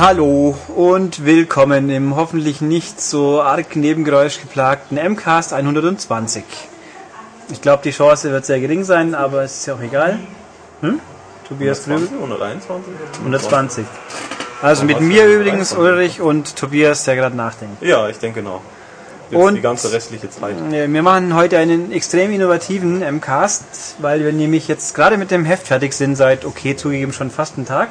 Hallo und willkommen im hoffentlich nicht so arg nebengeräusch geplagten MCAST 120. Ich glaube, die Chance wird sehr gering sein, aber es ist ja auch egal. Hm? Tobias Drübel? 121? 120. Also mit mir übrigens Ulrich und Tobias, der gerade nachdenkt. Ja, ich denke noch. Jetzt Und- die ganze restliche Zeit. Ja, Wir machen heute einen extrem innovativen MCAST, weil wir nämlich jetzt gerade mit dem Heft fertig sind, seit okay zugegeben schon fast einen Tag.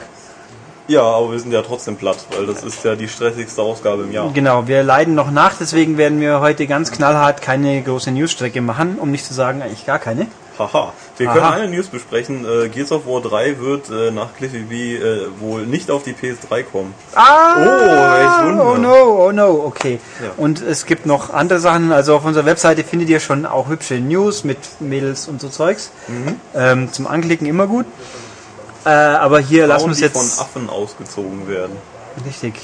Ja, aber wir sind ja trotzdem platt, weil das ist ja die stressigste Ausgabe im Jahr. Genau, wir leiden noch nach, deswegen werden wir heute ganz knallhart keine große Newsstrecke machen, um nicht zu sagen eigentlich gar keine. Haha. Wir Aha. können eine News besprechen. Äh, Gears of War 3 wird äh, nach Cliffy B äh, wohl nicht auf die PS3 kommen. Ah! Oh, welch Wunder. Oh no, oh no, okay. Ja. Und es gibt noch andere Sachen, also auf unserer Webseite findet ihr schon auch hübsche News mit Mädels und so Zeugs. Mhm. Ähm, zum Anklicken immer gut. Äh, aber hier lassen wir Frauen, es jetzt... von Affen ausgezogen werden, Richtig.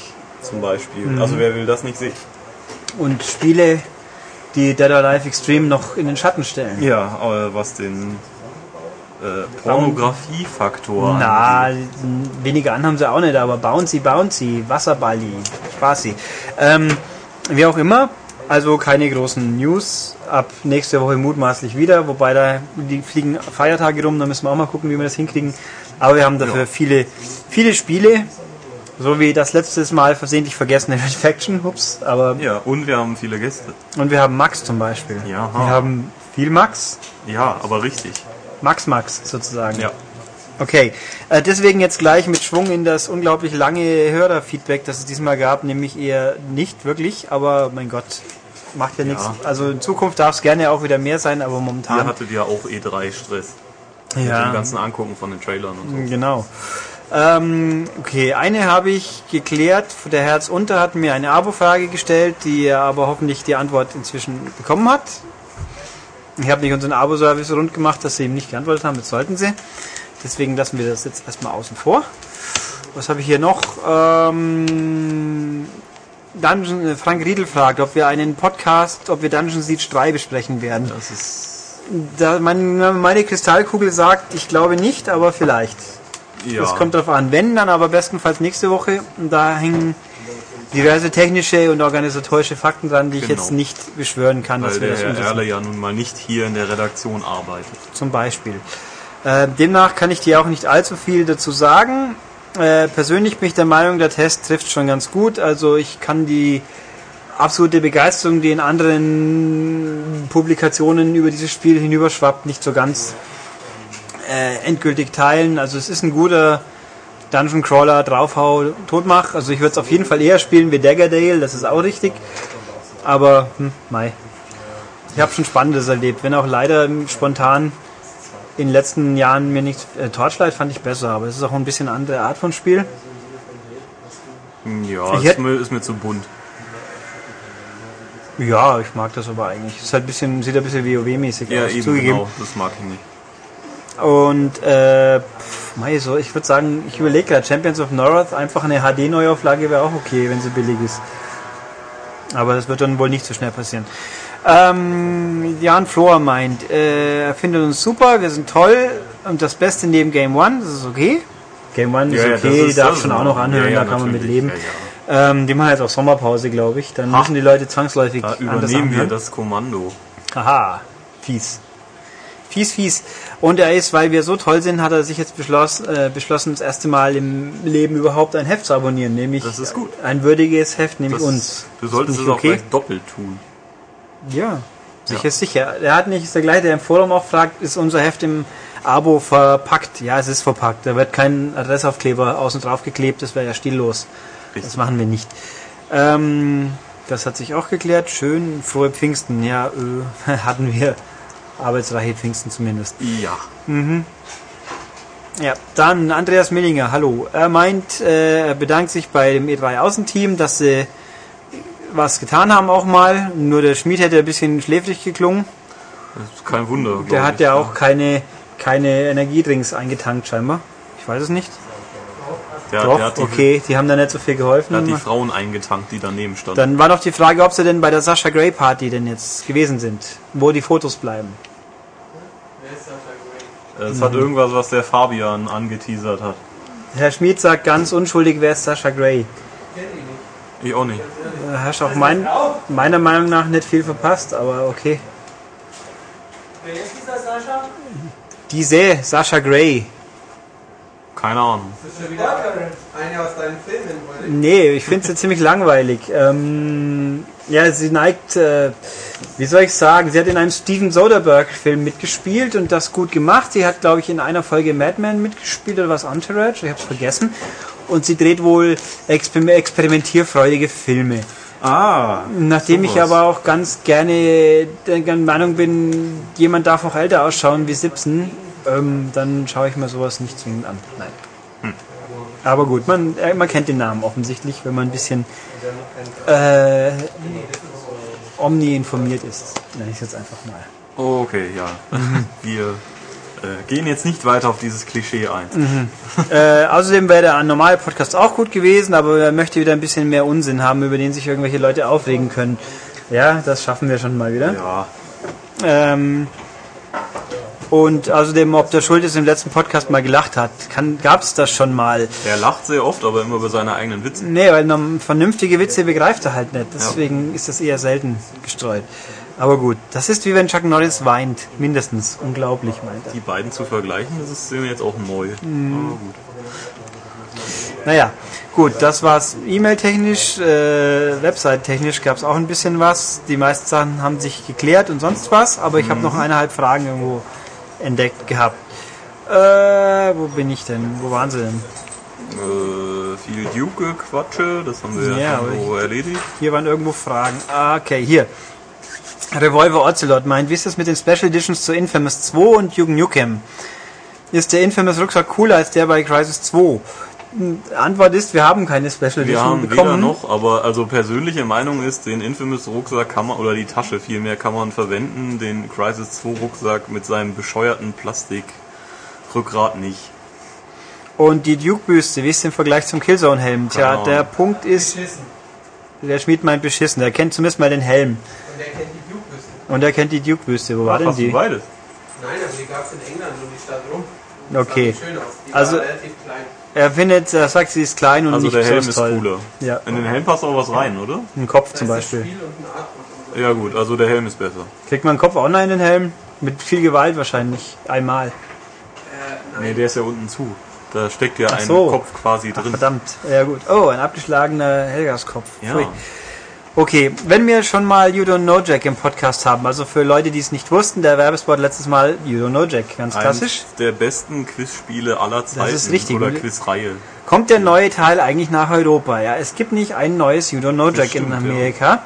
zum Beispiel. Mhm. Also wer will das nicht sehen? Und Spiele, die Dead or Alive Extreme noch in den Schatten stellen. Ja, aber was den äh, Pornografiefaktor Na, weniger an haben sie auch nicht, aber Bouncy, Bouncy, Wasserballi, Spaßi. Ähm, wie auch immer, also keine großen News. Ab nächste Woche mutmaßlich wieder, wobei da die fliegen Feiertage rum, da müssen wir auch mal gucken, wie wir das hinkriegen. Aber wir haben dafür Ja. viele, viele Spiele, so wie das letztes Mal versehentlich vergessene Red Faction, ups, aber Ja, und wir haben viele Gäste. und wir haben Max zum Beispiel. Ja. Wir haben viel Max, Ja, aber richtig. Max Max sozusagen. Ja. Okay, äh, deswegen jetzt gleich mit Schwung in das unglaublich lange Hörerfeedback, das es diesmal gab, nämlich eher nicht wirklich, aber mein Gott, macht ja, nichts. Also in Zukunft darf es gerne auch wieder mehr sein, aber Ihr momentan. hattet ja auch E3-Stress. Mit ja, dem ganzen Angucken von den Trailern und so. genau. Ähm, okay, eine habe ich geklärt. Der Herz Unter hat mir eine Abo-Frage gestellt, die er aber hoffentlich die Antwort inzwischen bekommen hat. Ich habe nicht unseren Abo-Service rund gemacht, dass sie ihm nicht geantwortet haben, das sollten sie. Deswegen lassen wir das jetzt erstmal außen vor. Was habe ich hier noch? Ähm, Dungeon, äh, Frank Riedel fragt, ob wir einen Podcast, ob wir Dungeon Siege 3 besprechen werden. Das ist. Da mein, meine Kristallkugel sagt, ich glaube nicht, aber vielleicht. Ja. Das kommt drauf an. Wenn, dann aber bestenfalls nächste Woche. Und da hängen diverse technische und organisatorische Fakten dran, die ich Genau. jetzt nicht beschwören kann, dass weil wir der das Herr. Erle ja nun mal nicht hier in der Redaktion arbeitet. Zum Beispiel. Äh, demnach kann ich dir auch nicht allzu viel dazu sagen. Äh, persönlich bin ich der Meinung, der Test trifft schon ganz gut. Also ich kann die absolute Begeisterung, die in anderen Publikationen über dieses Spiel hinüberschwappt, nicht so ganz äh, endgültig teilen. Also es ist ein guter Dungeon Crawler, Draufhau, Totmach. Also ich würde es auf jeden Fall eher spielen wie Daggerdale, das ist auch richtig. Aber, hm, mei. Ich habe schon Spannendes erlebt, wenn auch leider spontan in den letzten Jahren mir nicht. Äh, Torchlight fand ich besser, aber es ist auch ein bisschen eine andere Art von Spiel. Ja, Ich ist mir, ist mir zu bunt. Ja, ich mag das aber eigentlich. Es ist halt ein bisschen, sieht ein bisschen WoW-mäßig Ja, aus, eben zugegeben. genau. Das mag ich nicht. Und äh, pff, mei, so, ich würde sagen, ich überlege gerade, Champions of North, einfach eine HD-Neuauflage wäre auch okay, wenn sie billig ist. Aber das wird dann wohl nicht so schnell passieren. Ähm, Jan Flohr meint, äh, er findet uns super, wir sind toll und das Beste neben Game One, das ist okay. Game One ist Ja, ja, okay, das die ist- darf schon ist auch noch anhören, ja, ja, da kann man mit leben. Ja, Ähm, die machen jetzt auch Sommerpause, glaube ich. Dann müssen die Leute zwangsläufig Da übernehmen wir das Kommando. Aha, fies. Fies, fies. Und er ist, weil wir so toll sind, hat er sich jetzt beschlossen, äh, beschlossen das erste Mal im Leben überhaupt ein Heft zu abonnieren, nämlich Das ist gut. ein würdiges Heft, nämlich Das, uns. Du solltest es auch okay? gleich doppelt tun. Ja, sicher, sicher. Der hat nicht, ist der gleiche, der im Forum auch fragt, ist unser Heft im Abo verpackt? Ja, es ist verpackt. Da wird kein Adressaufkleber außen drauf geklebt, das wäre ja stillos. Das machen wir nicht. Ähm, das hat sich auch geklärt. Schön, frohe Pfingsten. Ja, äh, hatten wir. Arbeitsreiche Pfingsten zumindest. Ja. Ja, dann Andreas Millinger, hallo. Er meint, äh, er bedankt sich bei dem E3 Außenteam, dass sie was getan haben auch mal. Nur der Schmied hätte ein bisschen schläfrig geklungen. Das ist kein Wunder. Der hat ich. ja auch keine, keine Energiedrinks eingetankt scheinbar. Ich weiß es nicht. Der, Doch, der hat die, okay, die haben da nicht so viel geholfen. der hat die Frauen eingetankt, die daneben standen. Dann war noch die Frage, ob sie denn bei der Sascha Grey Party denn jetzt gewesen sind, wo die Fotos bleiben. Es hat irgendwas, was der Fabian angeteasert hat. Herr Schmid sagt ganz unschuldig, wer ist Sascha Gray? Ich auch nicht. Da hast auch mein, meiner Meinung nach nicht viel verpasst, aber okay. Wer ist dieser Sascha? Diese Sascha Gray. Keine Ahnung. Das ist schon wieder eine aus deinen Filmen? Nee, ich finde sie ziemlich langweilig. Ähm, ja, sie neigt, äh, wie soll ich sagen, sie hat in einem Steven Soderbergh-Film mitgespielt und das gut gemacht. Sie hat, glaube ich, in einer Folge Mad Men mitgespielt oder was Entourage, ich habe es vergessen. Und sie dreht wohl exper experimentierfreudige Filme. Ah. Nachdem ich sowas. aber auch ganz gerne der Meinung bin, jemand darf auch älter ausschauen wie 17, ähm, dann schaue ich mir sowas nicht zwingend an. Nein. Hm. Aber gut, man, äh, man kennt den Namen offensichtlich, wenn man ein bisschen äh, omni informiert ist. Nenne ich es jetzt einfach mal. Okay, ja. Wir äh, gehen jetzt nicht weiter auf dieses Klischee ein. Äh, außerdem wäre der normale Podcast auch gut gewesen, aber er möchte wieder ein bisschen mehr Unsinn haben, über den sich irgendwelche Leute aufregen können. Ja, das schaffen wir schon mal wieder. Ja. Ähm, und außerdem, ob der Schultes im letzten Podcast mal gelacht hat, gab es das schon mal. Er lacht sehr oft, aber immer über seine eigenen Witze. Nee, weil vernünftige Witze begreift er halt nicht. Deswegen ist das eher selten gestreut. Aber gut, das ist wie wenn Chuck Norris weint. Mindestens. Unglaublich, meint er. Die beiden zu vergleichen, das ist mir jetzt auch neu. Aber gut. Naja, gut, das war's E-Mail-technisch, äh, Website-technisch gab es auch ein bisschen was. Die meisten Sachen haben sich geklärt und sonst was, aber ich habe noch eineinhalb Fragen irgendwo entdeckt gehabt. Äh, wo bin ich denn? Wo waren sie denn? Äh, viel Duke-Quatsche, das haben wir Ja, ja so erledigt. Hier waren irgendwo Fragen. Ah, okay, hier. Revolver Ocelot meint, wie ist das mit den Special Editions zu Infamous 2 und Jugend Nukem? Ist der Infamous Rucksack cooler als der bei Crisis 2? Antwort ist, wir haben keine Special Wir Edition haben weder bekommen. noch, aber also persönliche Meinung ist, den Infamous Rucksack kann man, oder die Tasche vielmehr kann man verwenden, den Crisis 2 Rucksack mit seinem bescheuerten Plastikrückgrat nicht. Und die Duke-Büste, wie ist im Vergleich zum Killzone-Helm? Tja, der. Punkt ist, Beschissen. der Schmied meint beschissen. Der kennt zumindest mal den Helm. Und der kennt die Duke-Büste. Und er kennt die Duke-Büste. Wo war Ach, denn hast du die? beides? Nein, aber die gab es in England und die stand rum. Okay. Sah schön aus. Die Also- war relativ klein. Er findet, er sagt, sie ist klein und Also nicht der Helm so ist toll. cooler. Ja, In den Helm passt auch was rein, oder? ein Kopf zum Beispiel. Ja gut, also der Helm ist besser. Kriegt man einen Kopf auch noch in den Helm? Mit viel Gewalt wahrscheinlich. Einmal. Äh, Nee, der ist ja unten zu. Da steckt ja Ach ein so. Kopf quasi Ach, drin. verdammt. Ja gut. Oh, ein abgeschlagener Helgas-Kopf. Ja. Pfui. Okay, wenn wir schon mal You Don't Know Jack im Podcast haben, also für Leute, die es nicht wussten, der Werbespot letztes Mal You Don't Know Jack, ganz klassisch. Eines der besten Quizspiele aller Zeiten. ist richtig. Oder Quizreihe. Kommt der neue Teil eigentlich nach Europa? Ja, es gibt nicht ein neues You Don't Know Das Jack in stimmt, ja. Amerika.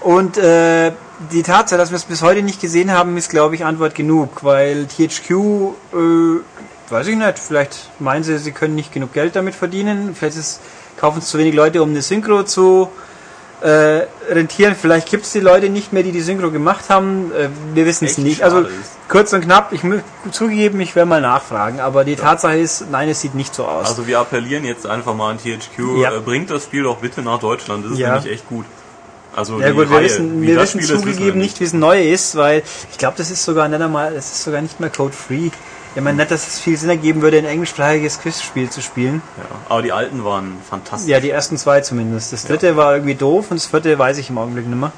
Und äh, die Tatsache, dass wir es bis heute nicht gesehen haben, ist, glaube ich, Antwort genug, weil THQ, äh, weiß ich nicht, vielleicht meinen sie, sie können nicht genug Geld damit verdienen, vielleicht ist, kaufen es zu wenig Leute, um eine Synchro zu äh, rentieren, vielleicht gibt es die Leute nicht mehr, die die Synchro gemacht haben, äh, wir wissen es nicht. Also kurz und knapp, ich muss zugegeben, ich werde mal nachfragen, aber die Tatsache ist, nein, es sieht nicht so aus. Also wir appellieren jetzt einfach mal an THQ, Ja. äh, bringt das Spiel doch bitte nach Deutschland. Das ist Ja. nämlich echt gut. Also Ja gut, wir Reihe. wissen, wir wissen Spiel ist, wissen zugegeben wir nicht, wie es neu ist, weil ich glaube, das ist sogar nicht einmal, das ist sogar nicht mehr Code-Free. Ich meine nicht, dass es viel Sinn ergeben würde, ein englischsprachiges Quizspiel zu spielen. Ja. Aber die alten waren fantastisch. Ja, die ersten zwei zumindest. Das dritte war irgendwie doof und das vierte weiß ich im Augenblick nicht mehr.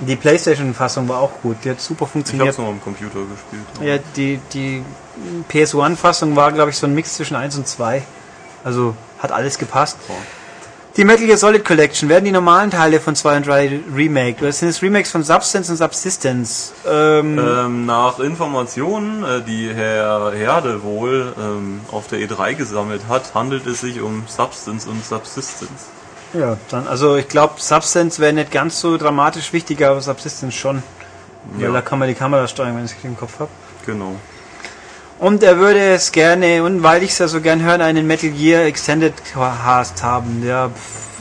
Die Playstation-Fassung war auch gut, die hat super ich habe funktioniert. es noch am Computer gespielt. Ja, die, die PS1-Fassung war, glaube ich, so ein Mix zwischen 1 und 2. Also hat alles gepasst. Boah. Die Metal Gear Solid Collection werden die normalen Teile von 2 und 3 remake. Das sind es Remakes von Substance und Subsistence. Ähm, Ähm, nach Informationen, äh, die Herr Herde wohl ähm, auf der E3 gesammelt hat, handelt es sich um Substance und Subsistence. Ja, dann, also ich glaube, Substance wäre nicht ganz so dramatisch wichtiger, aber Subsistence schon. Weil Ja. da kann man die Kamera steuern, wenn ich es im Kopf habe. Genau. Und er würde es gerne, und weil ich es ja so gern höre, einen Metal Gear Extended Cast haben. Ja,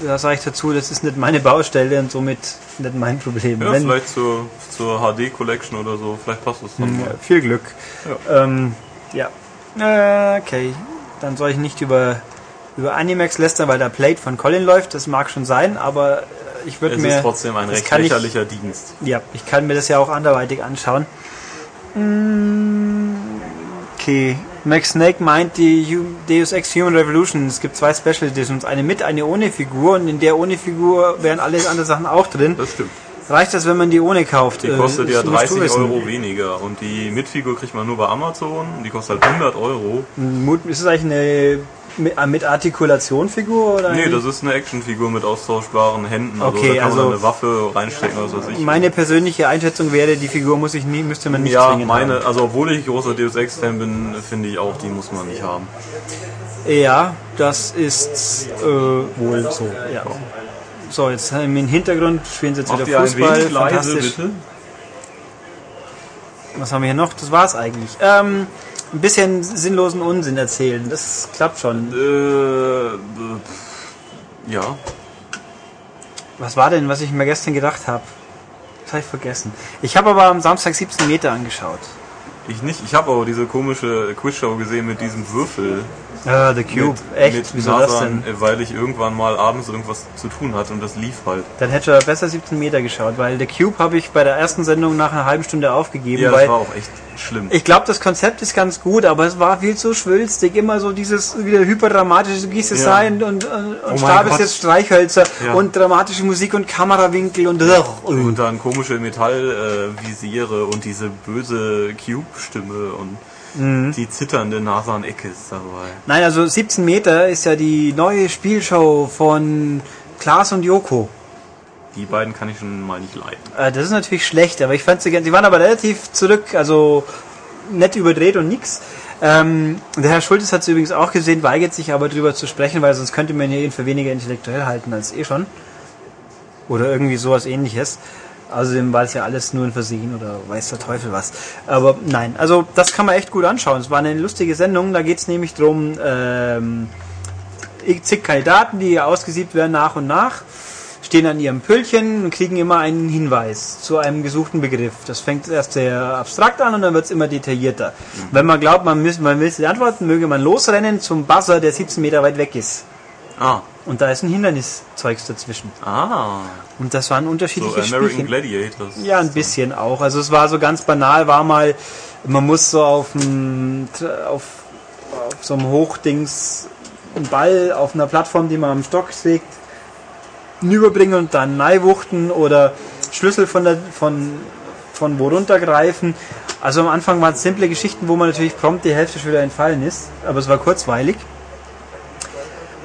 da sage ich dazu, das ist nicht meine Baustelle und somit nicht mein Problem. Ja, Wenn- vielleicht zur, zur HD Collection oder so, vielleicht passt das dann Ja, mal. viel Glück. Ähm, ja. Äh, okay. Dann soll ich nicht über, über Animax lästern, weil der Plate von Colin läuft. Das mag schon sein, aber äh, ich würde Es mir. ist trotzdem ein recht kann ich- lächerlicher Dienst. Ja, ich kann mir das ja auch anderweitig anschauen. Mm, Okay. Max Snake meint die Deus Ex Human Revolution. Es gibt zwei Special Editions, eine mit, eine ohne Figur und in der ohne Figur wären alle anderen Sachen auch drin. Das stimmt. Reicht das, wenn man die ohne kauft? Die Äh, kostet ja musst du 30 wissen. Euro weniger. Und die Mitfigur kriegt man nur bei Amazon. Die kostet halt 100 Euro. Ist es eigentlich eine mit, äh, mit Artikulation-Figur? Oder Nee, das ist eine Actionfigur mit austauschbaren Händen. Also Okay, da kann also- man eine Waffe reinstecken oder so was weiß ich. Meine persönliche Einschätzung wäre, die Figur muss ich nie, müsste man nicht ja, zwingend meine, also obwohl ich großer Deus Ex Fan bin, finde ich auch, die muss man nicht haben. haben. Ja, das ist äh, wohl so. Ja. So, jetzt im Hintergrund spielen sie jetzt Macht wieder Fußball. wenig leise, Fantastisch. bitte? Was haben wir hier noch? Das war's eigentlich. Ähm, ein bisschen sinnlosen Unsinn erzählen. Das klappt schon. Äh, äh, ja. Was war denn, was ich mir gestern gedacht habe? Das habe ich vergessen. Ich habe aber am Samstag 17 Meter angeschaut. Ich nicht. Ich habe aber diese komische Quizshow gesehen mit diesem Würfel. Ah, The Cube. Mit, Echt? Mit Wieso das Nasan, denn? äh, Weil ich irgendwann mal abends irgendwas zu tun hatte und das lief halt. Dann hätte er besser 17 Meter geschaut, weil The Cube habe ich bei der ersten Sendung nach einer halben Stunde aufgegeben, Ja, das war auch echt schlimm. ich glaube, das Konzept ist ganz gut, aber es war viel zu schwülstig. Immer so dieses wieder hyperdramatische, du gehst es Ja. rein und, und, und mein stapelst Gott. jetzt Streichhölzer Ja. und dramatische Musik und Kamerawinkel und Und dann komische Metallvisiere äh, und diese böse Cube-Stimme und Mhm. die zitternde Nasan Ecke ist dabei. Nein, also 17 Meter ist ja die neue Spielshow von Klaas und Joko. Die beiden kann ich schon mal nicht leiden. Äh, das ist natürlich schlecht, aber ich fand sie ganz. Sie waren aber relativ zurück, also nett überdreht und nix. Ähm, der Herr Schultes hat sie übrigens auch gesehen, weigert sich aber drüber zu sprechen, weil sonst könnte man ihn für weniger intellektuell halten als eh schon. Oder irgendwie sowas ähnliches. Außerdem war es ja alles nur ein Versehen oder weiß der Teufel was. Aber nein, also das kann man echt gut anschauen. Es war eine lustige Sendung, da geht es nämlich drum ähm, zig Kandidaten, die ausgesiebt werden nach und nach, stehen an ihrem Püllchen und kriegen immer einen Hinweis zu einem gesuchten Begriff. Das fängt erst sehr abstrakt an und dann wird es immer detaillierter. Wenn man glaubt, man, man will die antworten, möge man losrennen zum Buzzer, der 17 Meter weit weg ist. Ah, Und da ist ein Hindernisszeug dazwischen. ah, Und das waren so unterschiedliche American Spielchen. Gladiators. Ja, ein bisschen auch. Also es war so ganz banal, war mal, man muss so auf, dem, auf, auf so einem Hochdings einen Ball auf einer Plattform, die man am Stock trägt, hinüberbringen und dann neiwuchten oder Schlüssel von, der, von, von wo runtergreifen. Also am Anfang waren es simple Geschichten, wo man natürlich prompt die Hälfte schon wieder entfallen ist, aber es war kurzweilig.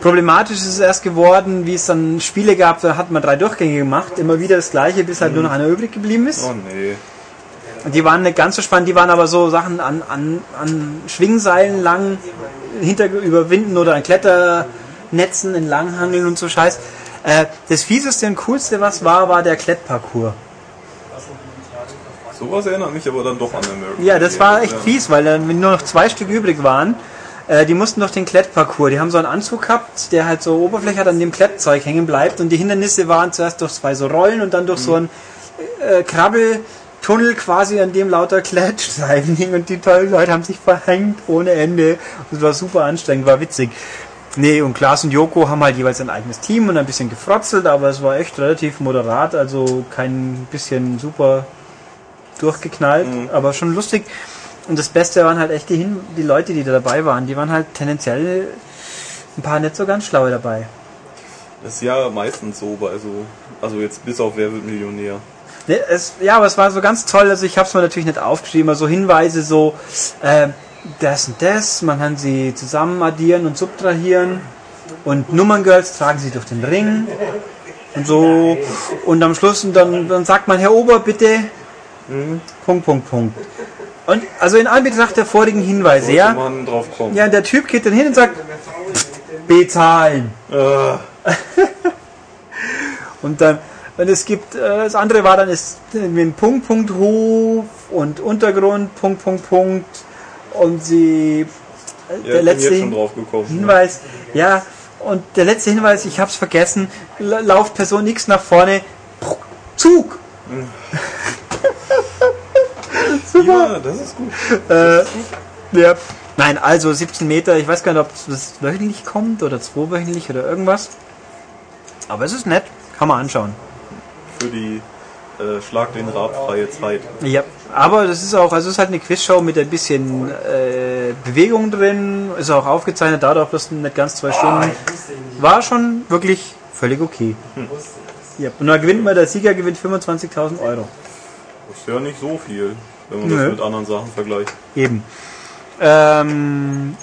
Problematisch ist es erst geworden, wie es dann Spiele gab, da hat man drei Durchgänge gemacht, immer wieder das gleiche, bis halt nur noch einer übrig geblieben ist. Oh nee. Und die waren nicht ganz so spannend, die waren aber so Sachen an, an, an Schwingseilen lang hinter überwinden oder an Kletternetzen entlanghangeln und so Scheiß. Äh, das fieseste und coolste, was war, war der Klettparcours. Sowas erinnert mich aber dann doch an American Ja, das war echt fies, weil dann nur noch zwei Stück übrig waren. Äh, die mussten durch den Klettparcours. Die haben so einen Anzug gehabt, der halt so Oberfläche hat, an dem Klettzeug hängen bleibt. Und die Hindernisse waren zuerst durch zwei so Rollen und dann durch so einen äh, Krabbeltunnel quasi, an dem lauter Klettstreifen hingen. Und die tollen Leute haben sich verhängt ohne Ende. Und es war super anstrengend, war witzig. Nee, und Klaas und Joko haben halt jeweils ein eigenes Team und ein bisschen gefrotzelt, aber es war echt relativ moderat, also kein bisschen super durchgeknallt, aber schon lustig. Und das Beste waren halt echt die, Hin die Leute, die da dabei waren. Die waren halt tendenziell ein paar nicht so ganz schlaue dabei. Das ist ja meistens so bei so, also jetzt bis auf Wer wird Millionär. Ne, es, ja, aber es war so ganz toll. Also ich habe es mir natürlich nicht aufgeschrieben, aber so Hinweise so, äh, das und das, man kann sie zusammen addieren und subtrahieren. Und Nummerngirls tragen sie durch den Ring. Und so. Und am Schluss, und dann, dann sagt man, Herr Ober, bitte. Punkt, Punkt, Punkt. Und also in Anbetracht der vorigen Hinweise, ja. man drauf kommen. Ja, der Typ geht dann hin und sagt, bezahlen. Äh, Und dann, und es gibt, äh, das andere war dann ist ein Punkt, Punkt, Hof und Untergrund, Punkt, Punkt, Punkt. Und sie, äh, ja, der letzte gekommen. Hinweis, ja, und der letzte Hinweis, ich hab's vergessen, la- lauft Person X nach vorne, Zug. Ja, das ist gut. Äh, ja. Nein, also 17 Meter, ich weiß gar nicht, ob das wöchentlich kommt oder zweiwöchentlich oder irgendwas. Aber es ist nett, kann man anschauen. Für die Äh, Schlag den Rab, freie Zeit. Ja, aber das ist auch, also es ist halt eine Quizshow mit ein bisschen äh, Bewegung drin, ist auch aufgezeichnet, auch bloß nicht ganz zwei Stunden. War schon wirklich völlig okay. Ja, und da gewinnt man, der Sieger gewinnt 25.000 Euro. Das ist ja nicht so viel, wenn man Nö. das mit anderen Sachen vergleicht. Eben. Ähm,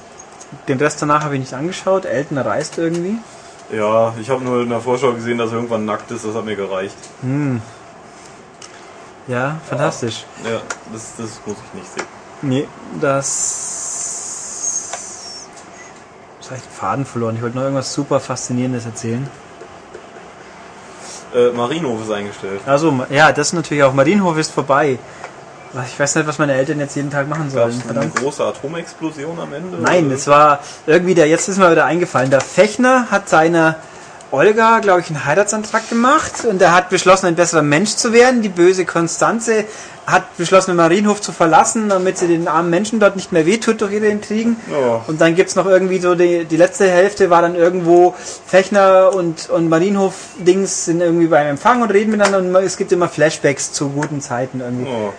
den Rest danach habe ich nicht angeschaut. Elton reist irgendwie. Ja, ich habe nur in der Vorschau gesehen, dass er irgendwann nackt ist, das hat mir gereicht. Ja, fantastisch. Ja, das, das muss ich nicht sehen. Nee, das. Das habe ich den Faden verloren. Ich wollte noch irgendwas super Faszinierendes erzählen. Äh, Marienhof ist eingestellt. Also, ja, das ist natürlich auch. Marienhof ist vorbei. Ich weiß nicht, was meine Eltern jetzt jeden Tag machen sollen. es eine große Atomexplosion am Ende? Nein, es war irgendwie der, jetzt ist mir wieder eingefallen, der Fechner hat seiner Olga, glaube ich, einen Heiratsantrag gemacht und er hat beschlossen, ein besserer Mensch zu werden. Die böse Konstanze hat beschlossen, den Marienhof zu verlassen, damit sie den armen Menschen dort nicht mehr wehtut durch ihre Intrigen. Ja. Und dann gibt's noch irgendwie so, die, die letzte Hälfte war dann irgendwo Fechner und, und Marienhof-Dings sind irgendwie beim Empfang und reden miteinander und es gibt immer Flashbacks zu guten Zeiten irgendwie. Oh,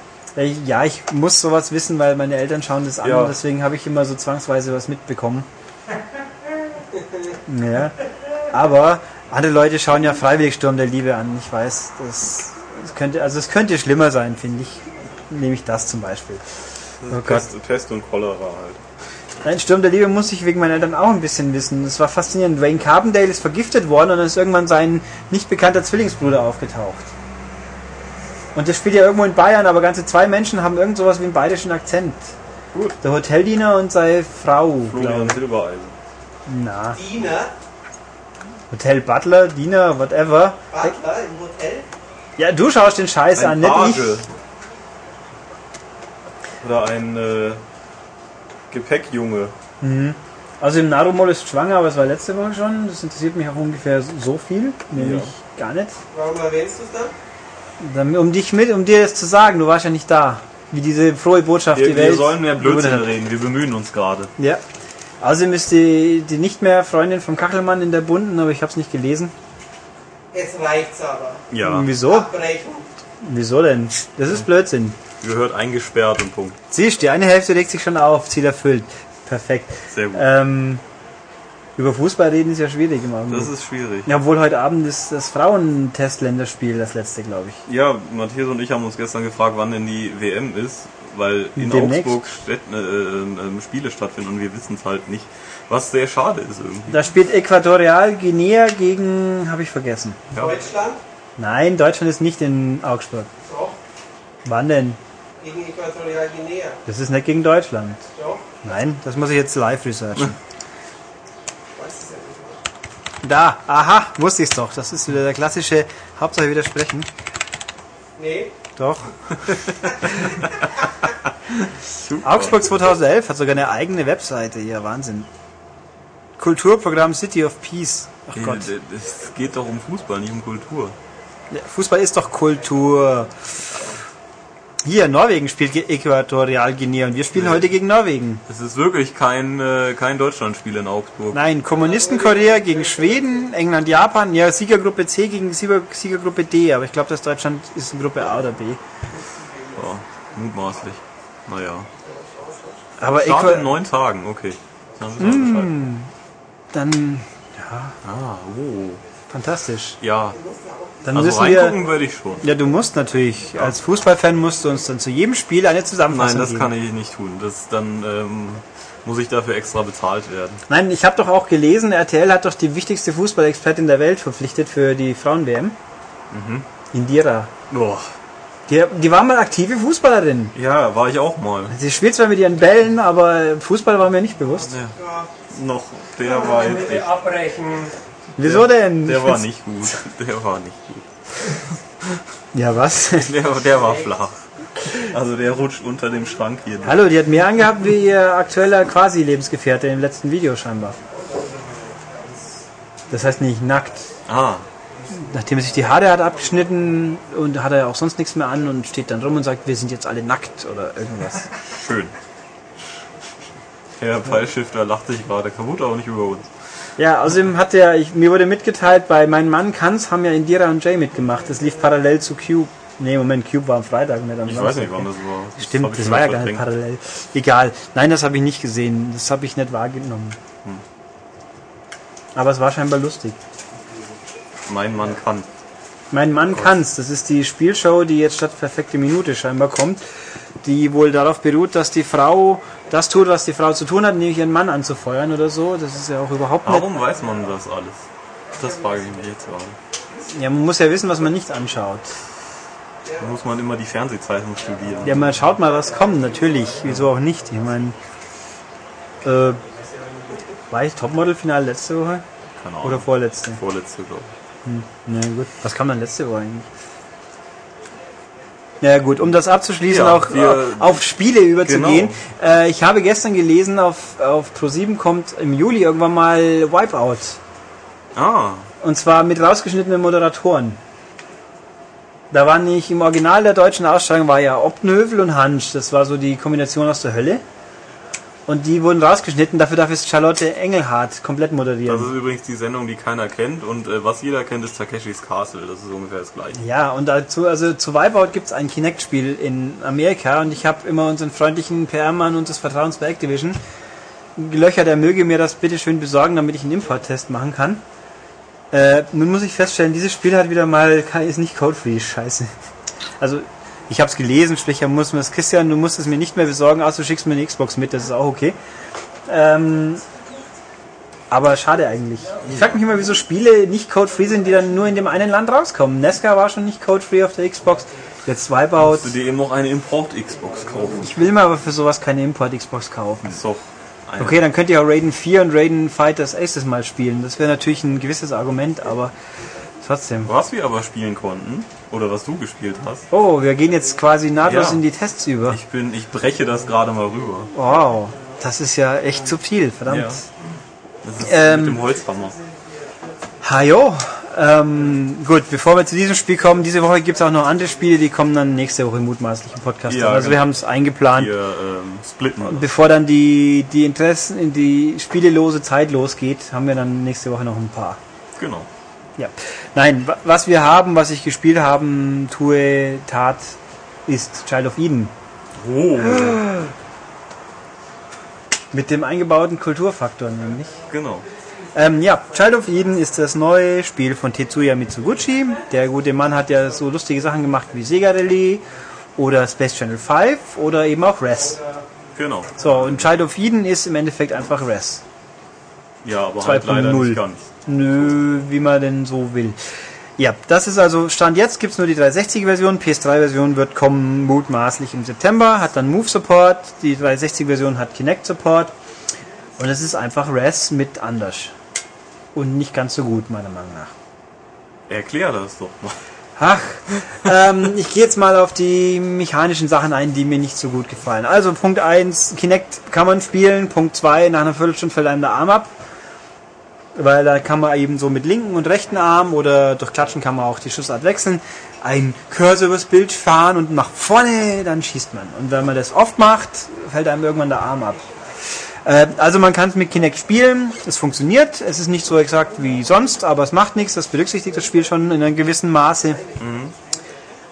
ja, ich muss sowas wissen, weil meine Eltern schauen das an Ja. und deswegen habe ich immer so zwangsweise was mitbekommen. Ja. Aber andere Leute schauen ja freiwillig Sturm der Liebe an. Ich weiß, das, das könnte, also es könnte schlimmer sein, finde ich. Nehme ich das zum Beispiel. Oh. Pest, Pest und Cholera halt. Nein, Sturm der Liebe muss ich wegen meinen Eltern auch ein bisschen wissen. Es war faszinierend. Wayne Carbondale ist vergiftet worden und dann ist irgendwann sein nicht bekannter Zwillingsbruder aufgetaucht. Und der spielt ja irgendwo in Bayern, aber ganze zwei Menschen haben irgend sowas wie einen bayerischen Akzent. Gut. Der Hoteldiener und seine Frau. Florian Silbereisen. Na. Diener, Hotel Butler, Diener, whatever. Butler im Hotel. Ja, du schaust den Scheiß an, Ein nicht Page. ich. Oder ein äh, Gepäckjunge. Also im Narumol ist schwanger, aber es war letzte Woche schon. Das interessiert mich auch ungefähr so viel, nämlich gar nicht. Warum erwähnst du es dann? Um dich mit, um dir das zu sagen, du warst ja nicht da. Wie diese frohe Botschaft Wir, die Welt. wir sollen mehr Blödsinn reden, wir bemühen uns gerade. Ja. Außerdem ist die, die nicht mehr Freundin vom Kachelmann in der Bunden, aber ich habe es nicht gelesen. Jetzt reicht's aber. Ja, Wieso? Abbrechen. Wieso denn? Das ist Blödsinn. gehört eingesperrt und Punkt. Siehst, die eine Hälfte legt sich schon auf, Ziel erfüllt. Perfekt. Sehr gut. Ähm, über Fußball reden ist ja schwierig im Augenblick. Das ist schwierig. ja, obwohl heute Abend ist das Frauentestländerspiel, das letzte, glaube ich. Ja, Matthias und ich haben uns gestern gefragt, wann denn die WM ist, weil in Demnächst. Augsburg Städt, äh, äh, Spiele stattfinden und wir wissen es halt nicht. Was sehr schade ist irgendwie. Da spielt Äquatorial Guinea gegen, habe ich vergessen. Ja. Deutschland? Nein, Deutschland ist nicht in Augsburg. Doch. Wann denn? Gegen Äquatorial Guinea. Das ist nicht gegen Deutschland. Doch. Nein, das muss ich jetzt live researchen. Ich weiß es ja nicht mal. Da, aha, wusste ich's doch. Das ist wieder der klassische Hauptsache widersprechen. Nee. Doch. Augsburg 2011 hat sogar eine eigene Webseite. Ja, Wahnsinn. Kulturprogramm City of Peace. Ach Ja, Gott. Es geht doch um Fußball, nicht um Kultur. Ja, Fußball ist doch Kultur. Hier, Norwegen spielt Äquatorial Guinea und wir spielen Nee. heute gegen Norwegen. Es ist wirklich kein, äh, kein Deutschlandspiel in Augsburg. Nein, Kommunisten-Korea gegen Schweden, England, Japan, ja, Siegergruppe C gegen Sieger, Siegergruppe D, aber ich glaube, dass Deutschland ist in Gruppe A oder B. Ja, mutmaßlich. Naja. Aber Start in Äqua neun Tagen, okay. Dann Bescheid. dann, Ah, oh. fantastisch. Ja, Dann also müssen wir, reingucken würde ich schon. ja, du musst natürlich, als Fußballfan musst du uns dann zu jedem Spiel eine Zusammenfassung Nein, das geben. kann ich nicht tun. Das dann ähm, muss ich dafür extra bezahlt werden. Nein, ich habe doch auch gelesen, RTL hat doch die wichtigste Fußballexpertin der Welt verpflichtet für die Frauen-WM. Mhm. Indira. Boah. Die, die war mal aktive Fußballerin. Ja, war ich auch mal. Sie spielt zwar mit ihren Bällen, aber Fußball war mir nicht bewusst. Ja. Noch. Der war jetzt nicht. abbrechen. Wieso denn? Der war nicht gut. Der war nicht gut. Ja, was? Der, der war flach. Also der rutscht unter dem Schrank hier. Hallo, die hat mehr angehabt wie ihr aktueller Quasi-Lebensgefährte im letzten Video scheinbar. Das heißt nicht nackt. Ah, Nachdem er sich die Haare hat abgeschnitten und hat er auch sonst nichts mehr an und steht dann rum und sagt, wir sind jetzt alle nackt oder irgendwas. schön. Herr Pfeilschifter lacht sich gerade kaputt, aber nicht über uns. Ja, außerdem hat er, ich, mir wurde mitgeteilt, bei Mein Mann kann's haben ja Indira und Jay mitgemacht. Das lief parallel zu Cube. Nee, Moment, Cube war am Freitag, nicht am Ich Samstag. weiß nicht, wann das war. Das Stimmt, das war ja gar nicht parallel. Egal. Nein, das habe ich nicht gesehen. Das habe ich nicht wahrgenommen. Hm. Aber es war scheinbar lustig. Mein Mann kann. Mein Mann kann's. Das ist die Spielshow, die jetzt statt perfekte Minute scheinbar kommt, die wohl darauf beruht, dass die Frau das tut, was die Frau zu tun hat, nämlich ihren Mann anzufeuern oder so. Das ist ja auch überhaupt nicht. Warum weiß man das alles? Das frage ich mich jetzt gerade. Ja, man muss ja wissen, was man nicht anschaut. Da muss man immer die Fernsehzeitung studieren. Ja, man schaut mal, was kommt, natürlich. Wieso auch nicht? Ich meine, äh, war ich Topmodel-Final letzte Woche? Keine Ahnung. Oder vorletzte? Vorletzte, glaube ich. Na gut. Was kam dann letzte Woche eigentlich? Ja gut, um das abzuschließen, Ja, auch wir- äh, auf Spiele überzugehen. Genau. Äh, ich habe gestern gelesen, auf, auf Pro7 kommt im Juli irgendwann mal Wipeout. Ah, Und zwar mit rausgeschnittenen Moderatoren. Da war nicht im Original der deutschen Ausstrahlung war ja Obnövel und Hansch. Das war so die Kombination aus der Hölle. Und die wurden rausgeschnitten. Dafür darf jetzt Charlotte Engelhardt komplett moderieren. das ist übrigens die Sendung, die keiner kennt. Und äh, was jeder kennt, ist Takeshis Castle. Das ist ungefähr das gleiche. Ja, und dazu, also zu Wipeout gibt es ein Kinect-Spiel in Amerika und ich habe immer unseren freundlichen PR-Mann unseres Vertrauens bei Activision gelöchert, er möge mir das bitte schön besorgen, damit ich einen Import-Test machen kann. Äh, nun muss ich feststellen, dieses Spiel hat wieder mal, ist nicht code-free, scheiße. Also, ich habe es gelesen, sprich, er muss mir das, Christian, du musst es mir nicht mehr besorgen, du schickst mir eine Xbox mit, das ist auch okay. Ähm, aber schade eigentlich. Ich frage mich immer, wieso Spiele nicht code-free sind, die dann nur in dem einen Land rauskommen. Nesca war schon nicht code-free auf der Xbox. Jetzt Wipeout. Musst du dir eben noch eine Import-Xbox kaufen. Ich will mir aber für sowas keine Import-Xbox kaufen. Das ist doch eine Okay, dann könnt ihr auch Raiden 4 und Raiden Fighters Aces mal spielen. Das wäre natürlich ein gewisses Argument, aber trotzdem. Was wir aber spielen konnten, oder was du gespielt hast, Oh, wir gehen jetzt quasi nahtlos Ja. in die Tests über. ich bin, ich breche das gerade mal rüber. Wow, das ist ja echt subtil, verdammt. Ja. Das ist Ähm, mit dem Holzhammer. Hajo, ähm, gut, bevor wir zu diesem Spiel kommen, diese Woche gibt es auch noch andere Spiele, die kommen dann nächste Woche mutmaßlich im Podcast. Ja, also wir genau. haben es eingeplant. Hier ähm, splitten wir. Bevor dann die, die Interessen in die spielelose Zeit losgeht, haben wir dann nächste Woche noch ein paar. Genau. Ja. Nein, wa- was wir haben, was ich gespielt haben, tue, tat, ist Child of Eden. Oh, Mit dem eingebauten Kulturfaktor nämlich. genau. Ähm, ja, Child of Eden ist das neue Spiel von Tetsuya Mitsuguchi. Der gute Mann hat ja so lustige Sachen gemacht wie Sega Rally oder Space Channel 5 oder eben auch Res. Genau. So, und Child of Eden ist im Endeffekt einfach Res. Ja, aber halt leider 2.0. nicht ganz. Nö, wie man denn so will. Ja, das ist also, Stand jetzt gibt's nur die 360-Version, PS3-Version wird kommen mutmaßlich im September, hat dann Move-Support, die 360-Version hat Kinect-Support und es ist einfach Res mit anders. Und nicht ganz so gut, meiner Meinung nach. Erklär das doch mal. Ach, ähm, ich gehe jetzt mal auf die mechanischen Sachen ein, die mir nicht so gut gefallen. Also Punkt 1, Kinect kann man spielen. Punkt 2, nach einer Viertelstunde fällt einem der Arm ab. Weil da kann man eben so mit linken und rechten Arm oder durch Klatschen kann man auch die Schussart wechseln. Ein Cursor übers Bild fahren und nach vorne, dann schießt man. Und wenn man das oft macht, fällt einem irgendwann der Arm ab. Äh, Also man kann es mit Kinect spielen, es funktioniert, es ist nicht so exakt wie sonst, aber es macht nichts, das berücksichtigt das Spiel schon in einem gewissen Maße.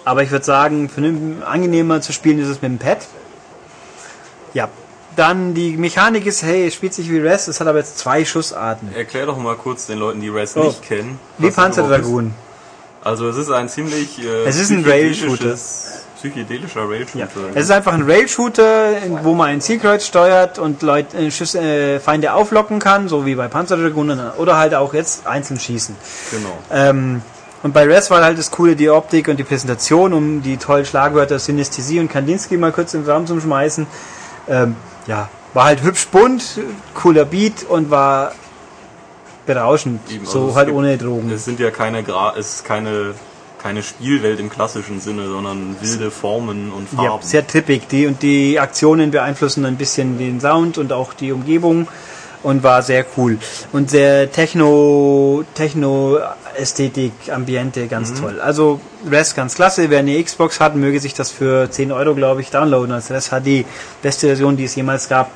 Aber ich würde sagen, angenehmer zu spielen ist es mit dem Pad. Ja, dann die Mechanik ist, hey, es spielt sich wie Res, es hat aber jetzt zwei Schussarten. Erklär doch mal kurz den Leuten, die Res Oh. nicht kennen. Wie was das Panzer überhaupt ist. Dragoon. Also es ist ein ziemlich äh, Es ist ein psychedelisches- Psychedelischer Rail-Shooter. Ja. Es ist einfach ein Rail-Shooter, wo man ein Zielkreuz steuert und Leute, äh, Schüsse, äh, Feinde auflocken kann, so wie bei Panzer Dragoon oder halt auch jetzt einzeln schießen. Genau. Ähm, und bei Res war halt das Coole die Optik und die Präsentation, um die tollen Schlagwörter Synesthesie und Kandinsky mal kurz in den Raum zu schmeißen. Ähm, ja, war halt hübsch bunt, cooler Beat und war berauschend. Eben, so also halt gibt- ohne Drogen. Es sind ja keine Gra es ist keine keine Spielwelt im klassischen Sinne, sondern wilde Formen und Farben. Ja, sehr trippig. Die, und die Aktionen beeinflussen ein bisschen den Sound und auch die Umgebung und war sehr cool. Und sehr Techno, Techno-Ästhetik, Ambiente, ganz toll. Also Res ganz klasse. Wer eine Xbox hat, möge sich das für 10 Euro, glaube ich, downloaden als Res HD. Beste Version, die es jemals gab.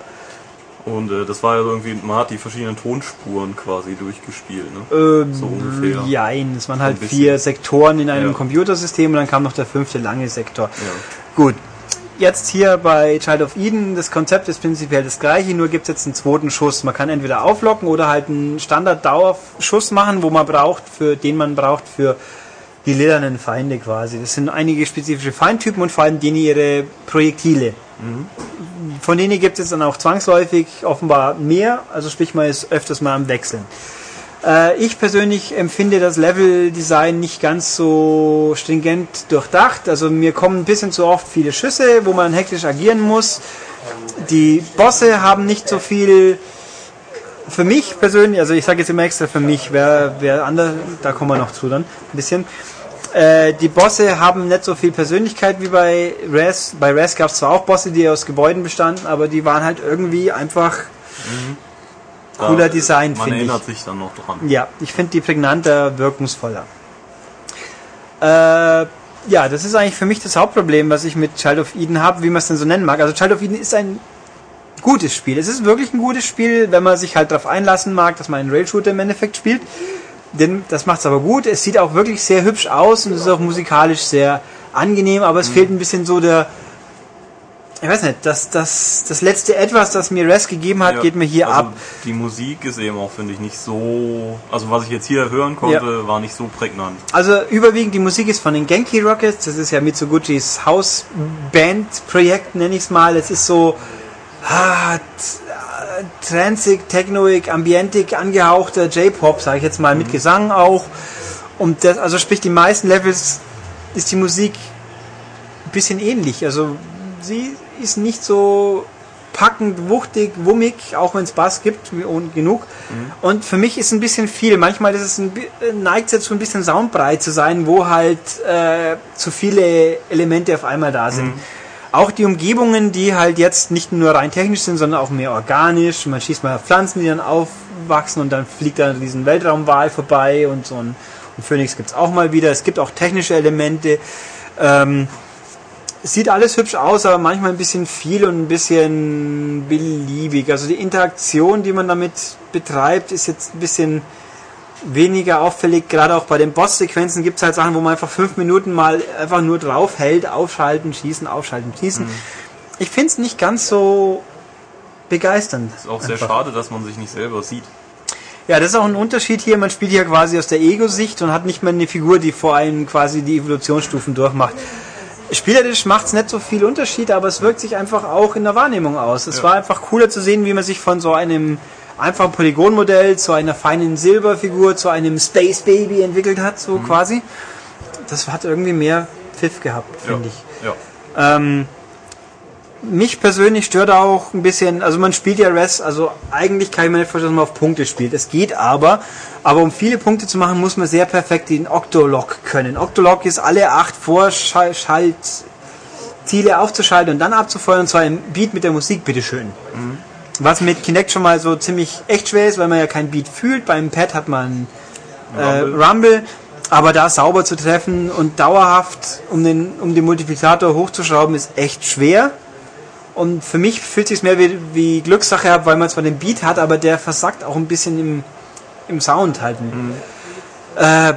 Und äh, das war ja irgendwie, man hat die verschiedenen Tonspuren quasi durchgespielt, ne? Ähm, So ungefähr. Jein, es waren halt vier Sektoren in einem Ja. Computersystem und dann kam noch der fünfte lange Sektor. Ja. Gut. Jetzt hier bei Child of Eden, das Konzept ist prinzipiell das gleiche, nur gibt es jetzt einen zweiten Schuss. Man kann entweder auflocken oder halt einen Standard-Dauerschuss machen, wo man braucht, für den man braucht für die lilanen Feinde quasi. Das sind einige spezifische Feindtypen und vor allem denen ihre Projektile. Von denen gibt es dann auch zwangsläufig offenbar mehr, also sprich man ist öfters mal am Wechseln. Äh, ich persönlich empfinde das Level-Design nicht ganz so stringent durchdacht. Also mir kommen ein bisschen zu oft viele Schüsse, wo man hektisch agieren muss. Die Bosse haben nicht so viel für mich persönlich, also ich sage jetzt immer extra für mich, wer, wer andere, da kommen wir noch zu dann ein bisschen. Äh, die Bosse haben nicht so viel Persönlichkeit wie bei Res. Bei Res gab es zwar auch Bosse, die aus Gebäuden bestanden, aber die waren halt irgendwie einfach cooler Design, Man finde ich. erinnert sich dann noch dran. Ja, ich finde die prägnanter, wirkungsvoller. Äh, ja, das ist eigentlich für mich das Hauptproblem, was ich mit Child of Eden habe, wie man es denn so nennen mag. Also Child of Eden ist ein gutes Spiel. Es ist wirklich ein gutes Spiel, wenn man sich halt darauf einlassen mag, dass man einen Rail-Shooter im Endeffekt spielt. Denn das macht es aber gut. Es sieht auch wirklich sehr hübsch aus und es ist auch musikalisch sehr angenehm, aber es fehlt ein bisschen so der, ich weiß nicht, das, das, das letzte Etwas, das mir Res gegeben hat, Ja, geht mir hier also ab. Die Musik ist eben auch, finde ich, nicht so. Also, was ich jetzt hier hören konnte, war nicht so prägnant. Also überwiegend die Musik ist von den Genki Rockets, das ist ja Mitsuguchis Hausband-Projekt, nenne ich es mal. Es ist so ah, transig, technoig, ambientig angehauchter J-Pop, sage ich jetzt mal, mit Gesang auch. Und das, also sprich, die meisten Levels ist die Musik ein bisschen ähnlich. Also sie ist nicht so packend, wuchtig, wummig, auch wenn es Bass gibt genug. Und für mich ist ein bisschen viel. Manchmal ist es ein, äh, neigt es dazu, ein bisschen soundbreit zu sein, wo halt äh, zu viele Elemente auf einmal da sind. Auch die Umgebungen, die halt jetzt nicht nur rein technisch sind, sondern auch mehr organisch. Man schießt mal Pflanzen, die dann aufwachsen und dann fliegt da diesen Weltraumwal vorbei und so ein und Phoenix gibt es auch mal wieder. Es gibt auch technische Elemente. Ähm, sieht alles hübsch aus, aber manchmal ein bisschen viel und ein bisschen beliebig. Also die Interaktion, die man damit betreibt, ist jetzt ein bisschen weniger auffällig. Gerade auch bei den Boss-Sequenzen gibt es halt Sachen, wo man einfach fünf Minuten mal einfach nur drauf hält, aufschalten, schießen, aufschalten, schießen. Ich finde es nicht ganz so begeisternd. Ist auch sehr Einfach. schade, dass man sich nicht selber sieht. Ja, das ist auch ein Unterschied hier. Man spielt hier quasi aus der Ego-Sicht und hat nicht mehr eine Figur, die vor allem quasi die Evolutionsstufen durchmacht. Spielerisch macht es nicht so viel Unterschied, aber es wirkt sich einfach auch in der Wahrnehmung aus. Es Ja. war einfach cooler zu sehen, wie man sich von so einem einfachen Polygonmodell zu einer feinen Silberfigur, zu einem Space Baby entwickelt hat, so quasi. Das hat irgendwie mehr Pfiff gehabt, finde ich. Ja. Ähm, mich persönlich stört auch ein bisschen, also man spielt ja Res, also eigentlich kann ich mir nicht vorstellen, dass man auf Punkte spielt. Es geht aber, aber um viele Punkte zu machen, muss man sehr perfekt den Octolog können. Octolog ist alle acht Vorschaltziele aufzuschalten und dann abzufeuern, und zwar im Beat mit der Musik, bitteschön. Was mit Kinect schon mal so ziemlich echt schwer ist, weil man ja kein Beat fühlt. Beim Pad hat man äh, Rumble. Rumble, aber da sauber zu treffen und dauerhaft, um den, um den Multiplikator hochzuschrauben, ist echt schwer. Und für mich fühlt sich mehr wie, wie Glückssache ab, weil man zwar den Beat hat, aber der versackt auch ein bisschen im, im Sound halt. Äh,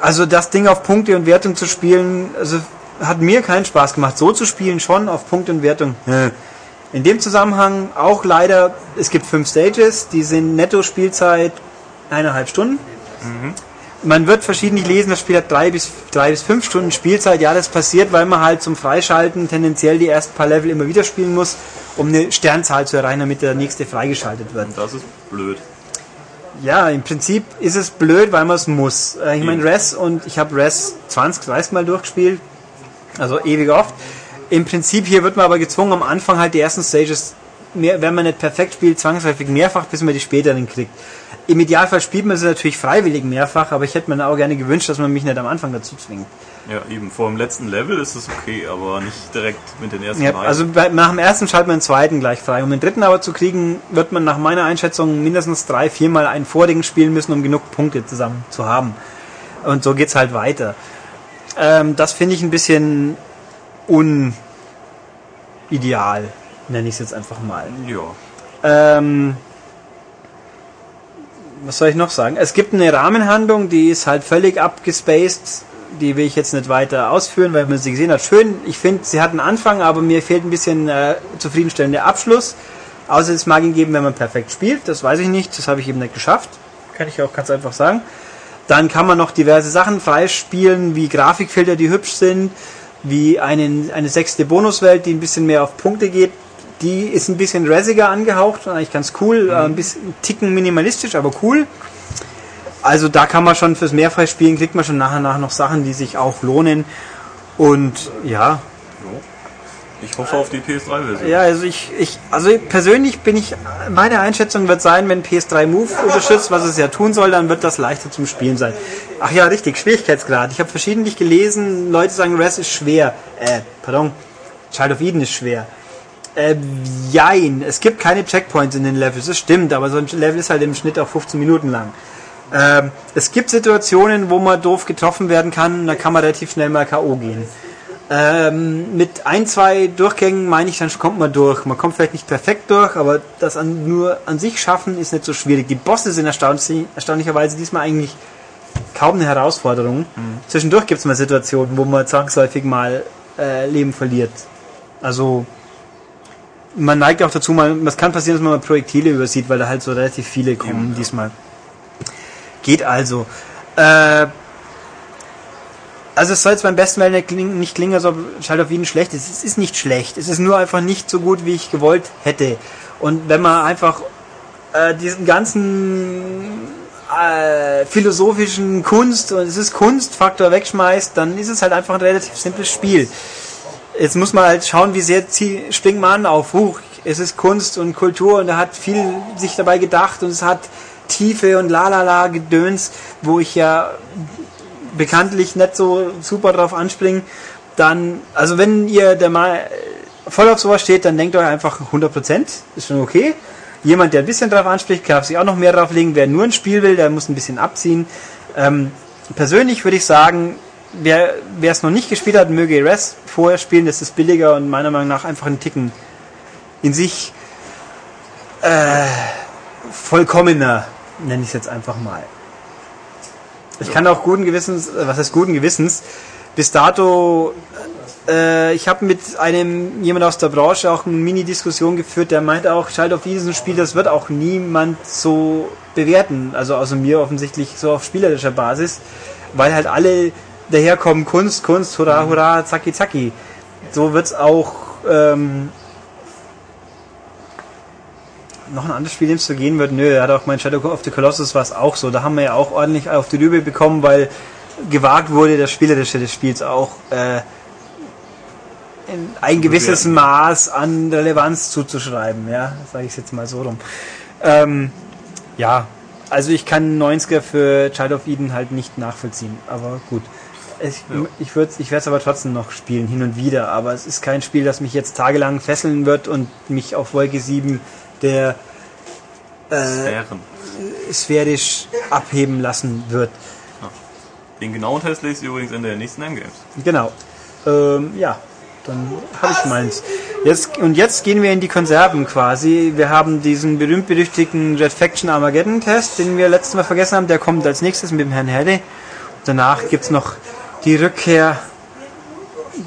also das Ding auf Punkte und Wertung zu spielen, also hat mir keinen Spaß gemacht. So zu spielen schon auf Punkte und Wertung. In dem Zusammenhang auch leider, es gibt fünf Stages, die sind netto Spielzeit eineinhalb Stunden. Man wird verschiedentlich lesen, das Spiel hat drei bis, drei bis fünf Stunden Spielzeit. Ja, das passiert, weil man halt zum Freischalten tendenziell die ersten paar Level immer wieder spielen muss, um eine Sternzahl zu erreichen, damit der nächste freigeschaltet wird. Das ist blöd. Ja, im Prinzip ist es blöd, weil man es muss. Äh, Ich meine, Res und ich habe Res 20, 30 Mal durchgespielt, also ewig oft. Im Prinzip hier wird man aber gezwungen, am Anfang halt die ersten Stages, mehr, wenn man nicht perfekt spielt, zwangsläufig mehrfach, bis man die späteren kriegt. Im Idealfall spielt man sie natürlich freiwillig mehrfach, aber ich hätte mir auch gerne gewünscht, dass man mich nicht am Anfang dazu zwingt. Ja, eben. Vor dem letzten Level ist es okay, aber nicht direkt mit den ersten Ja, beiden. also bei, nach dem ersten schaltet man den zweiten gleich frei. Um den dritten aber zu kriegen, wird man nach meiner Einschätzung mindestens drei, viermal einen vorigen spielen müssen, um genug Punkte zusammen zu haben. Und so geht's halt weiter. Ähm, das finde ich ein bisschen unideal, nenne ich es jetzt einfach mal. ja. Ähm, was soll ich noch sagen? Es gibt eine Rahmenhandlung, die ist halt völlig abgespaced. Die will ich jetzt nicht weiter ausführen, weil man sie gesehen hat. Schön, ich finde, sie hat einen Anfang, aber mir fehlt ein bisschen äh, zufriedenstellender Abschluss. Außer es mag ihn geben, wenn man perfekt spielt. Das weiß ich nicht. Das habe ich eben nicht geschafft. Kann ich auch ganz einfach sagen. Dann kann man noch diverse Sachen freispielen, wie Grafikfilter, die hübsch sind, wie einen, eine sechste Bonuswelt, die ein bisschen mehr auf Punkte geht. Die ist ein bisschen resiger angehaucht, eigentlich ganz cool, äh, ein bisschen ticken minimalistisch, aber cool. Also da kann man schon fürs Mehrfreispielen, kriegt man schon nach und nach noch Sachen, die sich auch lohnen. Und ja, Ich hoffe auf die PS3-Version. ja, also ich, ich, also persönlich bin ich, meine Einschätzung wird sein, wenn PS3 Move unterstützt, was es ja tun soll, dann wird das leichter zum Spielen sein. Ach ja, richtig, Schwierigkeitsgrad. Ich habe verschiedentlich gelesen, Leute sagen, Res ist schwer. Äh, pardon, Child of Eden ist schwer. Äh, jein, es gibt keine Checkpoints in den Levels, das stimmt, aber so ein Level ist halt im Schnitt auch 15 Minuten lang. Ähm, es gibt Situationen, wo man doof getroffen werden kann, da kann man relativ schnell mal K.O. gehen. Ähm, mit ein, zwei Durchgängen meine ich, dann kommt man durch. Man kommt vielleicht nicht perfekt durch, aber das an, nur an sich schaffen ist nicht so schwierig. Die Bosse sind erstaunlich, erstaunlicherweise diesmal eigentlich kaum eine Herausforderung. Zwischendurch gibt es mal Situationen, wo man zwangsläufig mal äh, Leben verliert. Also man neigt auch dazu, mal, es kann passieren, dass man mal Projektile übersieht, weil da halt so relativ viele kommen diesmal. Geht also. Äh, also es soll jetzt beim besten Willen nicht klingen, nicht klingen, als ob Child of Eden schlecht ist. Es ist nicht schlecht. Es ist nur einfach nicht so gut, wie ich gewollt hätte. Und wenn man einfach äh, diesen ganzen äh, philosophischen Kunst und es ist Kunstfaktor wegschmeißt, dann ist es halt einfach ein relativ simples Spiel. Jetzt muss man halt schauen, wie sehr springt man an auf. Huch, es ist Kunst und Kultur und er hat viel sich dabei gedacht und es hat Tiefe und lalala Gedöns, wo ich ja bekanntlich nicht so super drauf anspringen, dann, also wenn ihr der mal voll auf sowas steht, dann denkt euch einfach 100%, ist schon okay. Jemand, der ein bisschen drauf anspricht, darf sich auch noch mehr drauflegen. Wer nur ein Spiel will, der muss ein bisschen abziehen. Ähm, persönlich würde ich sagen, wer es noch nicht gespielt hat, möge Res vorher spielen, das ist billiger und meiner Meinung nach einfach ein Ticken in sich äh, vollkommener, nenne ich es jetzt einfach mal. Ich kann auch guten Gewissens, äh, was heißt guten Gewissens, bis dato, äh, ich habe mit einem jemand aus der Branche auch eine Mini-Diskussion geführt, der meinte auch, Child of Eden Spiel, das wird auch niemand so bewerten, also außer mir offensichtlich so auf spielerischer Basis, weil halt alle daherkommen, Kunst, Kunst, hurra, hurra, zacki, zacki. So wird's auch ähm, noch ein anderes Spiel, dem es so gehen wird. Nö, er hat auch mein Shadow of the Colossus war es auch so. Da haben wir ja auch ordentlich auf die Rübe bekommen, weil gewagt wurde, das Spielerische des Spiels auch äh, in ein gewisses. Maß an Relevanz zuzuschreiben. Ja, sage ich jetzt mal so rum. Ähm, ja, also ich kann 90er für Child of Eden halt nicht nachvollziehen, aber gut. Ich, Ja. ich, ich werde es aber trotzdem noch spielen, hin und wieder, aber es ist kein Spiel, das mich jetzt tagelang fesseln wird und mich auf Wolke 7 der äh, Sphären. sphärisch abheben lassen wird. Den genauen Test lest ihr übrigens in der nächsten M-Games. Genau. Ähm, ja, dann habe ich meins. Jetzt, und jetzt gehen wir in die Konserven quasi. Wir haben diesen berühmt-berüchtigten Red Faction Armageddon Test, den wir letztes Mal vergessen haben. Der kommt als nächstes mit dem Herrn Herde. Danach gibt's noch die Rückkehr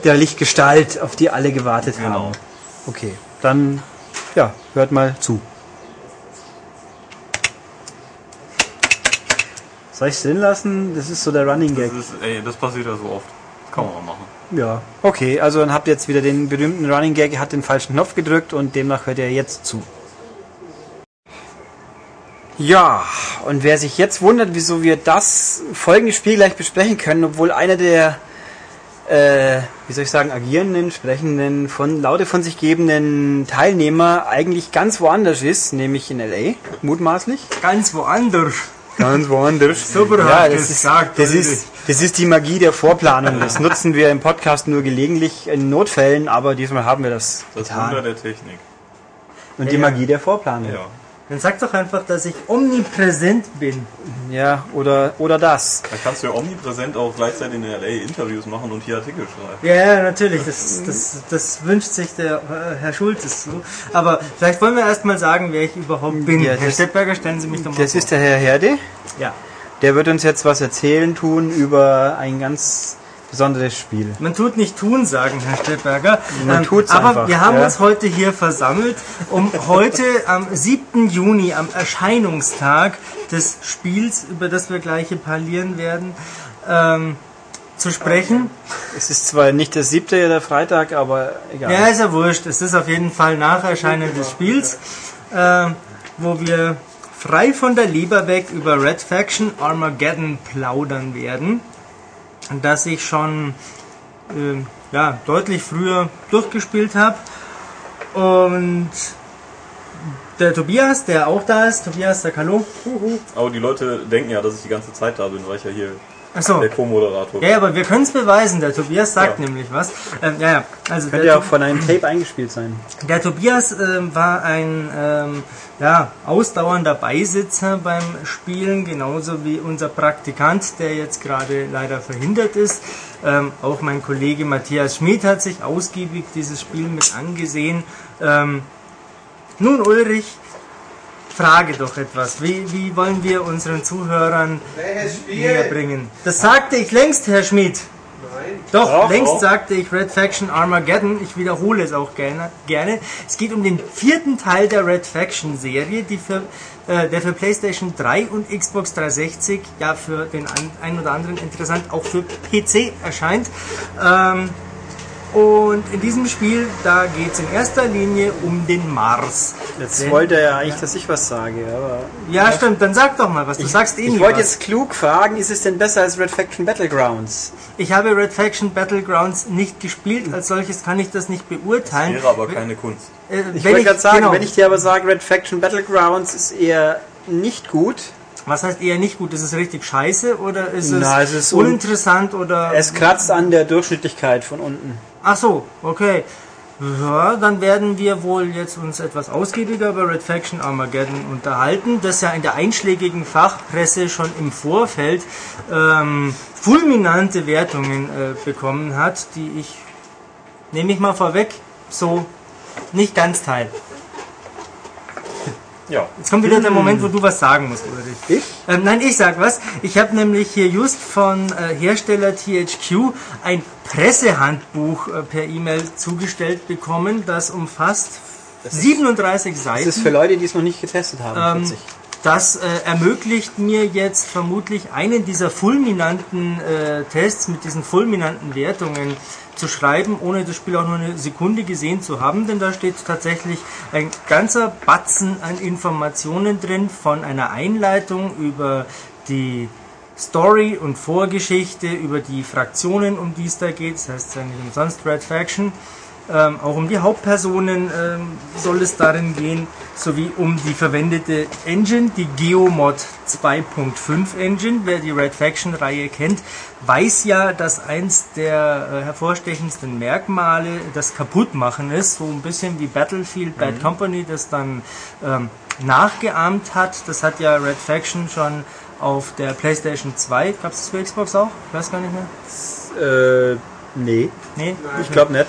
der Lichtgestalt, auf die alle gewartet Genau. haben. Okay, dann ja, hört mal zu. Soll ich drin lassen? Das ist so der Running Gag. Das, ist, ey, das passiert ja so oft. Das kann man mal machen. Ja, okay, also dann habt ihr jetzt wieder den berühmten Running Gag, er hat den falschen Knopf gedrückt und demnach hört er jetzt zu. Ja, und wer sich jetzt wundert, wieso wir das folgende Spiel gleich besprechen können, obwohl einer der, äh, wie soll ich sagen, agierenden, sprechenden, von Laute von sich gebenden Teilnehmer eigentlich ganz woanders ist, nämlich in L.A., mutmaßlich. Ganz woanders. Ganz woanders. Super ja, das gesagt, ist, das, ist, das ist die Magie der Vorplanung. Das nutzen wir im Podcast nur gelegentlich in Notfällen, aber diesmal haben wir das Das getan. Wunder der Technik. Und die. Magie der Vorplanung. Ja. Dann sag doch einfach, dass ich omnipräsent bin. Ja, oder, oder das. Dann kannst du ja omnipräsent auch gleichzeitig in LA Interviews machen und hier Artikel schreiben. Ja, ja, natürlich. Das, das, das wünscht sich der äh, Herr Schulz so. Aber vielleicht wollen wir erst mal sagen, wer ich überhaupt bin. Ja, Herr Stettberger, stellen Sie mich doch mal Das vor. ist der Herr Herde. ja. Der wird uns jetzt was erzählen tun über ein ganz besonderes Spiel. Man tut nicht tun, sagen Herr Stettberger. Man tut's aber einfach, wir haben ja. uns heute hier versammelt, um heute am 7. Juni, am Erscheinungstag des Spiels, über das wir gleich hier parlieren werden, ähm, zu sprechen. Es ist zwar nicht der siebte der Freitag, aber egal. Ja, ist ja wurscht. Es ist auf jeden Fall nach Erscheinen des Spiels, äh, wo wir frei von der Leber weg über Red Faction Armageddon plaudern werden. Das ich schon äh, ja, deutlich früher durchgespielt habe. Und der Tobias, der auch da ist, Tobias, sag Hallo. Aber die Leute denken ja, dass ich die ganze Zeit da bin, weil ich ja hier Achso. der Co-Moderator Ja, aber wir können es beweisen. Der Tobias sagt Ja. nämlich was. Ähm, ja, ja. Also Könnte ja auch von einem Tape eingespielt sein. Der Tobias ähm, war ein ähm, ja, ausdauernder Beisitzer beim Spielen, genauso wie unser Praktikant, der jetzt gerade leider verhindert ist. Ähm, auch mein Kollege Matthias Schmid hat sich ausgiebig dieses Spiel mit angesehen. Ähm, nun Ulrich, frage doch etwas. Wie, wie wollen wir unseren Zuhörern näher bringen? Das sagte ich längst, Herr Schmid. Nein. Doch, Doch, längst doch. sagte ich Red Faction Armageddon. Ich wiederhole es auch gerne. gerne. Es geht um den vierten Teil der Red Faction Serie, die für, äh, der für PlayStation 3 und Xbox 360, ja für den ein, ein oder anderen interessant, auch für PC erscheint. Ähm, und in diesem Spiel, da geht es in erster Linie um den Mars. Jetzt Denn- wollte er ja eigentlich, dass ich was sage, aber. Ja, stimmt, dann sag doch mal was. Du sagst eh Ich wollte jetzt klug fragen, ist es denn besser als Red Faction Battlegrounds? Ich habe Red Faction Battlegrounds nicht gespielt, als solches kann ich das nicht beurteilen. Wäre aber keine Kunst. Äh, Ich wollte gerade sagen, genau. wenn ich dir aber sage, Red Faction Battlegrounds ist eher nicht gut, Was heißt eher nicht gut? Ist es richtig scheiße oder ist es, Na, es ist un- uninteressant oder. es kratzt an der Durchschnittlichkeit von unten. Ach so, okay. Ja, dann werden wir wohl jetzt uns etwas ausgiebiger über Red Faction Armageddon unterhalten, das ja in der einschlägigen Fachpresse schon im Vorfeld ähm, fulminante Wertungen äh, bekommen hat, die ich, nehme ich mal vorweg, so nicht ganz teile. Ja. Jetzt kommt wieder der Moment, wo du was sagen musst, Ulrich. Ich? Ähm, nein, ich sag was. Ich habe nämlich hier just von äh, Hersteller THQ ein Pressehandbuch äh, per E-Mail zugestellt bekommen, das umfasst 37 Das Seiten. ist für Leute, die es noch nicht getestet haben. Ähm, 40. das äh, ermöglicht mir jetzt vermutlich einen dieser fulminanten äh, Tests mit diesen fulminanten Wertungen zu schreiben, ohne das Spiel auch nur eine Sekunde gesehen zu haben, denn da steht tatsächlich ein ganzer Batzen an Informationen drin, von einer Einleitung über die Story und Vorgeschichte, über die Fraktionen, um die es da geht, das heißt nicht umsonst Red Faction, ähm, auch um die Hauptpersonen ähm, soll es darin gehen, sowie um die verwendete Engine, die Geomod 2.5 Engine. Wer die Red Faction Reihe kennt, weiß ja, dass eins der äh, hervorstechendsten Merkmale das Kaputtmachen ist, so ein bisschen wie Battlefield Bad Company das dann ähm, nachgeahmt hat. Das hat ja Red Faction schon auf der PlayStation 2, gab es das für Xbox auch? Ich weiß gar nicht mehr. Äh, nee, Nee? ich glaube nicht.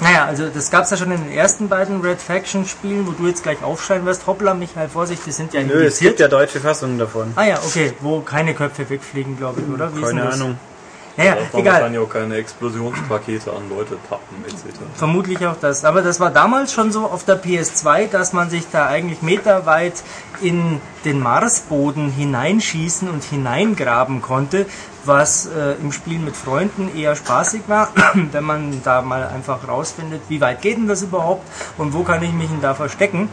Naja, also das gab es ja schon in den ersten beiden Red Faction Spielen, wo du jetzt gleich aufschreien wirst. Hoppla, Michael, Vorsicht, die sind ja Nö, es gibt ja deutsche Fassungen davon. Ah ja, okay, wo keine Köpfe wegfliegen, glaube ich, oder? Wie Keine? Ahnung. Naja, Da man egal. wahrscheinlich auch keine Explosionspakete an Leute tappen, etc. Vermutlich auch das. Aber das war damals schon so auf der PS2, dass man sich da eigentlich meterweit in den Marsboden hineinschießen und hineingraben konnte, was äh, im Spiel mit Freunden eher spaßig war, wenn man da mal einfach rausfindet, wie weit geht denn das überhaupt und wo kann ich mich denn da verstecken.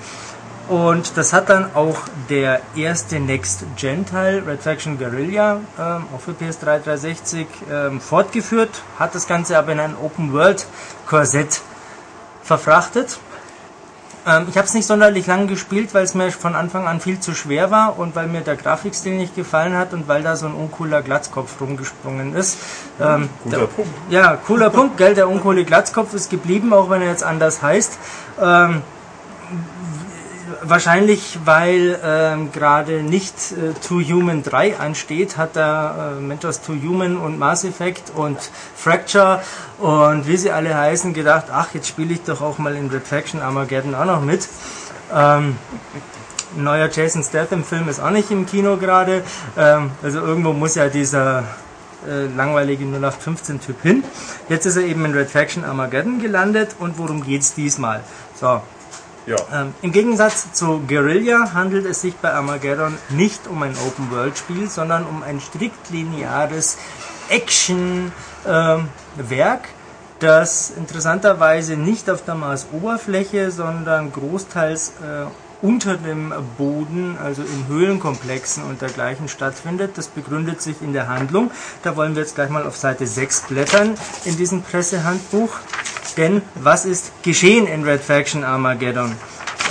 Und das hat dann auch der erste Next-Gen-Teil, Red Faction Guerrilla, ähm, auch für PS3 360, ähm, fortgeführt, hat das Ganze aber in ein Open-World-Korsett verfrachtet. Ähm, ich habe es nicht sonderlich lange gespielt, weil es mir von Anfang an viel zu schwer war und weil mir der Grafikstil nicht gefallen hat und weil da so ein uncooler Glatzkopf rumgesprungen ist. Ähm, Guter der, Punkt. Ja, cooler Punkt, gell? Der uncoole Glatzkopf ist geblieben, auch wenn er jetzt anders heißt. Ähm, Wahrscheinlich, weil ähm, gerade nicht äh, Two Human 3 ansteht, hat er äh, Mentors Two Human und Mass Effect und Fracture und wie sie alle heißen, gedacht, ach, jetzt spiele ich doch auch mal in Red Faction Armageddon auch noch mit. Ähm, neuer Jason Statham-Film ist auch nicht im Kino gerade. Ähm, also irgendwo muss ja dieser äh, langweilige 0815-Typ hin. Jetzt ist er eben in Red Faction Armageddon gelandet und worum geht's diesmal? So, Ja. ähm, Im Gegensatz zu Guerilla handelt es sich bei Armageddon nicht um ein Open-World-Spiel, sondern um ein strikt lineares Action-Werk, das interessanterweise nicht auf der Mars-Oberfläche, sondern großteils äh, unter dem Boden, also in Höhlenkomplexen und dergleichen stattfindet. Das begründet sich in der Handlung. Da wollen wir jetzt gleich mal auf Seite 6 blättern in diesem Pressehandbuch. Denn was ist geschehen in Red Faction Armageddon?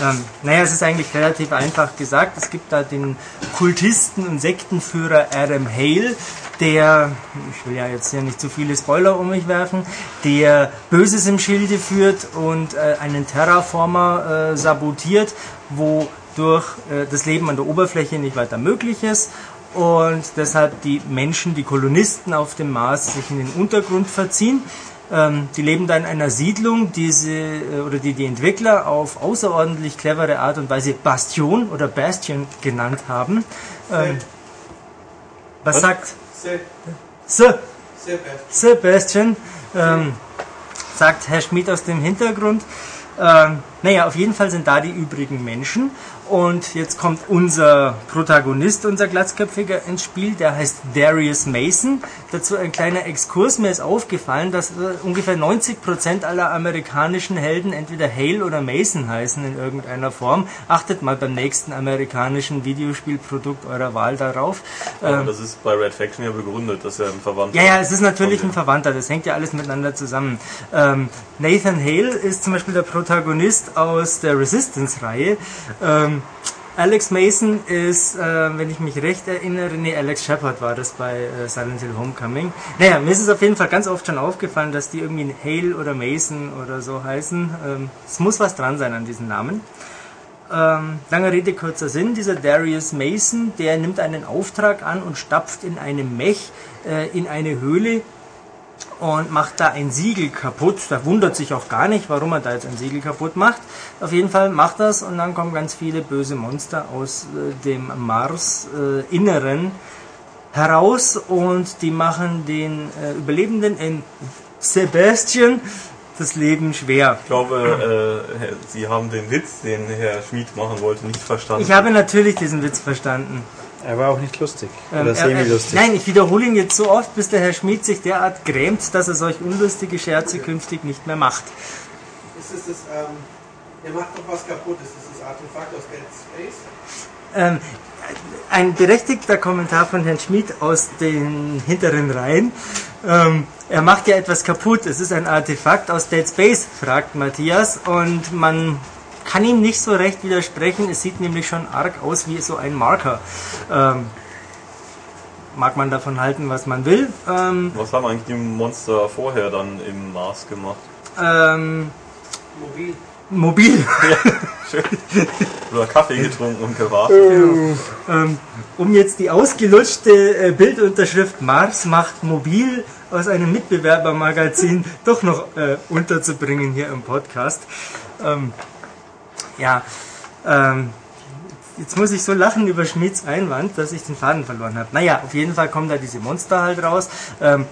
Ähm, naja, es ist eigentlich relativ einfach gesagt. Es gibt da den Kultisten und Sektenführer Adam Hale, der, ich will ja jetzt hier nicht zu viele Spoiler um mich werfen, der Böses im Schilde führt und äh, einen Terraformer äh, sabotiert, wodurch äh, das Leben an der Oberfläche nicht weiter möglich ist und deshalb die Menschen, die Kolonisten auf dem Mars sich in den Untergrund verziehen. Ähm, die leben da in einer Siedlung, die sie, äh, oder die die Entwickler auf außerordentlich clevere Art und Weise Bastion oder Bastion genannt haben. Ähm, was Was? sagt Sehr bad. Sebastian? Ähm, sagt Herr Schmidt aus dem Hintergrund. Ähm, naja, auf jeden Fall sind da die übrigen Menschen. Und jetzt kommt unser Protagonist, unser Glatzköpfiger ins Spiel, der heißt Darius Mason. Dazu ein kleiner Exkurs. Mir ist aufgefallen, dass äh, ungefähr 90% aller amerikanischen Helden entweder Hale oder Mason heißen in irgendeiner Form. Achtet mal beim nächsten amerikanischen Videospielprodukt eurer Wahl darauf. Aber Ähm, das ist bei Red Faction ja begründet, dass er ein Verwandter ja, ja, es ist natürlich ein Verwandter, das hängt ja alles miteinander zusammen. Ähm, Nathan Hale ist zum Beispiel der Protagonist aus der Resistance-Reihe. Ähm, Alex Mason ist, äh, wenn ich mich recht erinnere, nee, Alex Shepard war das bei äh, Silent Hill Homecoming. Naja, mir ist es auf jeden Fall ganz oft schon aufgefallen, dass die irgendwie Hale oder Mason oder so heißen. Ähm, es muss was dran sein an diesen Namen. Ähm, lange Rede, kurzer Sinn. Dieser Darius Mason, der nimmt einen Auftrag an und stapft in einem Mech äh, in eine Höhle und macht da ein Siegel kaputt. Da wundert sich auch gar nicht, warum er da jetzt ein Siegel kaputt macht. Auf jeden Fall macht das und dann kommen ganz viele böse Monster aus äh, dem Mars-Inneren heraus und die machen den äh, Überlebenden in Sebastian das Leben schwer. Ich glaube, äh, Sie haben den Witz, den Herr Schmid machen wollte, nicht verstanden. Ich habe natürlich diesen Witz verstanden. Er war auch nicht lustig. Ähm, Oder er- er- semi-lustig. Nein, ich wiederhole ihn jetzt so oft, bis der Herr Schmid sich derart grämt, dass er solch unlustige Scherze künftig nicht mehr macht. Ist es das, ähm, der macht doch was kaputt. Ist es das Artefakt aus Dead Space? Ähm, ein berechtigter Kommentar von Herrn Schmid aus den hinteren Reihen. Ähm, er macht ja etwas kaputt. Es ist ein Artefakt aus Dead Space, fragt Matthias. Und man kann ihm nicht so recht widersprechen. Es sieht nämlich schon arg aus wie so ein Marker. Ähm, mag man davon halten, was man will. Ähm, Was haben eigentlich die Monster vorher dann im Mars gemacht? ähm, Mobil. mobil. Schön. Oder Kaffee getrunken und gewartet. Ähm, um jetzt die ausgelutschte äh, Bildunterschrift Mars macht mobil aus einem Mitbewerbermagazin doch noch äh, unterzubringen hier im Podcast. Ähm, ja, ähm, jetzt muss ich so lachen über Schmieds Einwand, dass ich den Faden verloren habe. Naja, auf jeden Fall kommen da diese Monster halt raus. Ähm,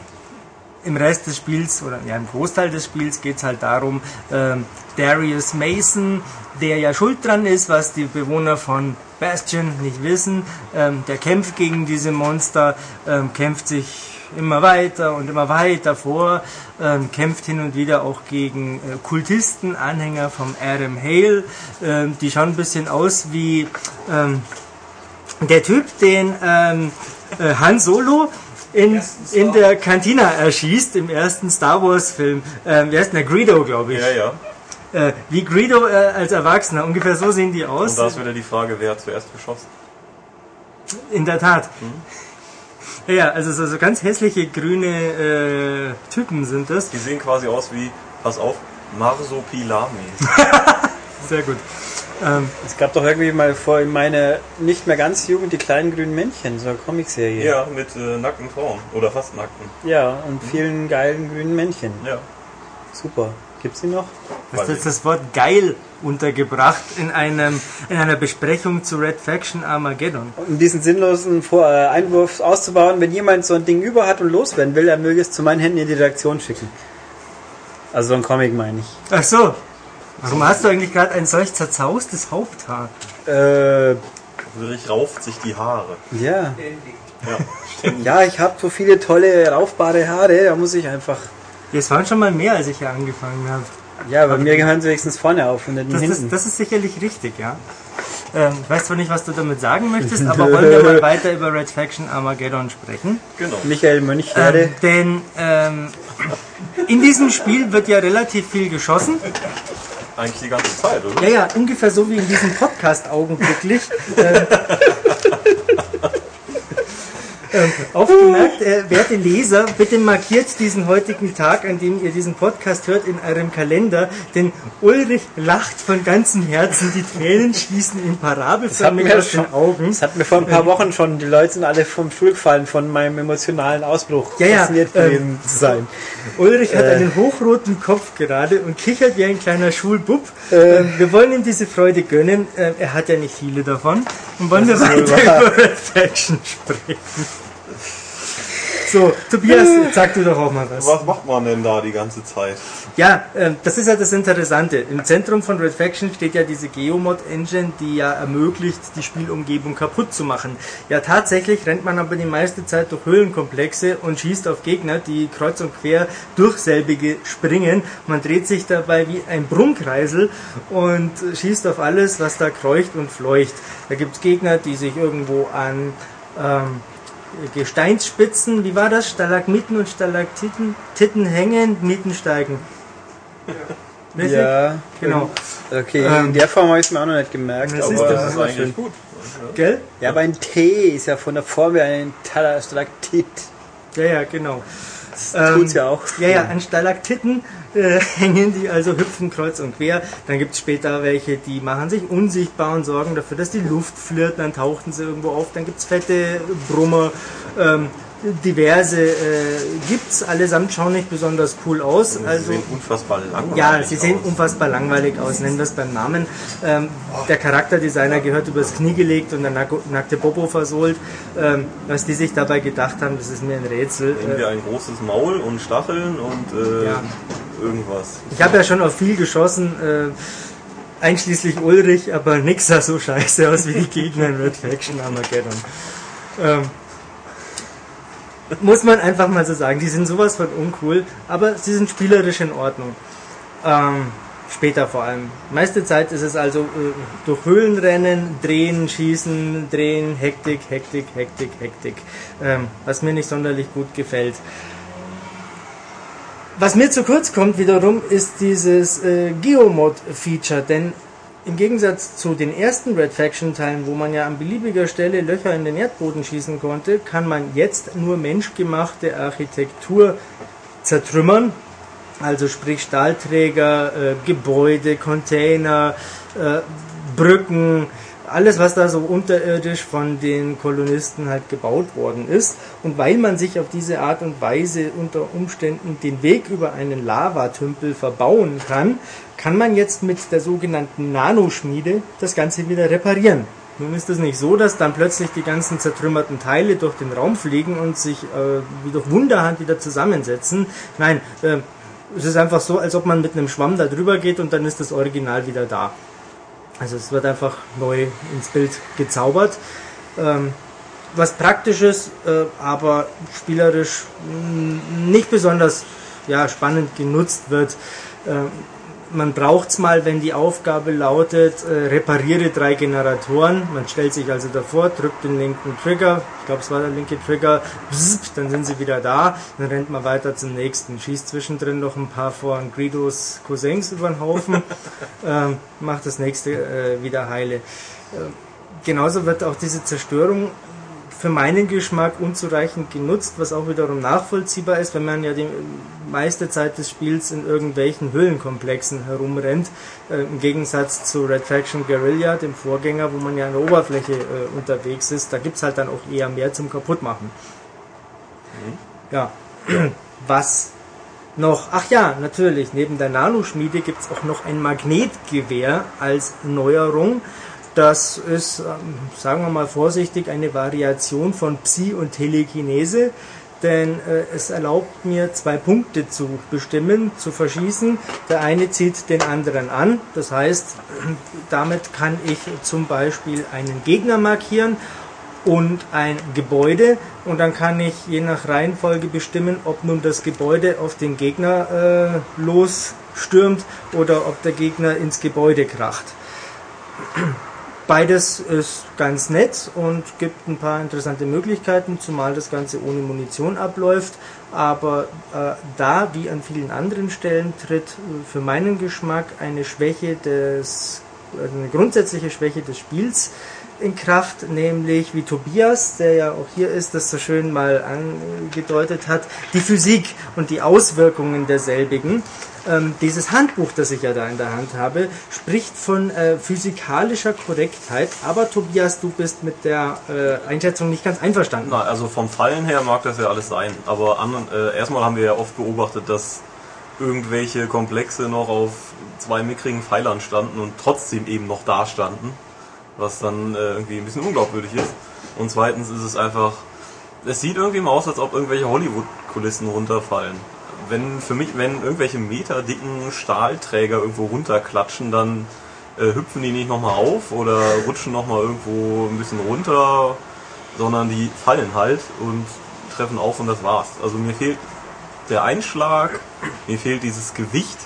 im Rest des Spiels oder ja im Großteil des Spiels geht es halt darum, ähm, Darius Mason, der ja schuld dran ist, was die Bewohner von Bastion nicht wissen, ähm, der kämpft gegen diese Monster, ähm, kämpft sich immer weiter und immer weiter vor, ähm, kämpft hin und wieder auch gegen äh, Kultisten, Anhänger vom Adam Hale, ähm, die schauen ein bisschen aus wie ähm, der Typ, den ähm, äh, Han Solo in, in der Kantina erschießt, im ersten Star Wars Film. Ähm, wer ist denn der Greedo, glaube ich? Ja, ja. Äh, wie Greedo äh, als Erwachsener, ungefähr so sehen die Und aus. da ist wieder die Frage, wer hat zuerst geschossen? In der Tat. Ja, also so, so ganz hässliche grüne äh, Typen sind das. Die sehen quasi aus wie, pass auf, Marsupilami. Sehr gut. Ähm, Es gab doch irgendwie mal vor in meiner nicht mehr ganz Jugend die kleinen grünen Männchen, so eine Comicserie. Ja, mit äh, nackten Frauen. Oder fast nackten. Ja, und vielen geilen grünen Männchen. Ja. Super. Gibt's die noch? hast du jetzt das Wort geil untergebracht in, einem, in einer Besprechung zu Red Faction Armageddon? Um diesen sinnlosen Vor äh, Einwurf auszubauen, wenn jemand so ein Ding über hat und loswerden will, er möge es zu meinen Händen in die Redaktion schicken. Also so ein Comic meine ich. Ach so. Warum hast du eigentlich gerade ein solch zerzaustes Haupthaar? Äh, Ulrich rauft sich die Haare. ja. Ja, ständig. Ja, ich habe so viele tolle raufbare Haare, da muss ich einfach. Das waren schon mal mehr, als ich hier angefangen habe. Ja, bei mir gehören sie wenigstens vorne auf und nicht Das hinten. ist, das ist sicherlich richtig, ja. Ähm, ich weiß zwar nicht, was du damit sagen möchtest, aber wollen wir mal weiter über Red Faction Armageddon sprechen. Genau. Michael Mönchherde. Ähm, denn ähm, in diesem Spiel wird ja relativ viel geschossen. Eigentlich die ganze Zeit, oder? Ja, ja, ungefähr so wie in diesem Podcast augenblicklich. Ähm, ähm, aufgemerkt, äh, werte Leser, bitte markiert diesen heutigen Tag, an dem ihr diesen Podcast hört, in eurem Kalender, denn Ulrich lacht von ganzem Herzen, die Tränen schießen ihm parabelförmig aus den schon- Augen. Das hat mir vor ein paar Wochen schon, die Leute sind alle vom Stuhl gefallen von meinem emotionalen Ausbruch. Ja, ja, ähm, gewesen zu sein. Ulrich hat Äh. einen hochroten Kopf gerade und kichert wie ein kleiner Schulbub. Ähm, wir wollen ihm diese Freude gönnen. Ähm, er hat ja nicht viele davon. Und wollen wir Das ist wohl weiter über Red Faction sprechen. So, Tobias, sag du doch auch mal was. Was macht man denn da die ganze Zeit? Ja, ähm, das ist ja das Interessante. Im Zentrum von Red Faction steht ja diese Geomod-Engine, die ja ermöglicht, die Spielumgebung kaputt zu machen. Ja, tatsächlich rennt man aber die meiste Zeit durch Höhlenkomplexe und schießt auf Gegner, die kreuz und quer durch selbige springen. Man dreht sich dabei wie ein Brummkreisel und schießt auf alles, was da kreucht und fleucht. Da gibt's Gegner, die sich irgendwo an ähm, Gesteinsspitzen, wie war das? Stalagmiten und Stalaktiten Titten hängen, Mieten steigen. Richtig? Ja, Genau. Okay, Ähm, in der Form habe ich es mir auch noch nicht gemerkt. das aber ist das ist eigentlich schön. gut. Gell? Ja, aber ein T ist ja von der Form wie ein Tala- Stalaktit. Ja, ja, genau. Das tut's ja auch. Ja, ja, an Stalaktiten äh, hängen die, also hüpfen kreuz und quer. Dann gibt es später welche, die machen sich unsichtbar und sorgen dafür, dass die Luft flirrt. Dann tauchten sie irgendwo auf. Dann gibt es fette Brummer. Ähm, diverse äh, gibt's. Allesamt schauen nicht besonders cool aus. Sie Also sehen unfassbar langweilig Ja, sie sehen aus. unfassbar langweilig aus, nennen wir es beim Namen. Ähm, der Charakterdesigner gehört übers Knie gelegt und der nack- nackte Bobo versohlt. Ähm, was die sich dabei gedacht haben, das ist mir ein Rätsel. Irgendwie Äh, ein großes Maul und Stacheln und äh, Ja. irgendwas. ich habe ja schon auf viel geschossen, äh, einschließlich Ulrich, aber nix sah so scheiße aus wie die Gegner in Red Faction Armageddon. Ähm, muss man einfach mal so sagen, die sind sowas von uncool, aber sie sind spielerisch in Ordnung. Ähm, später vor allem. Meiste Zeit ist es also äh, durch Höhlen rennen, drehen, schießen, drehen, Hektik, Hektik, Hektik, Hektik. Ähm, was mir nicht sonderlich gut gefällt. Was mir zu kurz kommt wiederum, ist dieses äh, Geomod-Feature, denn im Gegensatz zu den ersten Red Faction-Teilen, wo man ja an beliebiger Stelle Löcher in den Erdboden schießen konnte, kann man jetzt nur menschgemachte Architektur zertrümmern. Also sprich Stahlträger, äh, Gebäude, Container, äh, Brücken, alles was da so unterirdisch von den Kolonisten halt gebaut worden ist. Und weil man sich auf diese Art und Weise unter Umständen den Weg über einen Lavatümpel verbauen kann, kann man jetzt mit der sogenannten Nanoschmiede das Ganze wieder reparieren. Nun ist es nicht so, dass dann plötzlich die ganzen zertrümmerten Teile durch den Raum fliegen und sich äh, wie durch Wunderhand wieder zusammensetzen. Nein, äh, es ist einfach so, als ob man mit einem Schwamm da drüber geht und dann ist das Original wieder da. Also es wird einfach neu ins Bild gezaubert. Ähm, was praktisches, äh, aber spielerisch mh, nicht besonders ja, spannend genutzt wird. Ähm, man braucht es mal, wenn die Aufgabe lautet, äh, repariere drei Generatoren. Man stellt sich also davor, drückt den linken Trigger, ich glaube es war der linke Trigger, bzzzt, dann sind sie wieder da, dann rennt man weiter zum nächsten, schießt zwischendrin noch ein paar von Greedos Cousins über den Haufen, ähm, macht das nächste äh, wieder heile. Äh, genauso wird auch diese Zerstörung für meinen Geschmack unzureichend genutzt, was auch wiederum nachvollziehbar ist, wenn man ja die meiste Zeit des Spiels in irgendwelchen Höhlenkomplexen herumrennt, äh, im Gegensatz zu Red Faction Guerrilla, dem Vorgänger, wo man ja an der Oberfläche äh, unterwegs ist. Da gibt's halt dann auch eher mehr zum Kaputtmachen. Ja, was noch, ach ja, natürlich, neben der Nanoschmiede gibt's auch noch ein Magnetgewehr als Neuerung. Das ist, ähm, sagen wir mal vorsichtig, eine Variation von Psi und Telekinese, denn äh, es erlaubt mir zwei Punkte zu bestimmen, zu verschießen. Der eine zieht den anderen an, das heißt, damit kann ich zum Beispiel einen Gegner markieren und ein Gebäude und dann kann ich je nach Reihenfolge bestimmen, ob nun das Gebäude auf den Gegner äh, losstürmt oder ob der Gegner ins Gebäude kracht. Beides ist ganz nett und gibt ein paar interessante Möglichkeiten, zumal das Ganze ohne Munition abläuft. Aber äh, da, wie an vielen anderen Stellen, tritt äh, für meinen Geschmack eine Schwäche des, eine grundsätzliche Schwäche des Spiels in Kraft, nämlich wie Tobias, der ja auch hier ist, das so schön mal angedeutet hat, die Physik und die Auswirkungen derselbigen. Ähm, dieses Handbuch, das ich ja da in der Hand habe, spricht von äh, physikalischer Korrektheit, aber Tobias, du bist mit der äh, Einschätzung nicht ganz einverstanden. Na, also vom Fallen her mag das ja alles sein, aber an, äh, erstmal haben wir ja oft beobachtet, dass irgendwelche Komplexe noch auf zwei mickrigen Pfeilern standen und trotzdem eben noch da standen, was dann äh, irgendwie ein bisschen unglaubwürdig ist. Und zweitens ist es einfach, es sieht irgendwie mal aus, als ob irgendwelche Hollywood-Kulissen runterfallen. Wenn für mich, wenn irgendwelche meterdicken Stahlträger irgendwo runterklatschen, dann äh, hüpfen die nicht nochmal auf oder rutschen nochmal irgendwo ein bisschen runter, sondern die fallen halt und treffen auf und das war's. Also mir fehlt der Einschlag, mir fehlt dieses Gewicht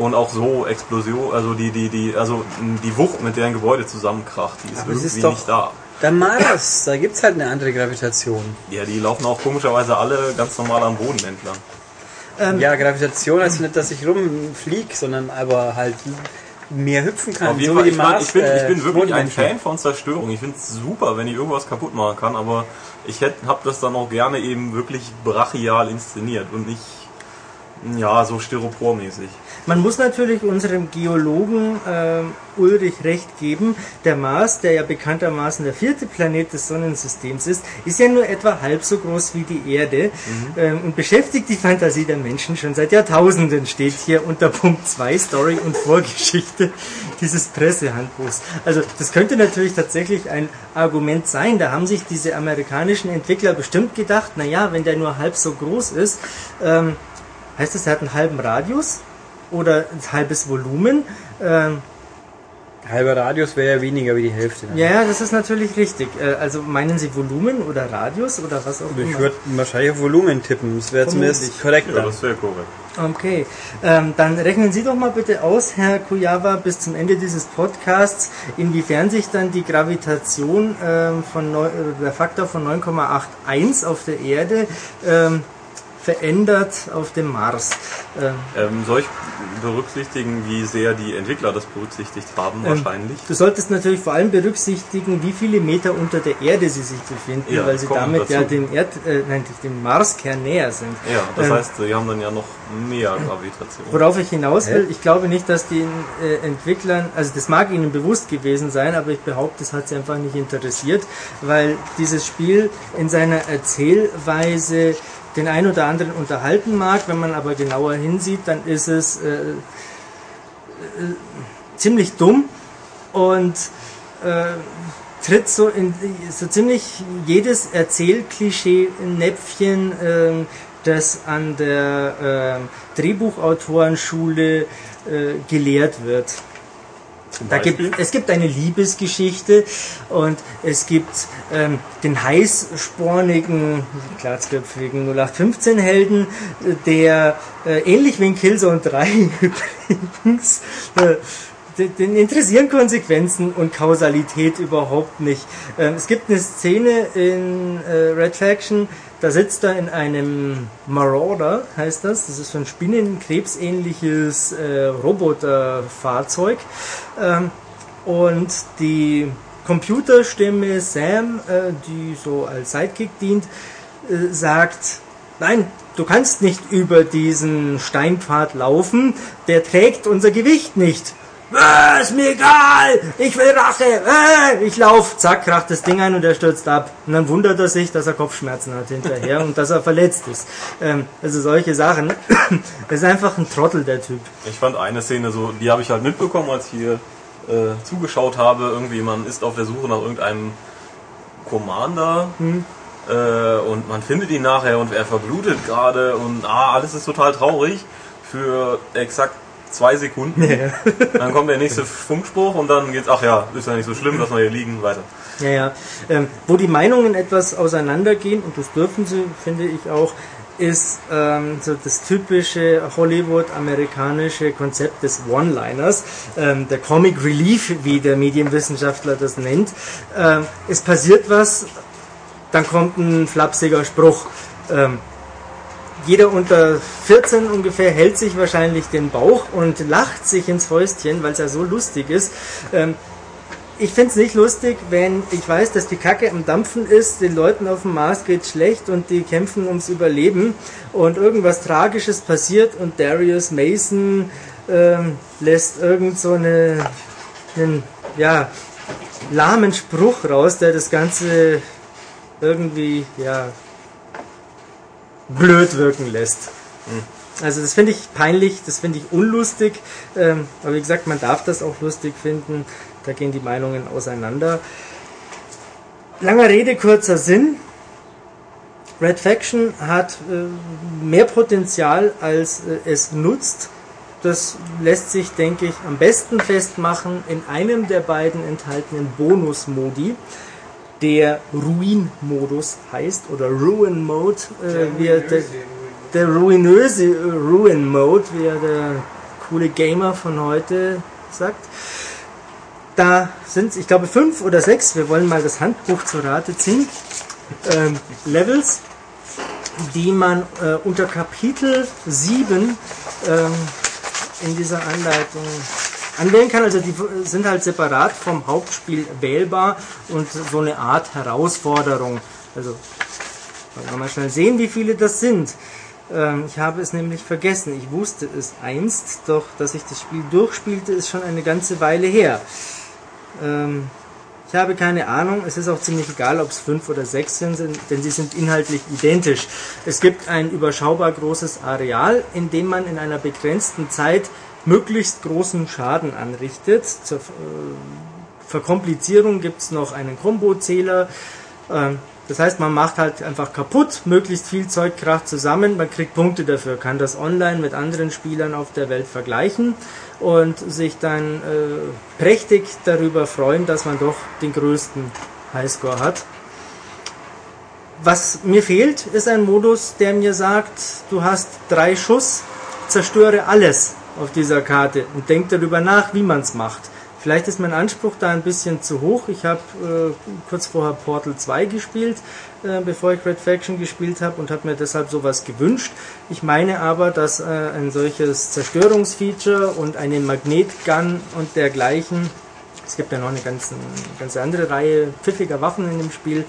und auch so Explosion, also die, die, die, also die Wucht, mit der ein Gebäude zusammenkracht, die ist Aber es irgendwie ist doch- nicht da. Der Mars, da gibt's halt eine andere Gravitation. Ja, die laufen auch komischerweise alle ganz normal am Boden entlang. Ähm, Ja, Gravitation heißt nicht, dass ich rumflieg, sondern aber halt mehr hüpfen kann. Auf jeden so Fall, wie ich, Mars, ich, bin, ich äh, bin wirklich ein. Fan von Zerstörung. Ich finde es super, wenn ich irgendwas kaputt machen kann, aber ich habe das dann auch gerne eben wirklich brachial inszeniert und nicht ja so styropormäßig. Man muss natürlich unserem Geologen ähm, Ulrich recht geben. Der Mars, der ja bekanntermaßen der vierte Planet des Sonnensystems ist, ist ja nur etwa halb so groß wie die Erde ähm, und beschäftigt die Fantasie der Menschen schon seit Jahrtausenden, steht hier unter Punkt 2 Story und Vorgeschichte dieses Pressehandbuchs. Also das könnte natürlich tatsächlich ein Argument sein. Da haben sich diese amerikanischen Entwickler bestimmt gedacht, naja, wenn der nur halb so groß ist, ähm, heißt das, er hat einen halben Radius? Oder ein halbes Volumen. Ähm, Halber Radius wäre ja weniger wie die Hälfte. dann. ja, ja, das ist natürlich richtig. Äh, also meinen Sie Volumen oder Radius oder was auch Ich immer? würde wahrscheinlich auf Volumen tippen. Das wäre zumindest korrekt. Ja, das wäre korrekt. Okay, ähm, dann rechnen Sie doch mal bitte aus, Herr Kujawa, bis zum Ende dieses Podcasts, inwiefern sich dann die Gravitation ähm, von neu, äh, der Faktor von 9,81 auf der Erde ähm, verändert auf dem Mars. Ähm, Ähm, soll ich berücksichtigen, wie sehr die Entwickler das berücksichtigt haben? Ähm, Wahrscheinlich. Du solltest natürlich vor allem berücksichtigen, wie viele Meter unter der Erde sie sich befinden, Ja, weil sie damit dazu. ja dem Erd, äh, nein, dem Marskern näher sind. Ja, das Ähm, heißt, sie haben dann ja noch mehr Gravitation. Worauf ich hinaus will, ich glaube nicht, dass den äh, Entwicklern, also das mag ihnen bewusst gewesen sein, aber ich behaupte, es hat sie einfach nicht interessiert, weil dieses Spiel in seiner Erzählweise den ein oder anderen unterhalten mag, wenn man aber genauer hinsieht, dann ist es äh, äh, ziemlich dumm und äh, tritt so in so ziemlich jedes Erzählklischee-Näpfchen, ähm, das an der ähm, Drehbuchautorenschule äh, gelehrt wird. Da gibt, es gibt eine Liebesgeschichte und es gibt ähm, den heißspornigen, glatzköpfigen 0815-Helden, äh, der äh, ähnlich wie in Killzone 3 übrigens, äh, den- den interessieren Konsequenzen und Kausalität überhaupt nicht. Ähm, es gibt eine Szene in äh, Red Faction, da sitzt er in einem Marauder, heißt das. Das ist so ein spinnenkrebsähnliches äh, Roboterfahrzeug. Ähm, und die Computerstimme Sam, äh, die so als Sidekick dient, äh, sagt, nein, du kannst nicht über diesen Steinpfad laufen, der trägt unser Gewicht nicht. Äh, ist mir egal, ich will Rache, äh, ich lauf, zack, kracht das Ding ein und er stürzt ab. Und dann wundert er sich, dass er Kopfschmerzen hat hinterher und dass er verletzt ist. Ähm, also solche Sachen. Das ist einfach ein Trottel, der Typ. Ich fand eine Szene so, die habe ich halt mitbekommen, als ich hier äh, zugeschaut habe. Irgendwie, man ist auf der Suche nach irgendeinem Commander äh, und man findet ihn nachher und er verblutet gerade und ah, alles ist total traurig für exakt zwei Sekunden. Dann kommt der nächste Funkspruch und dann geht's, ach ja, ist ja nicht so schlimm, dass wir hier liegen, weiter. Ja, ja. Ähm, wo die Meinungen etwas auseinandergehen, und das dürfen sie, finde ich auch, ist ähm, so das typische Hollywood-amerikanische Konzept des One-Liners, ähm, der Comic Relief, wie der Medienwissenschaftler das nennt. Ähm, es passiert was, dann kommt ein flapsiger Spruch. Jeder unter 14 ungefähr hält sich wahrscheinlich den Bauch und lacht sich ins Fäustchen, weil es ja so lustig ist. Ähm, ich finde es nicht lustig, wenn ich weiß, dass die Kacke am Dampfen ist, den Leuten auf dem Mars geht schlecht und die kämpfen ums Überleben und irgendwas Tragisches passiert und Darius Mason ähm, lässt irgend so eine, einen ja, lahmen Spruch raus, der das Ganze irgendwie ja, blöd wirken lässt. Also das finde ich peinlich, das finde ich unlustig, ähm, aber wie gesagt, man darf das auch lustig finden, da gehen die Meinungen auseinander. Langer Rede, kurzer Sinn. Red Faction hat äh, mehr Potenzial, als äh, es nutzt. Das lässt sich, denke ich, am besten festmachen in einem der beiden enthaltenen Bonus-Modi, der Ruin-Modus heißt, oder Ruin-Mode, äh, wie er der, der ruinöse äh, Ruin-Mode, wie er der coole Gamer von heute sagt. Da sind, ich glaube, fünf oder sechs, wir wollen mal das Handbuch zur Rate ziehen, ähm, Levels, die man äh, unter Kapitel 7 ähm, in dieser Anleitung anwählen kann. Also die sind halt separat vom Hauptspiel wählbar und so eine Art Herausforderung. Also wollen wir mal schnell sehen, wie viele das sind. Ähm, ich habe es nämlich vergessen. Ich wusste es einst, doch dass ich das Spiel durchspielte, ist schon eine ganze Weile her. Ähm, ich habe keine Ahnung, es ist auch ziemlich egal, ob es fünf oder sechs sind, denn sie sind inhaltlich identisch. Es gibt ein überschaubar großes Areal, in dem man in einer begrenzten Zeit möglichst großen Schaden anrichtet. Zur äh, Verkomplizierung gibt es noch einen Kombozähler. Ähm, das heißt, man macht halt einfach kaputt, möglichst viel Zeug kracht zusammen, man kriegt Punkte dafür, kann das online mit anderen Spielern auf der Welt vergleichen und sich dann äh, prächtig darüber freuen, dass man doch den größten Highscore hat. Was mir fehlt, ist ein Modus, der mir sagt, du hast drei Schuss, zerstöre alles auf dieser Karte und denk darüber nach, wie man es macht. Vielleicht ist mein Anspruch da ein bisschen zu hoch. Ich habe äh, kurz vorher Portal 2 gespielt, äh, bevor ich Red Faction gespielt habe und habe mir deshalb sowas gewünscht. Ich meine aber, dass äh, ein solches Zerstörungsfeature und eine Magnetgun und dergleichen, es gibt ja noch eine ganze, ganz andere Reihe pfiffiger Waffen in dem Spiel,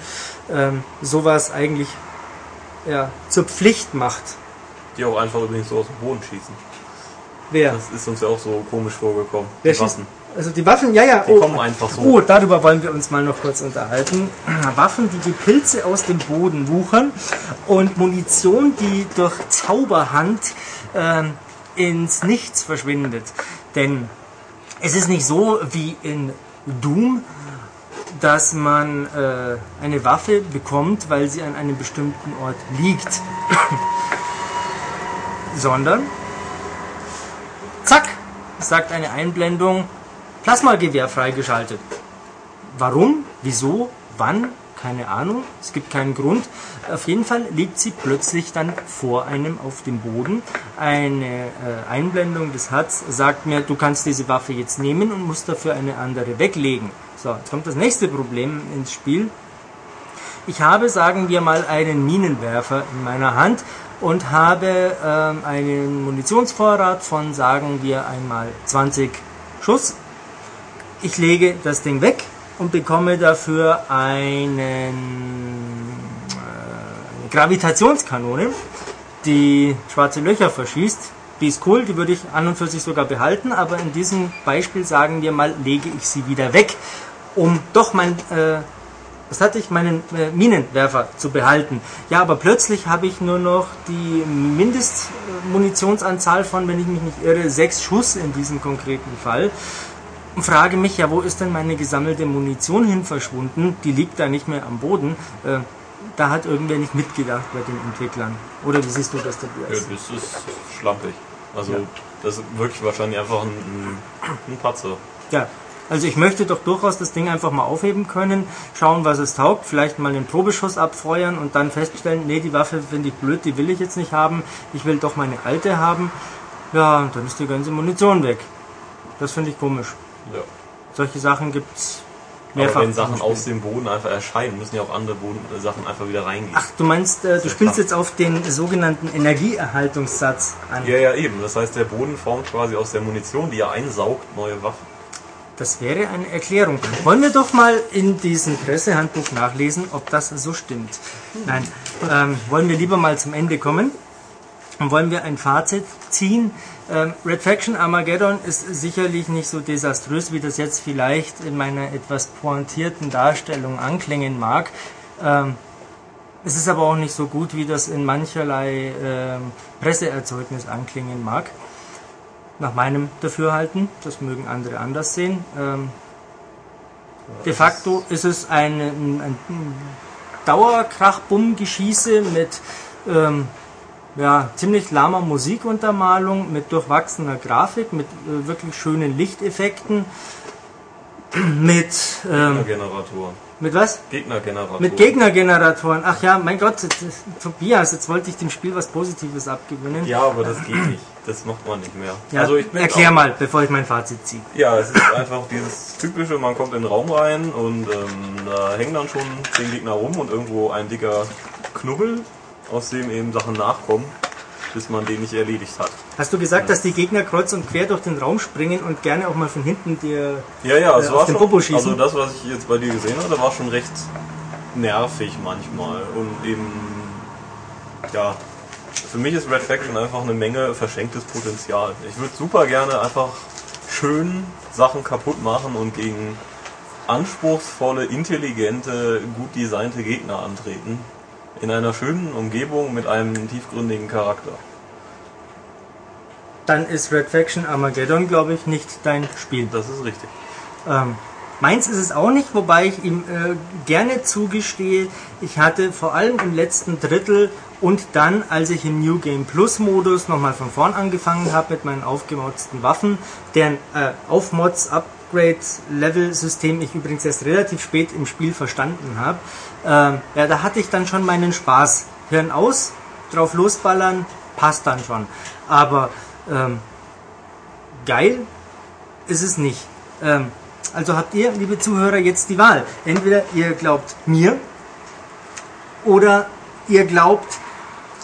ähm, sowas eigentlich ja, zur Pflicht macht. Die auch einfach übrigens so aus dem Boden schießen. Wer? Das ist uns ja auch so komisch vorgekommen. Wer Die? Waffen. Also die Waffen, ja, ja. Die kommen einfach so. Oh, darüber wollen wir uns mal noch kurz unterhalten. Waffen, die die Pilze aus dem Boden wuchern und Munition, die durch Zauberhand ähm, ins Nichts verschwindet. Denn es ist nicht so wie in Doom, dass man äh, eine Waffe bekommt, weil sie an einem bestimmten Ort liegt. Sondern, zack, sagt eine Einblendung, Plasmagewehr freigeschaltet. Warum? Wieso? Wann? Keine Ahnung. Es gibt keinen Grund. Auf jeden Fall liegt sie plötzlich dann vor einem auf dem Boden. Eine äh, Einblendung des HUDs sagt mir, du kannst diese Waffe jetzt nehmen und musst dafür eine andere weglegen. So, jetzt kommt das nächste Problem ins Spiel. Ich habe, sagen wir mal, einen Minenwerfer in meiner Hand und habe ähm, einen Munitionsvorrat von, sagen wir einmal, 20 Schuss. Ich lege das Ding weg und bekomme dafür einen äh, Gravitationskanone, die schwarze Löcher verschießt. Die ist cool, die würde ich an und für sich sogar behalten, aber in diesem Beispiel sagen wir mal, lege ich sie wieder weg, um doch mein, äh, was hatte ich, meinen äh, Minenwerfer zu behalten. Ja, aber plötzlich habe ich nur noch die Mindestmunitionsanzahl von, wenn ich mich nicht irre, sechs Schuss in diesem konkreten Fall. Und frage mich, ja, wo ist denn meine gesammelte Munition hin verschwunden? Die liegt da nicht mehr am Boden. Äh, da hat irgendwer nicht mitgedacht bei den Entwicklern. Oder wie siehst du das, Ja, Tobias? das ist schlampig. Also Ja. das ist wirklich wahrscheinlich einfach ein, ein Patzer. Ja, also ich möchte doch durchaus das Ding einfach mal aufheben können, schauen, was es taugt, vielleicht mal einen Probeschuss abfeuern und dann feststellen, nee, die Waffe finde ich blöd, die will ich jetzt nicht haben, ich will doch meine alte haben. Ja, und dann ist die ganze Munition weg. Das finde ich komisch. Ja. Solche Sachen gibt's Aber mehrfach. wenn Sachen aus dem Boden einfach erscheinen, müssen ja auch andere Boden, äh, Sachen einfach wieder reingehen. Ach, du meinst, äh, du spielst jetzt auf den sogenannten Energieerhaltungssatz an. Ja, ja, eben. Das heißt, der Boden formt quasi aus der Munition, die er einsaugt, neue Waffen. Das wäre eine Erklärung. Wollen wir doch mal in diesem Pressehandbuch nachlesen, ob das so stimmt. Nein, ähm, wollen wir lieber mal zum Ende kommen und wollen wir ein Fazit ziehen. Ähm, Red Faction Armageddon ist sicherlich nicht so desaströs, wie das jetzt vielleicht in meiner etwas pointierten Darstellung anklingen mag. Ähm, es ist aber auch nicht so gut, wie das in mancherlei ähm, Presseerzeugnis anklingen mag nach meinem Dafürhalten. Das mögen andere anders sehen. Ähm, de facto ist es ein, ein, ein Dauerkrach-Bumm-Geschieße mit ähm, ja, ziemlich lahmer Musikuntermalung, mit durchwachsener Grafik, mit äh, wirklich schönen Lichteffekten, mit, ähm, Gegnergeneratoren. mit was? Gegnergeneratoren. Mit Gegnergeneratoren. Ach ja, mein Gott, Tobias, jetzt wollte ich dem Spiel was Positives abgewinnen. Ja, aber das geht nicht. Das macht man nicht mehr. Ja, also ich bin erklär auch- mal, bevor ich mein Fazit ziehe. Ja, es ist einfach dieses typische, man kommt in den Raum rein und ähm, da hängen dann schon zehn Gegner rum und irgendwo ein dicker Knubbel, aus dem eben Sachen nachkommen, bis man den nicht erledigt hat. Hast du gesagt, dass die Gegner kreuz und quer durch den Raum springen und gerne auch mal von hinten dir. Ja, ja, Äh, auf den Popo schießen? also das, was ich jetzt bei dir gesehen habe, war schon recht nervig manchmal und eben, ja, für mich ist Red Faction einfach eine Menge verschenktes Potenzial. Ich würde super gerne einfach schön Sachen kaputt machen und gegen anspruchsvolle, intelligente, gut designte Gegner antreten. In einer schönen Umgebung mit einem tiefgründigen Charakter. Dann ist Red Faction Armageddon, glaube ich, nicht dein Spiel. Das ist richtig. Ähm, meins ist es auch nicht, wobei ich ihm äh, gerne zugestehe, ich hatte vor allem im letzten Drittel und dann, als ich im New Game Plus Modus nochmal von vorn angefangen habe mit meinen aufgemotzten Waffen, deren äh, Aufmods Upgrade Level System ich übrigens erst relativ spät im Spiel verstanden habe, ähm, ja, da hatte ich dann schon meinen Spaß. Hirn aus, drauf losballern, passt dann schon. Aber ähm, geil ist es nicht. Ähm, also habt ihr, liebe Zuhörer, jetzt die Wahl. Entweder ihr glaubt mir oder ihr glaubt,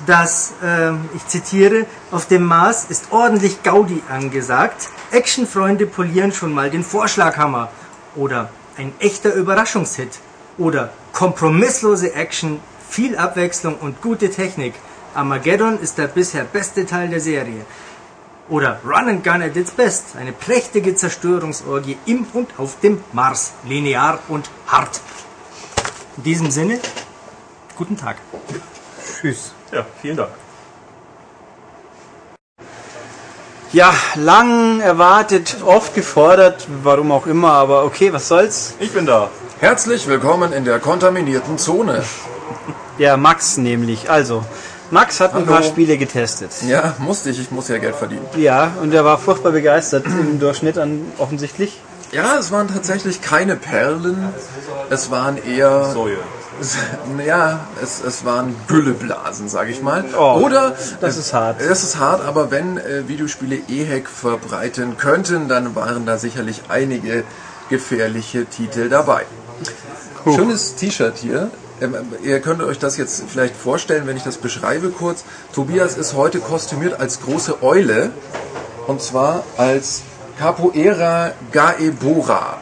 dass, ähm, ich zitiere, auf dem Mars ist ordentlich Gaudi angesagt. Actionfreunde polieren schon mal den Vorschlaghammer. Oder ein echter Überraschungshit. Oder kompromisslose Action, viel Abwechslung und gute Technik. Armageddon ist der bisher beste Teil der Serie. Oder Run and Gun at its best. Eine prächtige Zerstörungsorgie im und auf dem Mars. Linear und hart. In diesem Sinne, guten Tag. Tschüss. Ja, vielen Dank. Ja, lang erwartet, oft gefordert, warum auch immer, aber okay, was soll's? Ich bin da. Herzlich willkommen in der kontaminierten Zone. Ja, Max nämlich. Also, Max hat ein Hallo. paar Spiele getestet. Ja, musste ich, ich muss ja Geld verdienen. Ja, und er war furchtbar begeistert im Durchschnitt an offensichtlich. Ja, es waren tatsächlich keine Perlen, es waren eher, Säue. Ja, es, es waren Gülleblasen, sag ich mal. Oh, Oder, das ist hart. Das ist hart, aber wenn äh, Videospiele EHEC verbreiten könnten, dann waren da sicherlich einige gefährliche Titel dabei. Schönes T-Shirt hier. Ähm, ihr könnt euch das jetzt vielleicht vorstellen, wenn ich das beschreibe kurz. Tobias ist heute kostümiert als große Eule. Und zwar als Capoeira Gaebora.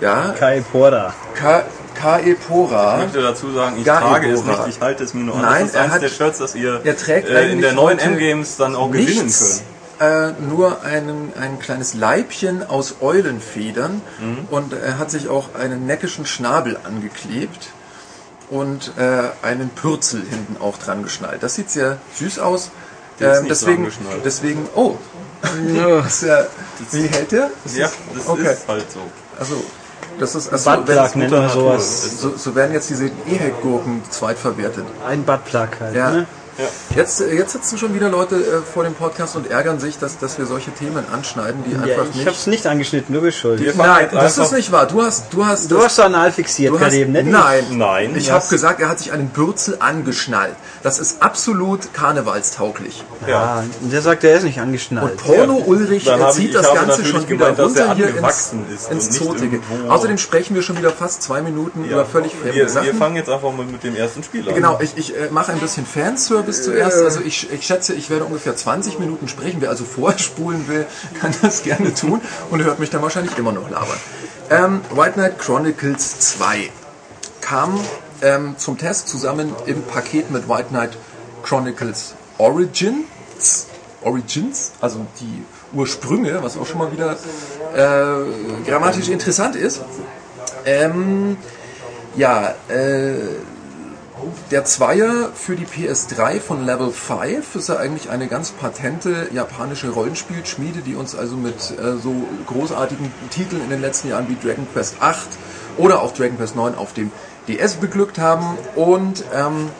Ja, Kai Porda. Ka K.E. Ich möchte dazu sagen, ich Gar trage es nicht, ich halte es mir nur an. Nein, das ist er eines hat- der Shirts, das ihr er trägt äh, in der neuen M-Games dann auch gewinnen könnt. äh, nur einen, ein kleines Leibchen aus Eulenfedern Mhm. und er hat sich auch einen neckischen Schnabel angeklebt und äh, einen Pürzel hinten auch dran geschnallt. Das sieht sehr süß aus. Der ist Ähm, nicht deswegen, deswegen, oh, das ist ja, wie hält der? Das Ja, ist, das okay. ist halt so. Also, das ist, also, Buttplug nennt man sowas. so, so werden jetzt diese E-Hack-Gurken zweitverwertet. Ein Buttplug halt. Ja. Ne? Jetzt, äh, jetzt sitzen schon wieder Leute äh, vor dem Podcast und ärgern sich, dass, dass wir solche Themen anschneiden, die Ja, einfach ich nicht. hab's nicht angeschnitten, du bist schuld. Nein, das ist nicht wahr. Du hast, du hast, Du das, hast so anal fixiert du gerade hast eben, nicht? nein, Nein. Ich Ja. habe gesagt, er hat sich einen Bürzel angeschnallt. Das ist absolut karnevalstauglich. Ja, und der sagt, er ist nicht angeschnallt. Und Porno Ulrich Dann er hab ich- zieht ich das Ganze schon wieder gemeint, er runter hier ins, ins Zotige. Außerdem sprechen wir schon wieder fast zwei Minuten über völlig fremde wir, Sachen. wir fangen jetzt einfach mal mit dem ersten Spiel an. Genau, ich, ich äh, mache ein bisschen Fanservice zuerst. Also ich, ich schätze, ich werde ungefähr 20 Minuten sprechen. Wer also vorspulen will, kann das gerne tun und hört mich dann wahrscheinlich immer noch labern. Ähm, White Knight Chronicles 2 kam ähm, zum Test zusammen im Paket mit White Knight Chronicles Origins. Origins, also die Ursprünge, was auch schon mal wieder äh, grammatisch interessant ist. Ähm, ja, äh, der Zweier für die PS3 von Level 5 ist ja eigentlich eine ganz patente japanische Rollenspielschmiede, die uns also mit äh, so großartigen Titeln in den letzten Jahren wie Dragon Quest 8 oder auch Dragon Quest 9 auf dem DS beglückt haben. Und ähm,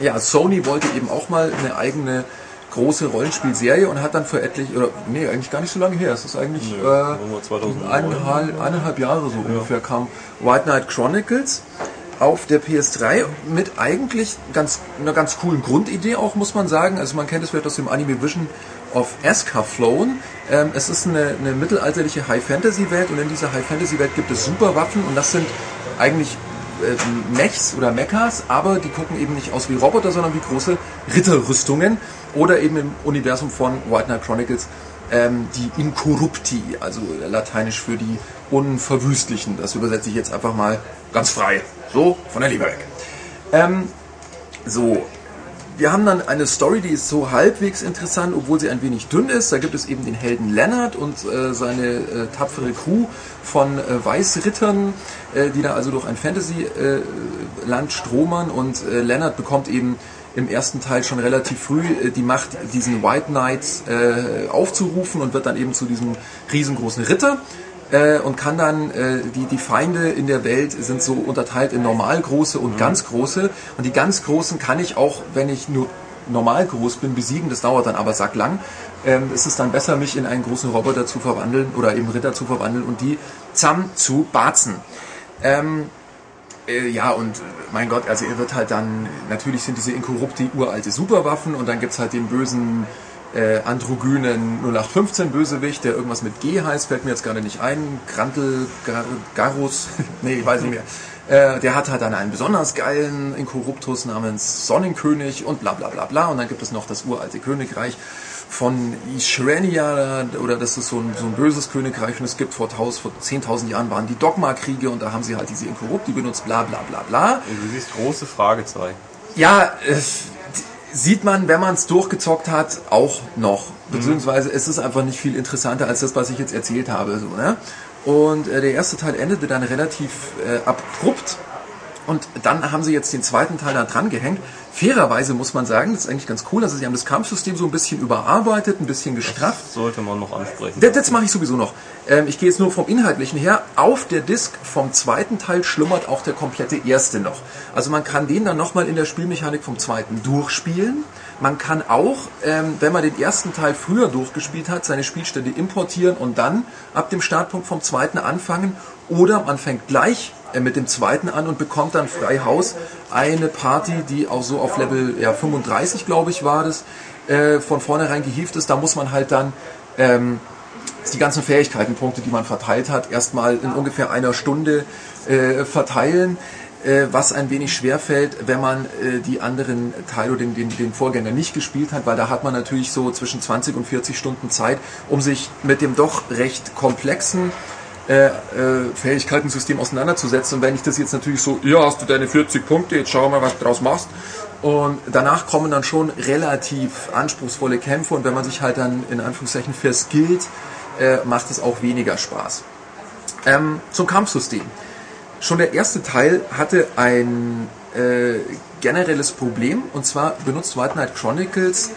ja, Sony wollte eben auch mal eine eigene große Rollenspielserie und hat dann für etlich, oder nee, eigentlich gar nicht so lange her, es ist eigentlich Nö, äh, war nur 2009. eineinhalb, eineinhalb Jahre so ungefähr kam White Knight Chronicles auf der PS3 mit eigentlich ganz, einer ganz coolen Grundidee auch, muss man sagen. Also man kennt es vielleicht aus dem Anime Vision of Escaflown. Ähm, es ist eine, eine mittelalterliche High-Fantasy-Welt und in dieser High-Fantasy-Welt gibt es Superwaffen und das sind eigentlich äh, Mechs oder Mechas, aber die gucken eben nicht aus wie Roboter, sondern wie große Ritterrüstungen oder eben im Universum von White Knight Chronicles ähm, die Incorrupti, also lateinisch für die Unverwüstlichen. Das übersetze ich jetzt einfach mal ganz frei, so von der Leber weg. Ähm, so, wir haben dann eine Story, die ist so halbwegs interessant, obwohl sie ein wenig dünn ist. Da gibt es eben den Helden Leonard und äh, seine äh, tapfere Crew von äh, Weißrittern, äh, die da also durch ein Fantasy-Land stromern. Und äh, Leonard bekommt eben im ersten Teil schon relativ früh äh, die Macht, diesen White Knight äh, aufzurufen und wird dann eben zu diesem riesengroßen Ritter äh, und kann dann, äh, die, die Feinde in der Welt sind so unterteilt in normal große und ganz große. Und die ganz großen kann ich auch, wenn ich nur normal groß bin, besiegen. Das dauert dann aber sacklang. Ähm, es ist dann besser, mich in einen großen Roboter zu verwandeln oder eben Ritter zu verwandeln und die zusammen zu batzen. Ähm, äh, ja, und äh, mein Gott, also er wird halt dann, natürlich sind diese Inkorrupti uralte Superwaffen und dann gibt's halt den bösen äh, androgynen 0815 Bösewicht, der irgendwas mit G heißt, fällt mir jetzt gerade nicht ein. Grantel, Gar, Garus, nee, ich weiß nicht mehr. Äh, der hat halt dann einen besonders geilen Inkorruptus namens Sonnenkönig und bla bla bla bla. Und dann gibt es noch das uralte Königreich von Ishrenia, oder das ist so ein, so ein böses Königreich und es gibt vor, 1000 vor 10.000 Jahren waren die Dogma-Kriege und da haben sie halt diese Inkorrupti benutzt, bla bla bla bla. Du siehst große Fragezeichen. Ja, äh, sieht man, wenn man es durchgezockt hat, auch noch. Beziehungsweise es ist einfach nicht viel interessanter als das, was ich jetzt erzählt habe. So, ne? Und äh, der erste Teil endete dann relativ äh, abrupt. Und dann haben sie jetzt den zweiten Teil da dran gehängt. Fairerweise muss man sagen, das ist eigentlich ganz cool, also sie haben das Kampfsystem so ein bisschen überarbeitet, ein bisschen gestrafft. Sollte man noch ansprechen. Das, das mache ich sowieso noch. Ähm, ich gehe jetzt nur vom Inhaltlichen her. Auf der Disk vom zweiten Teil schlummert auch der komplette erste noch. Also man kann den dann nochmal in der Spielmechanik vom zweiten durchspielen. Man kann auch, ähm, wenn man den ersten Teil früher durchgespielt hat, seine Spielstände importieren und dann ab dem Startpunkt vom zweiten anfangen. Oder man fängt gleich äh, mit dem zweiten an und bekommt dann frei Haus eine Party, die auch so auf Level ja, 35, glaube ich, war das, äh, von vornherein gehievt ist. Da muss man halt dann ähm, die ganzen Fähigkeitenpunkte, die man verteilt hat, erstmal in ungefähr einer Stunde äh, verteilen, äh, was ein wenig schwer fällt, wenn man äh, die anderen Teile oder den, den, den Vorgänger nicht gespielt hat, weil da hat man natürlich so zwischen 20 und 40 Stunden Zeit, um sich mit dem doch recht komplexen äh, äh, Fähigkeitensystem auseinanderzusetzen. Und wenn ich das jetzt natürlich so, ja, hast du deine 40 Punkte, jetzt schau mal, was du draus machst. Und danach kommen dann schon relativ anspruchsvolle Kämpfe und wenn man sich halt dann in Anführungszeichen verskillt, äh, macht es auch weniger Spaß. Ähm, zum Kampfsystem. Schon der erste Teil hatte ein äh, generelles Problem und zwar benutzt White Knight Chronicles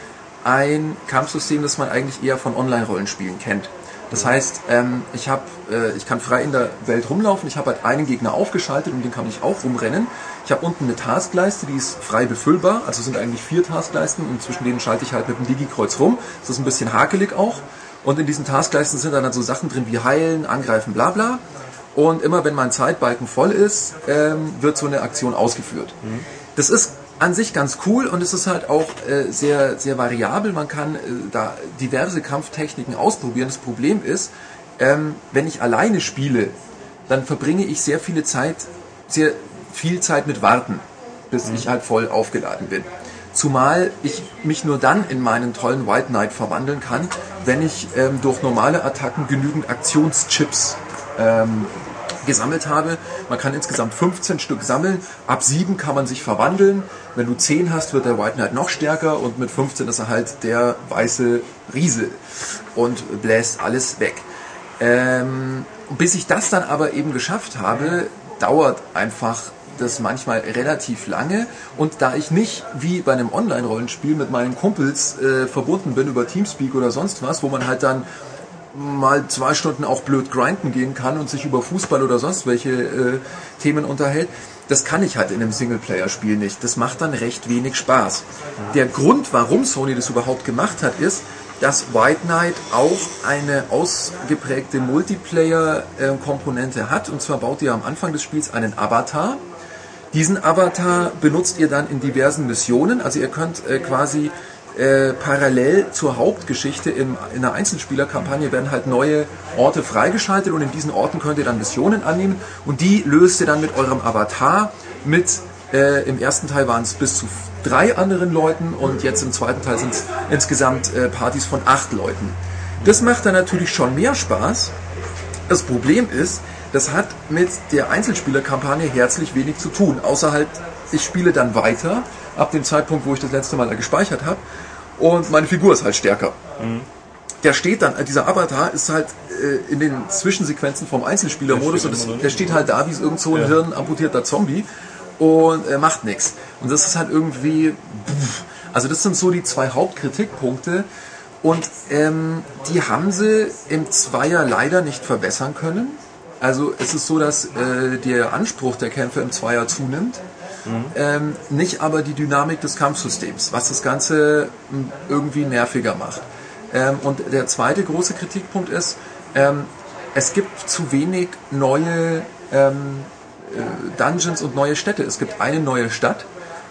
ein Kampfsystem, das man eigentlich eher von Online-Rollenspielen kennt. Das heißt, ähm, ich, hab, äh, ich kann frei in der Welt rumlaufen, ich habe halt einen Gegner aufgeschaltet und den kann ich auch rumrennen. Ich habe unten eine Taskleiste, die ist frei befüllbar, also sind eigentlich vier Taskleisten und zwischen denen schalte ich halt mit dem Digi-Kreuz rum. Das ist ein bisschen hakelig auch. Und in diesen Taskleisten sind dann, dann so Sachen drin wie heilen, angreifen, bla bla. Und immer wenn mein Zeitbalken voll ist, ähm, wird so eine Aktion ausgeführt. Das ist an sich ganz cool und es ist halt auch äh, sehr, sehr variabel. Man kann äh, da diverse Kampftechniken ausprobieren. Das Problem ist, ähm, wenn ich alleine spiele, dann verbringe ich sehr viele Zeit, sehr viel Zeit mit Warten, bis ich halt voll aufgeladen bin. Zumal ich mich nur dann in meinen tollen White Knight verwandeln kann, wenn ich ähm, durch normale Attacken genügend Aktionschips ähm, gesammelt habe. Man kann insgesamt 15 Stück sammeln. Ab 7 kann man sich verwandeln. Wenn du 10 hast, wird der White Knight noch stärker und mit 15 ist er halt der weiße Riese und bläst alles weg. Ähm, bis ich das dann aber eben geschafft habe, dauert einfach das manchmal relativ lange und da ich nicht wie bei einem Online-Rollenspiel mit meinen Kumpels äh, verbunden bin über Teamspeak oder sonst was, wo man halt dann mal zwei Stunden auch blöd grinden gehen kann und sich über Fußball oder sonst welche äh, Themen unterhält. Das kann ich halt in einem Singleplayer-Spiel nicht. Das macht dann recht wenig Spaß. Der Grund, warum Sony das überhaupt gemacht hat, ist, dass White Knight auch eine ausgeprägte Multiplayer-Komponente hat. Und zwar baut ihr am Anfang des Spiels einen Avatar. Diesen Avatar benutzt ihr dann in diversen Missionen. Also ihr könnt äh, quasi äh, parallel zur Hauptgeschichte in, in einer Einzelspielerkampagne werden halt neue Orte freigeschaltet und in diesen Orten könnt ihr dann Missionen annehmen und die löst ihr dann mit eurem Avatar mit, äh, im ersten Teil waren es bis zu drei anderen Leuten und jetzt im zweiten Teil sind es insgesamt äh, Partys von acht Leuten. Das macht dann natürlich schon mehr Spaß. Das Problem ist, das hat mit der Einzelspielerkampagne herzlich wenig zu tun, außer halt, ich spiele dann weiter ab dem Zeitpunkt, wo ich das letzte Mal gespeichert habe und meine Figur ist halt stärker. Der steht dann, dieser Avatar ist halt äh, in den Zwischensequenzen vom Einzelspielermodus Der und steht das, der steht halt da wie irgend so ein Ja. hirnamputierter Zombie und er macht nichts. Und das ist halt irgendwie, pff. also das sind so die zwei Hauptkritikpunkte und ähm, die haben sie im Zweier leider nicht verbessern können. Also es ist so, dass äh, der Anspruch der Kämpfe im Zweier zunimmt, ähm, nicht aber die Dynamik des Kampfsystems, was das Ganze m, irgendwie nerviger macht. Ähm, und der zweite große Kritikpunkt ist, ähm, es gibt zu wenig neue ähm, äh, Dungeons und neue Städte. Es gibt eine neue Stadt,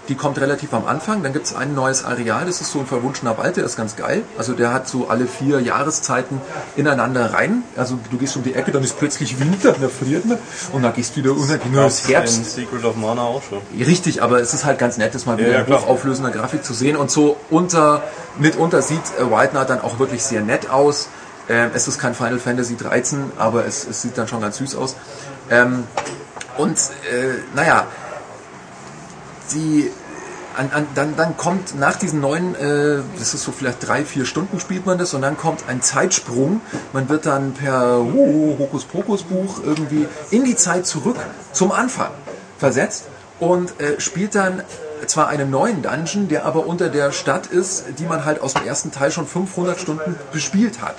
die kommt relativ am Anfang. Dann gibt es ein neues Areal, das ist so ein verwunschener Wald, der ist ganz geil. Also der hat so alle vier Jahreszeiten ineinander rein. Also du gehst um die Ecke, dann ist plötzlich Winter, dann friert man und dann gehst du wieder unter Das ist Herbst. in Secret of Mana auch schon. Richtig, aber es ist halt ganz nett, das mal wieder Ja, ja, hochauflösender Grafik zu sehen. Und so unter, mitunter sieht äh, White Knight dann auch wirklich sehr nett aus. Ähm, es ist kein Final Fantasy 13, aber es, es sieht dann schon ganz süß aus. Ähm, und äh, naja, die an, an, dann, dann kommt nach diesen neuen, äh, das ist so vielleicht drei, vier Stunden spielt man das und dann kommt ein Zeitsprung. Man wird dann per uh, Hokuspokus-Buch irgendwie in die Zeit zurück zum Anfang versetzt und äh, spielt dann zwar einen neuen Dungeon, der aber unter der Stadt ist, die man halt aus dem ersten Teil schon 500 Stunden bespielt hat.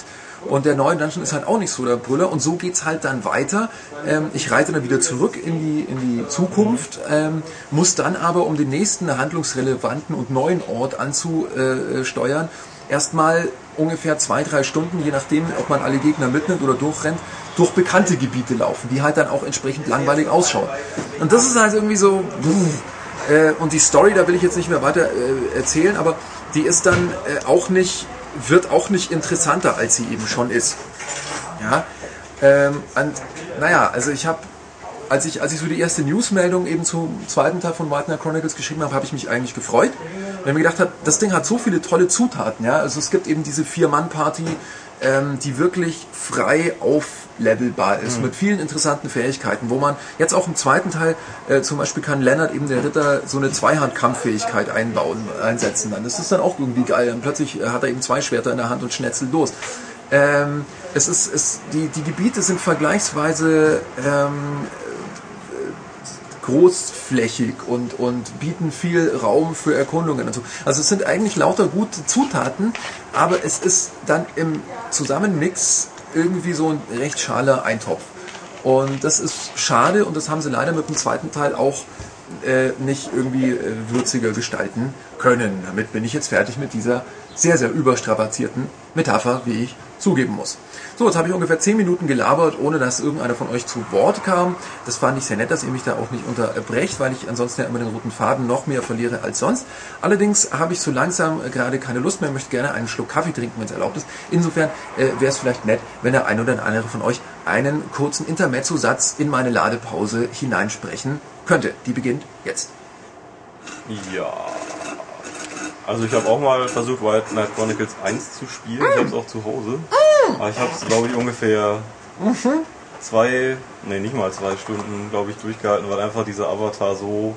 Und der neue Dungeon ist halt auch nicht so der Brüller. Und so geht's halt dann weiter. Ähm, ich reite dann wieder zurück in die, in die Zukunft, ähm, muss dann aber, um den nächsten handlungsrelevanten und neuen Ort anzusteuern, erstmal ungefähr zwei, drei Stunden, je nachdem, ob man alle Gegner mitnimmt oder durchrennt, durch bekannte Gebiete laufen, die halt dann auch entsprechend langweilig ausschauen. Und das ist halt irgendwie so... Puh, äh, und die Story, da will ich jetzt nicht mehr weiter äh, erzählen, aber die ist dann äh, auch nicht, wird auch nicht interessanter, als sie eben schon ist. Ja. Ähm, und naja, also ich habe, als ich, als ich so die erste Newsmeldung eben zum zweiten Teil von Knight Chronicles geschrieben habe, habe ich mich eigentlich gefreut, weil ich mir gedacht habe, das Ding hat so viele tolle Zutaten, ja. Also es gibt eben diese Vier-Mann-Party, ähm, die wirklich frei auflevelbar ist, mit vielen interessanten Fähigkeiten, wo man jetzt auch im zweiten Teil äh, zum Beispiel kann Lennart eben der Ritter so eine Zweihand-Kampffähigkeit einbauen, einsetzen dann. Das ist dann auch irgendwie geil. Und plötzlich äh, hat er eben zwei Schwerter in der Hand und schnetzelt los. Ähm, es ist, es, die, die Gebiete sind vergleichsweise ähm, großflächig und, und bieten viel Raum für Erkundungen und so. Also es sind eigentlich lauter gute Zutaten, aber es ist dann im Zusammenmix irgendwie so ein recht schaler Eintopf. Und das ist schade und das haben sie leider mit dem zweiten Teil auch äh, nicht irgendwie äh, würziger gestalten können. Damit bin ich jetzt fertig mit dieser sehr, sehr überstrapazierten Metapher, wie ich zugeben muss. So, jetzt habe ich ungefähr 10 Minuten gelabert, ohne dass irgendeiner von euch zu Wort kam. Das fand ich sehr nett, dass ihr mich da auch nicht unterbrecht, weil ich ansonsten ja immer den roten Faden noch mehr verliere als sonst. Allerdings habe ich so langsam äh, gerade keine Lust mehr, möchte gerne einen Schluck Kaffee trinken, wenn es erlaubt ist. Insofern äh, wäre es vielleicht nett, wenn der ein oder andere von euch einen kurzen Intermezzo-Satz in meine Ladepause hineinsprechen könnte. Die beginnt jetzt. Ja. Also ich habe auch mal versucht, Wild Night Chronicles 1 zu spielen. Ich habe es auch zu Hause. Aber ich habe es, glaube ich, ungefähr zwei, nee, nicht mal zwei Stunden, glaube ich, durchgehalten, weil einfach dieser Avatar so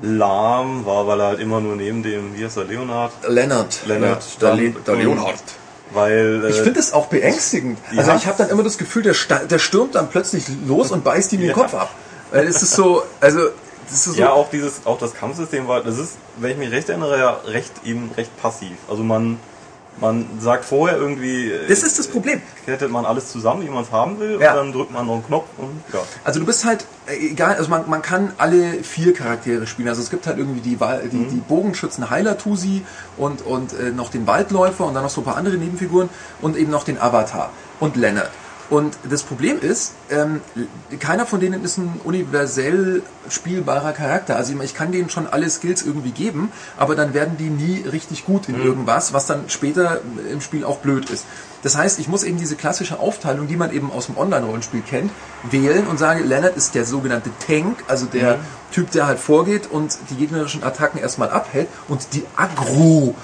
lahm war, weil er halt immer nur neben dem, wie heißt er, Leonard? Lennart. Lennart der. Le der Leonhard. Weil, äh, Ich finde es auch beängstigend. Also ich habe dann immer das Gefühl, der, der stürmt dann plötzlich los und beißt ihm den Ja. Kopf ab. Weil es ist so, also das ist so, Ja, auch dieses, auch das Kampfsystem war, das ist, wenn ich mich recht erinnere, ja recht eben recht passiv. Also man, man sagt vorher irgendwie, äh, das ist das Problem. kettet man alles zusammen, wie man es haben will, Ja. und dann drückt man noch einen Knopf und ja. Also du bist halt, äh, egal, also man, man kann alle vier Charaktere spielen. Also es gibt halt irgendwie die, die, die Bogenschützen Heiler Tusi und, und äh, noch den Waldläufer und dann noch so ein paar andere Nebenfiguren und eben noch den Avatar und Leonard. Und das Problem ist, ähm, keiner von denen ist ein universell spielbarer Charakter. Also ich kann denen schon alle Skills irgendwie geben, aber dann werden die nie richtig gut in irgendwas, was dann später im Spiel auch blöd ist. Das heißt, ich muss eben diese klassische Aufteilung, die man eben aus dem Online-Rollenspiel kennt, wählen und sage, Leonard ist der sogenannte Tank, also der Typ, der halt vorgeht und die gegnerischen Attacken erstmal abhält und die Aggro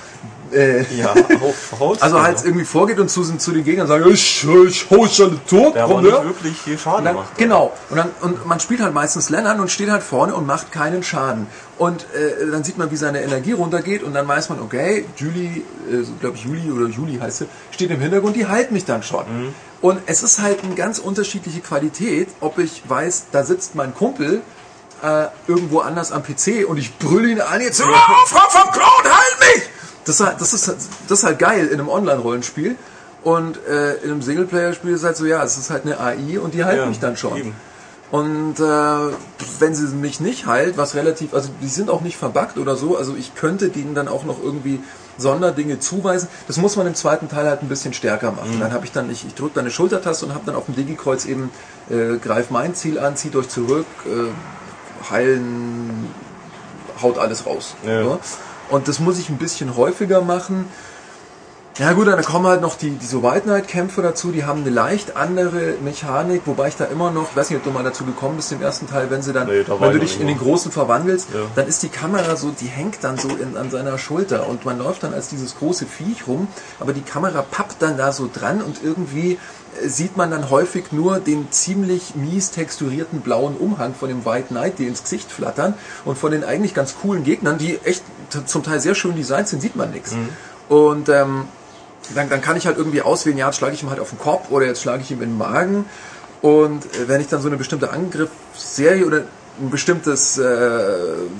äh, Ja, auf Holz. also halt irgendwie vorgeht und zu, zu den Gegnern sagt, ich, ich dich alle tot, der komm nicht her. wirklich viel Schaden Dann, macht. genau. Und, dann, und man spielt halt meistens Lennart und steht halt vorne und macht keinen Schaden. Und äh, dann sieht man, wie seine Energie runtergeht und dann weiß man, okay, Julie, äh, glaube ich Juli oder Juli heißt sie, steht im Hintergrund, die heilt mich dann schon. Und es ist halt eine ganz unterschiedliche Qualität, ob ich weiß, da sitzt mein Kumpel äh, irgendwo anders am PC und ich brülle ihn an, jetzt, oh, Frau vom Clown, heil mich! Das ist, halt, das, ist, das ist halt geil in einem Online-Rollenspiel. Und äh, in einem Singleplayer-Spiel ist halt so, ja, es ist halt eine AI und die heilt Ja, mich dann schon. eben. Und äh, wenn sie mich nicht heilt, was relativ, also die sind auch nicht verbuggt oder so, also ich könnte denen dann auch noch irgendwie Sonderdinge zuweisen. Das muss man im zweiten Teil halt ein bisschen stärker machen. Dann habe ich dann, ich, ich drücke dann eine Schultertaste und habe dann auf dem Digi-Kreuz eben, äh, greif mein Ziel an, zieht euch zurück, äh, heilen, haut alles raus. Ja. Ne? Und das muss ich ein bisschen häufiger machen. Ja gut, dann kommen halt noch die, diese White Knight Kämpfe dazu, die haben eine leicht andere Mechanik, wobei ich da immer noch, ich weiß nicht, ob du mal dazu gekommen bist im ersten Teil, wenn sie dann, Nee, da wenn du dich in den. Großen verwandelst, Ja. dann ist die Kamera so, die hängt dann so in, an seiner Schulter und man läuft dann als dieses große Viech rum, aber die Kamera pappt dann da so dran und irgendwie sieht man dann häufig nur den ziemlich mies texturierten blauen Umhang von dem White Knight, die ins Gesicht flattern und von den eigentlich ganz coolen Gegnern, die echt zum Teil sehr schön designt sind, sieht man nichts. Und ähm, dann, dann kann ich halt irgendwie auswählen, ja, jetzt schlage ich ihm halt auf den Kopf oder jetzt schlage ich ihm in den Magen. Und äh, wenn ich dann so eine bestimmte Angriffsserie oder ein bestimmtes äh,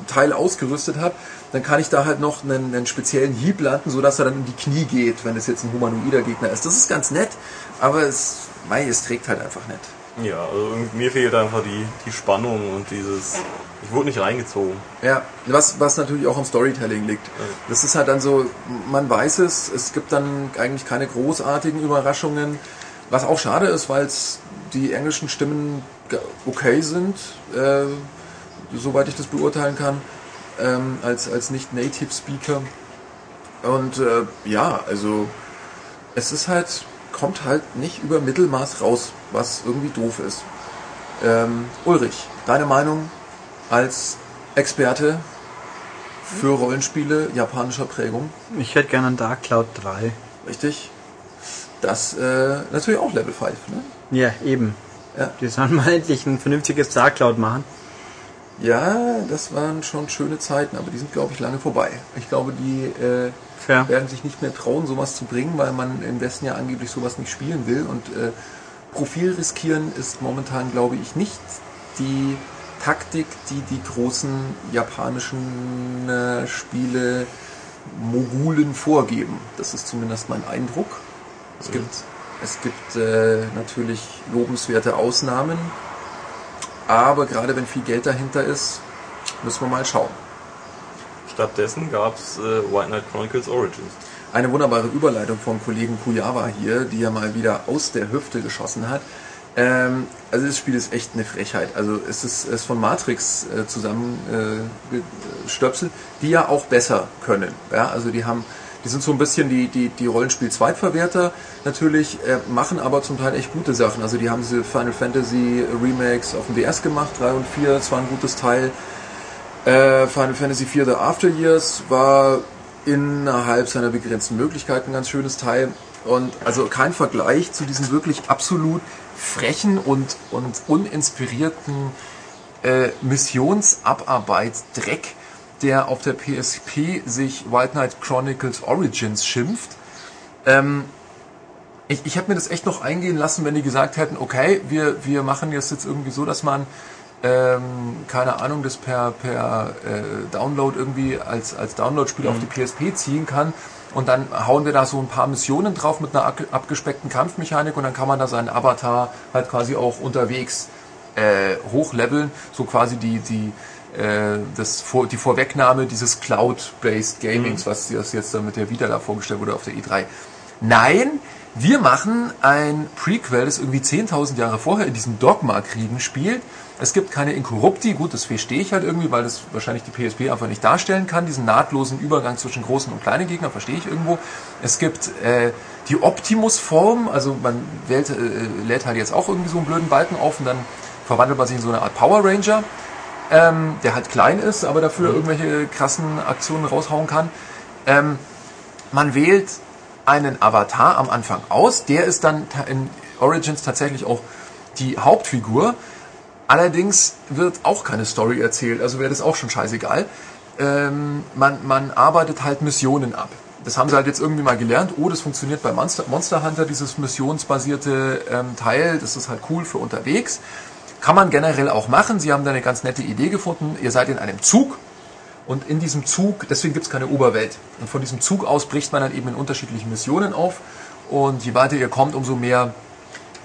Teil ausgerüstet habe, dann kann ich da halt noch einen, einen speziellen Hieb landen, sodass er dann in die Knie geht, wenn es jetzt ein humanoider Gegner ist. Das ist ganz nett, aber es, mei, es trägt halt einfach nicht. Ja, also mir fehlt einfach die, die Spannung und dieses. Ich wurde nicht reingezogen. Ja, was, was natürlich auch am Storytelling liegt. Das ist halt dann so, man weiß es, es gibt dann eigentlich keine großartigen Überraschungen, was auch schade ist, weil die englischen Stimmen okay sind, äh, soweit ich das beurteilen kann, ähm, als, als Nicht-Native-Speaker. Und äh, ja, also es ist halt, kommt halt nicht über Mittelmaß raus, was irgendwie doof ist. Ähm, Ulrich, deine Meinung als Experte für Rollenspiele japanischer Prägung, Ich hätte gerne einen Dark Cloud 3. richtig? das äh, natürlich auch Level 5. Ne? Ja, eben. Ja. Die sollen mal endlich ein vernünftiges Dark Cloud machen. Ja, das waren schon schöne Zeiten, aber die sind, glaube ich, lange vorbei. Ich glaube, die äh, Fair. werden sich nicht mehr trauen, sowas zu bringen, weil man im Westen ja angeblich sowas nicht spielen will. Und äh, Profil riskieren ist momentan, glaube ich, nicht die Taktik, die die großen japanischen äh, Spiele Mogulen vorgeben. Das ist zumindest mein Eindruck. Es gibt, es gibt äh, natürlich lobenswerte Ausnahmen, aber gerade wenn viel Geld dahinter ist, müssen wir mal schauen. Stattdessen gab es äh, White Knight Chronicles Origins. Eine wunderbare Überleitung vom Kollegen Kujawa hier, die er mal wieder aus der Hüfte geschossen hat. Ähm, also das Spiel ist echt eine Frechheit. Also es ist, ist von Matrix äh, zusammengestöpselt, die ja auch besser können. Ja? Also die haben, die sind so ein bisschen die, die, die Rollenspiel-Zweitverwerter natürlich, äh, machen aber zum Teil echt gute Sachen. Also die haben diese Final Fantasy Remakes auf dem DS gemacht, 3 und 4, das war ein gutes Teil. Äh, Final Fantasy IV The After Years war innerhalb seiner begrenzten Möglichkeiten ein ganz schönes Teil. Und also kein Vergleich zu diesem wirklich absolut frechen und, und uninspirierten äh, Missionsabarbeit-Dreck, der auf der PSP sich White Knight Chronicles Origins schimpft. Ähm, ich, ich hätte mir das echt noch eingehen lassen, wenn die gesagt hätten, okay, wir, wir machen das jetzt irgendwie so, dass man ähm, keine Ahnung, das per, per äh, Download irgendwie als, als Download-Spiel auf die PSP ziehen kann. Und dann hauen wir da so ein paar Missionen drauf mit einer ab- abgespeckten Kampfmechanik und dann kann man da seinen Avatar halt quasi auch unterwegs äh, hochleveln. So quasi die, die, äh, das Vor die Vorwegnahme dieses Cloud-based Gamings, was das jetzt dann mit der Vita da vorgestellt wurde auf der E3. Nein, wir machen ein Prequel, das irgendwie 10.000 Jahre vorher in diesem Dogma-Kriegen spielt. Es gibt keine Inkorrupti, gut, das verstehe ich halt irgendwie, weil das wahrscheinlich die PSP einfach nicht darstellen kann, diesen nahtlosen Übergang zwischen großen und kleinen Gegnern, verstehe ich irgendwo. Es gibt äh, die Optimus-Form, also man wählt, äh, lädt halt jetzt auch irgendwie so einen blöden Balken auf und dann verwandelt man sich in so eine Art Power Ranger, ähm, der halt klein ist, aber dafür irgendwelche krassen Aktionen raushauen kann. Ähm, man wählt einen Avatar am Anfang aus, der ist dann in Origins tatsächlich auch die Hauptfigur. Allerdings wird auch keine Story erzählt, also wäre das auch schon scheißegal. Ähm, man, man arbeitet halt Missionen ab. Das haben sie halt jetzt irgendwie mal gelernt. Oh, das funktioniert bei Monster, Monster Hunter, dieses missionsbasierte ähm, Teil. Das ist halt cool für unterwegs. Kann man generell auch machen. Sie haben da eine ganz nette Idee gefunden. Ihr seid in einem Zug und in diesem Zug, deswegen gibt es keine Oberwelt. Und von diesem Zug aus bricht man dann eben in unterschiedlichen Missionen auf. Und je weiter ihr kommt, umso mehr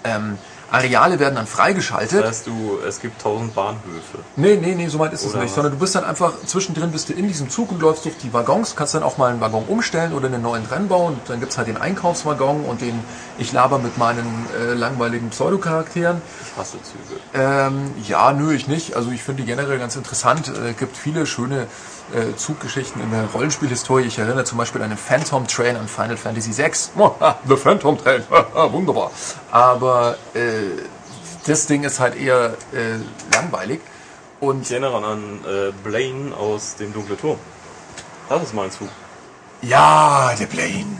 ähm, Areale werden dann freigeschaltet. Das heißt, du, es gibt tausend Bahnhöfe. Nee, nee, nee, so weit ist es Oder nicht. was? Sondern du bist dann einfach zwischendrin bist du in diesem Zug und läufst durch die Waggons, kannst dann auch mal einen Waggon umstellen oder einen neuen dran bauen. Und dann gibt's halt den Einkaufswaggon und den Ich laber mit meinen äh, langweiligen Pseudocharakteren. Ich hasse Züge. Ähm, ja, nö, ich nicht. Also ich finde die generell ganz interessant. Es gibt viele schöne äh, Zuggeschichten in der Rollenspielhistorie. Ich erinnere zum Beispiel an den Phantom Train an Final Fantasy VI. Oh, The Phantom Train, wunderbar. Aber äh, das Ding ist halt eher äh, langweilig. Und Ich erinnere an äh, Blaine aus dem Dunkle Turm. Das ist mein Zug. ja, der Plane.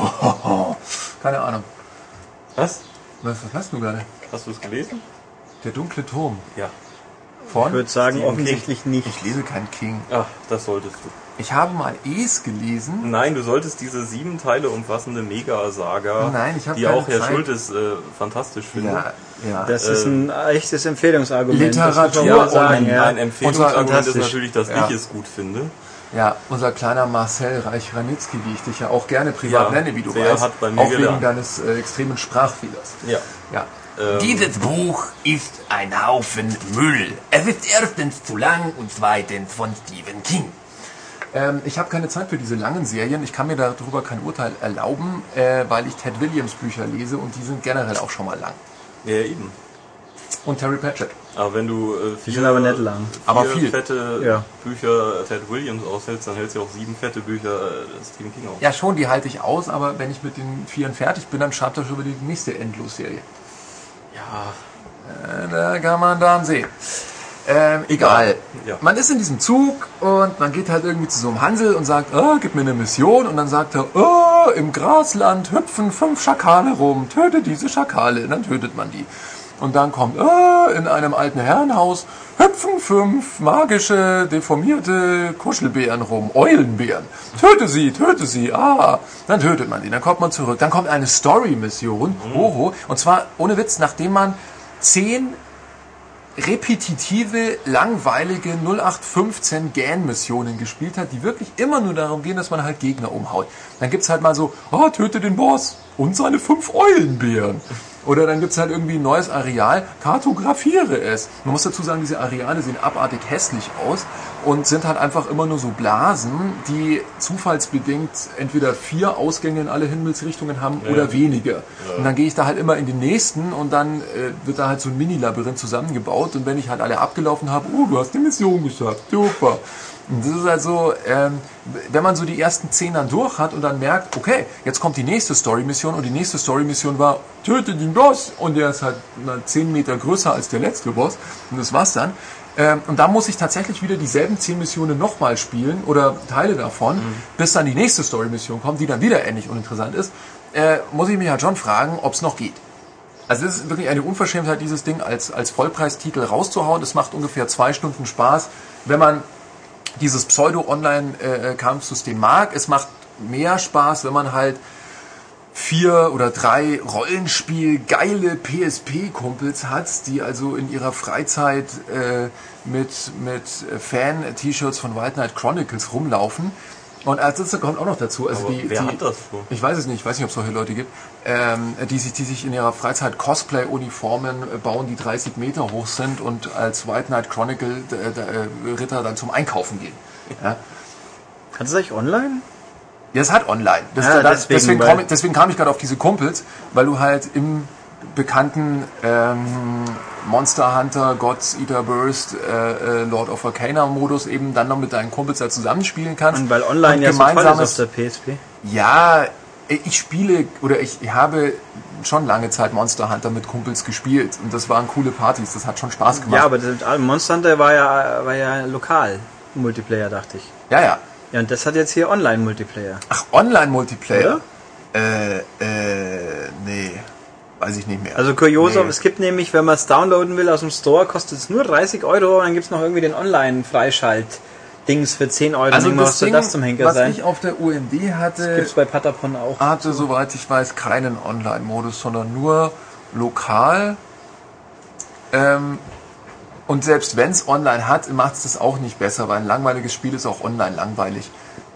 Keine Ahnung. Was? Was, was hast du gerade? Hast du es gelesen? Der dunkle Turm. Ja. Von? Ich würde sagen, Stephen offensichtlich nicht. Ich lese kein King. Ach, das solltest du. Ich habe mal Es gelesen. Nein, du solltest diese sieben Teile umfassende Mega-Saga, die auch Herr Zeit. Schultes äh, fantastisch findet. Ja, ja. Das ist ein echtes Empfehlungsargument. Literatur Ja, sagen, ein, ja. ein Empfehlungsargument ist natürlich, dass Ja. ich es gut finde. Ja, unser kleiner Marcel Reich-Ranitzky, wie ich dich ja auch gerne privat Ja, nenne, wie du weißt, hat bei mir auch wegen gelernt. deines äh, extremen Sprachfehlers. Ja. Ja. Ähm, Dieses Buch ist ein Haufen Müll. Es ist erstens zu lang und zweitens von Stephen King. Ähm, ich habe keine Zeit für diese langen Serien. Ich kann mir darüber kein Urteil erlauben, äh, weil ich Ted Williams Bücher lese und die sind generell auch schon mal lang. ja, eben. Und Terry Pratchett. Aber wenn du äh, vier, sind aber nicht lang. vier Aber viel. fette Ja. Bücher Ted Williams aushältst, dann hältst du auch sieben fette Bücher äh, Stephen King aus. Ja, schon, die halte ich aus, aber wenn ich mit den Vieren fertig bin, dann schreibt er schon über die nächste Endlos-Serie. Ja, Äh, Da kann man dann sehen. Ähm, egal. Ja. Man ist in diesem Zug und man geht halt irgendwie zu so einem Hansel und sagt, oh, gib mir eine Mission. Und dann sagt er, oh, im Grasland hüpfen fünf Schakale rum, töte diese Schakale, dann tötet man die. Und dann kommt, oh, in einem alten Herrenhaus hüpfen fünf magische, deformierte Kuschelbären rum, Eulenbären. Töte sie, töte sie, ah. Dann tötet man die, dann kommt man zurück. Dann kommt eine Story-Mission, oho, und zwar ohne Witz, nachdem man zehn repetitive, langweilige 0815 GAN-Missionen gespielt hat, die wirklich immer nur darum gehen, dass man halt Gegner umhaut. Dann gibt's halt mal so, ah, töte den Boss und seine fünf Eulenbären. Oder dann gibt's halt irgendwie ein neues Areal, kartografiere es. Man muss dazu sagen, diese Areale sehen abartig hässlich aus und sind halt einfach immer nur so Blasen, die zufallsbedingt entweder vier Ausgänge in alle Himmelsrichtungen haben oder weniger. Und dann gehe ich da halt immer in den nächsten und dann äh, wird da halt so ein Mini-Labyrinth zusammengebaut und wenn ich halt alle abgelaufen habe, oh, du hast die Mission geschafft, super. Und das ist halt so, ähm, wenn man so die ersten zehn dann durch hat und dann merkt, okay, jetzt kommt die nächste Story-Mission und die nächste Story-Mission war, töte den Boss und der ist halt na, zehn Meter größer als der letzte Boss und das war's dann. Ähm, und da muss ich tatsächlich wieder dieselben zehn Missionen nochmal spielen oder Teile davon, bis dann die nächste Story-Mission kommt, die dann wieder ähnlich uninteressant ist. Äh, muss ich mich halt schon fragen, ob es noch geht. Also es ist wirklich eine Unverschämtheit, dieses Ding als, als Vollpreistitel rauszuhauen. Es macht ungefähr zwei Stunden Spaß, wenn man dieses Pseudo-Online-Kampfsystem mag. Es macht mehr Spaß, wenn man halt vier oder drei Rollenspiel geile PSP-Kumpels hat, die also in ihrer Freizeit äh, mit, mit Fan-T-Shirts von White Knight Chronicles rumlaufen. Und als das kommt auch noch dazu, also Aber die, wer die, hat das so? ich weiß es nicht, ich weiß nicht, ob es solche Leute gibt, ähm, die, sich, die sich in ihrer Freizeit Cosplay-Uniformen äh, bauen, die 30 Meter hoch sind und als White Knight Chronicle äh, äh, Ritter dann zum Einkaufen gehen. Ja. Hat es euch online? Ja, es hat online. Das, Ja, das, deswegen, deswegen, komm, deswegen kam ich gerade auf diese Kumpels, weil du halt im bekannten ähm, Monster Hunter, Gods Eater Burst, äh, äh, Lord of Arcana Modus eben dann noch mit deinen Kumpels da zusammenspielen kannst. Und weil online Und ja so toll ist gemeinsames- auf der PSP. Ja, ich spiele oder ich habe schon lange Zeit Monster Hunter mit Kumpels gespielt und das waren coole Partys, das hat schon Spaß gemacht. Ja, aber das, Monster Hunter war ja, war ja lokal Multiplayer, dachte ich. ja, ja. Ja, und das hat jetzt hier Online-Multiplayer. Ach, Online-Multiplayer? Äh, äh, nee. Weiß ich nicht mehr. Also Kuriosum, Nee. es gibt nämlich, wenn man es downloaden will aus dem Store, kostet es nur 30 Euro und dann gibt es noch irgendwie den Online-Freischalt-Dings für 10 Euro. Also das Ding, das zum Henker was sein. ich auf der UMD Gibt hatte, es bei Patapon auch. hatte, soweit ich weiß, keinen Online-Modus, sondern nur lokal. Ähm, und selbst wenn es online hat, macht es das auch nicht besser, weil ein langweiliges Spiel ist auch online langweilig.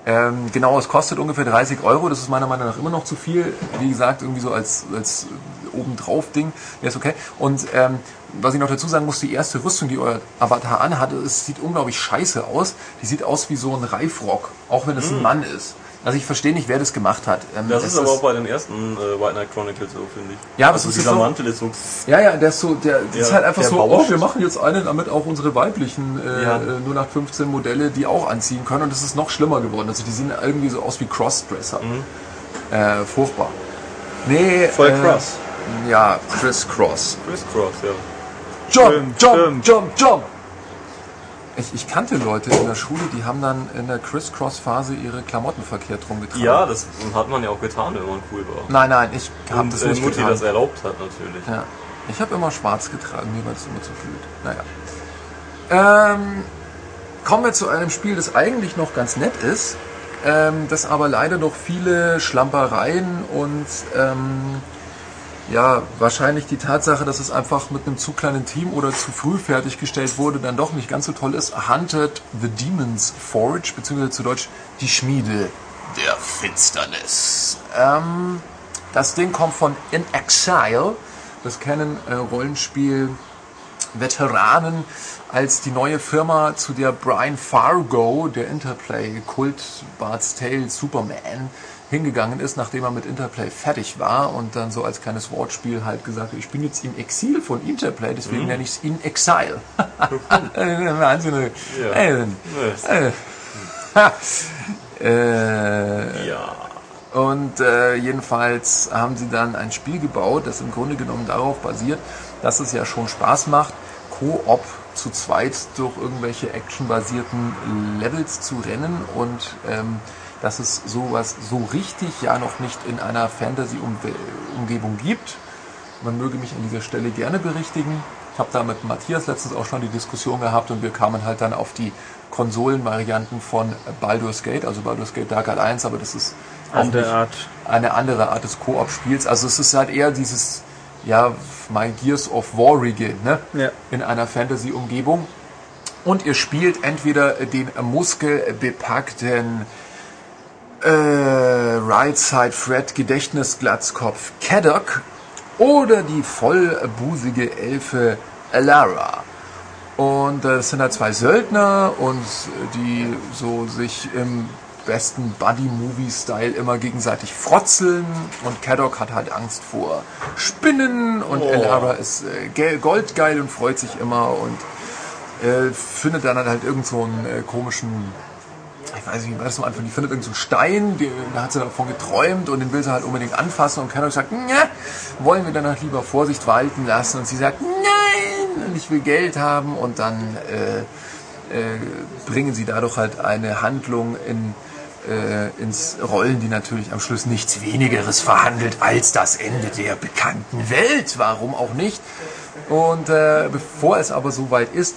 Ähm, genau, es kostet ungefähr 30 Euro, das ist meiner Meinung nach immer noch zu viel. Wie gesagt, irgendwie so als, als obendrauf Ding, wäre es okay. Und ähm, was ich noch dazu sagen muss, die erste Rüstung, die euer Avatar anhatte, es sieht unglaublich scheiße aus. Die sieht aus wie so ein Reifrock, auch wenn es ein Mann ist. Also ich verstehe nicht, wer das gemacht hat. Ähm, Das ist aber auch bei den ersten äh, White Knight Chronicles so, finde ich. Ja, aber also es ist dieser so- Mantel ist so. Ja, ja, der ist so, der, das Ja, ist halt einfach der so, bauscht. oh, wir machen jetzt einen, damit auch unsere weiblichen äh, Ja. äh, 0815 Modelle die auch anziehen können und es ist noch schlimmer geworden. Also die sehen irgendwie so aus wie Crossdresser. Äh, furchtbar. Nee, Voll äh, cross. Ja, Chris Cross. Chris Cross, ja. Jump, jump, jump, jump. Ich, ich kannte Leute in der Schule, die haben dann in der Criss-Cross-Phase ihre Klamotten verkehrt rumgetragen. Ja, das hat man ja auch getan, wenn man cool war. Nein, nein, ich habe das äh, nicht Mutti getan. das erlaubt hat, natürlich. Ja. Ich habe immer schwarz getragen, mir war das immer zu blöd. Naja. Ähm, kommen wir zu einem Spiel, das eigentlich noch ganz nett ist, ähm, das aber leider noch viele Schlampereien und ähm, ja, wahrscheinlich die Tatsache, dass es einfach mit einem zu kleinen Team oder zu früh fertiggestellt wurde, dann doch nicht ganz so toll ist. Hunted the Demon's Forge, beziehungsweise zu Deutsch die Schmiede der Finsternis. Ähm, das Ding kommt von In Exile. Das kennen äh, Rollenspiel-Veteranen als die neue Firma, zu der Brian Fargo, der Interplay-Kult Bart's Tale Superman, hingegangen ist, nachdem er mit Interplay fertig war und dann so als kleines Wortspiel halt gesagt hat, ich bin jetzt im Exil von Interplay, deswegen nenne ich es In Exile. Wahnsinn. Ja. Äh, äh, äh, Ja. und äh, jedenfalls haben sie dann ein Spiel gebaut, das im Grunde genommen darauf basiert, dass es ja schon Spaß macht, Koop zu zweit durch irgendwelche actionbasierten Levels zu rennen und ähm, dass es sowas so richtig ja noch nicht in einer Fantasy-Umgebung gibt. Man möge mich an dieser Stelle gerne berichtigen. Ich habe da mit Matthias letztens auch schon die Diskussion gehabt und wir kamen halt dann auf die Konsolenvarianten von Baldur's Gate, also Baldur's Gate Dark 1, aber das ist Andere Art. eine andere Art des Koop-Spiels. Also es ist halt eher dieses, ja, mein Gears of Warige, ne? Ja. In einer Fantasy-Umgebung. Und ihr spielt entweder den muskelbepackten äh, Right Side Fred Gedächtnisglatzkopf Kaddock oder die vollbusige Elfe Alara. Und äh, das sind halt zwei Söldner und die so sich im besten Buddy-Movie-Style immer gegenseitig frotzeln und Kaddock hat halt Angst vor Spinnen und Elara ist äh, goldgeil und freut sich immer und äh, findet dann halt irgend so einen äh, komischen ich weiß nicht, wie war das am Anfang, die findet irgendeinen so Stein, da hat sie davon geträumt und den will sie halt unbedingt anfassen und Kaddock sagt, ja, wollen wir danach lieber Vorsicht walten lassen und sie sagt, nein, ich will Geld haben und dann äh, äh, bringen sie dadurch halt eine Handlung in, äh, ins Rollen, die natürlich am Schluss nichts wenigeres verhandelt als das Ende der bekannten Welt. Warum auch nicht? Und äh, bevor es aber soweit ist,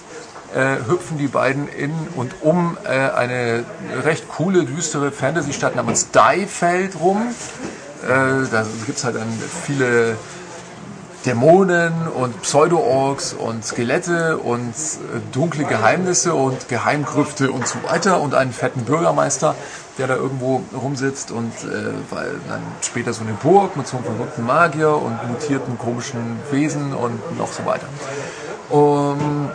äh, hüpfen die beiden in und um äh, eine recht coole, düstere Fantasy-Stadt namens Diefeld rum. Äh, da gibt es halt dann viele Dämonen und Pseudo-Orks und Skelette und äh, dunkle Geheimnisse und Geheimgrüfte und so weiter und einen fetten Bürgermeister, der da irgendwo rumsitzt und äh, weil dann später so eine Burg mit so einem verrückten Magier und mutierten komischen Wesen und noch so weiter. Um,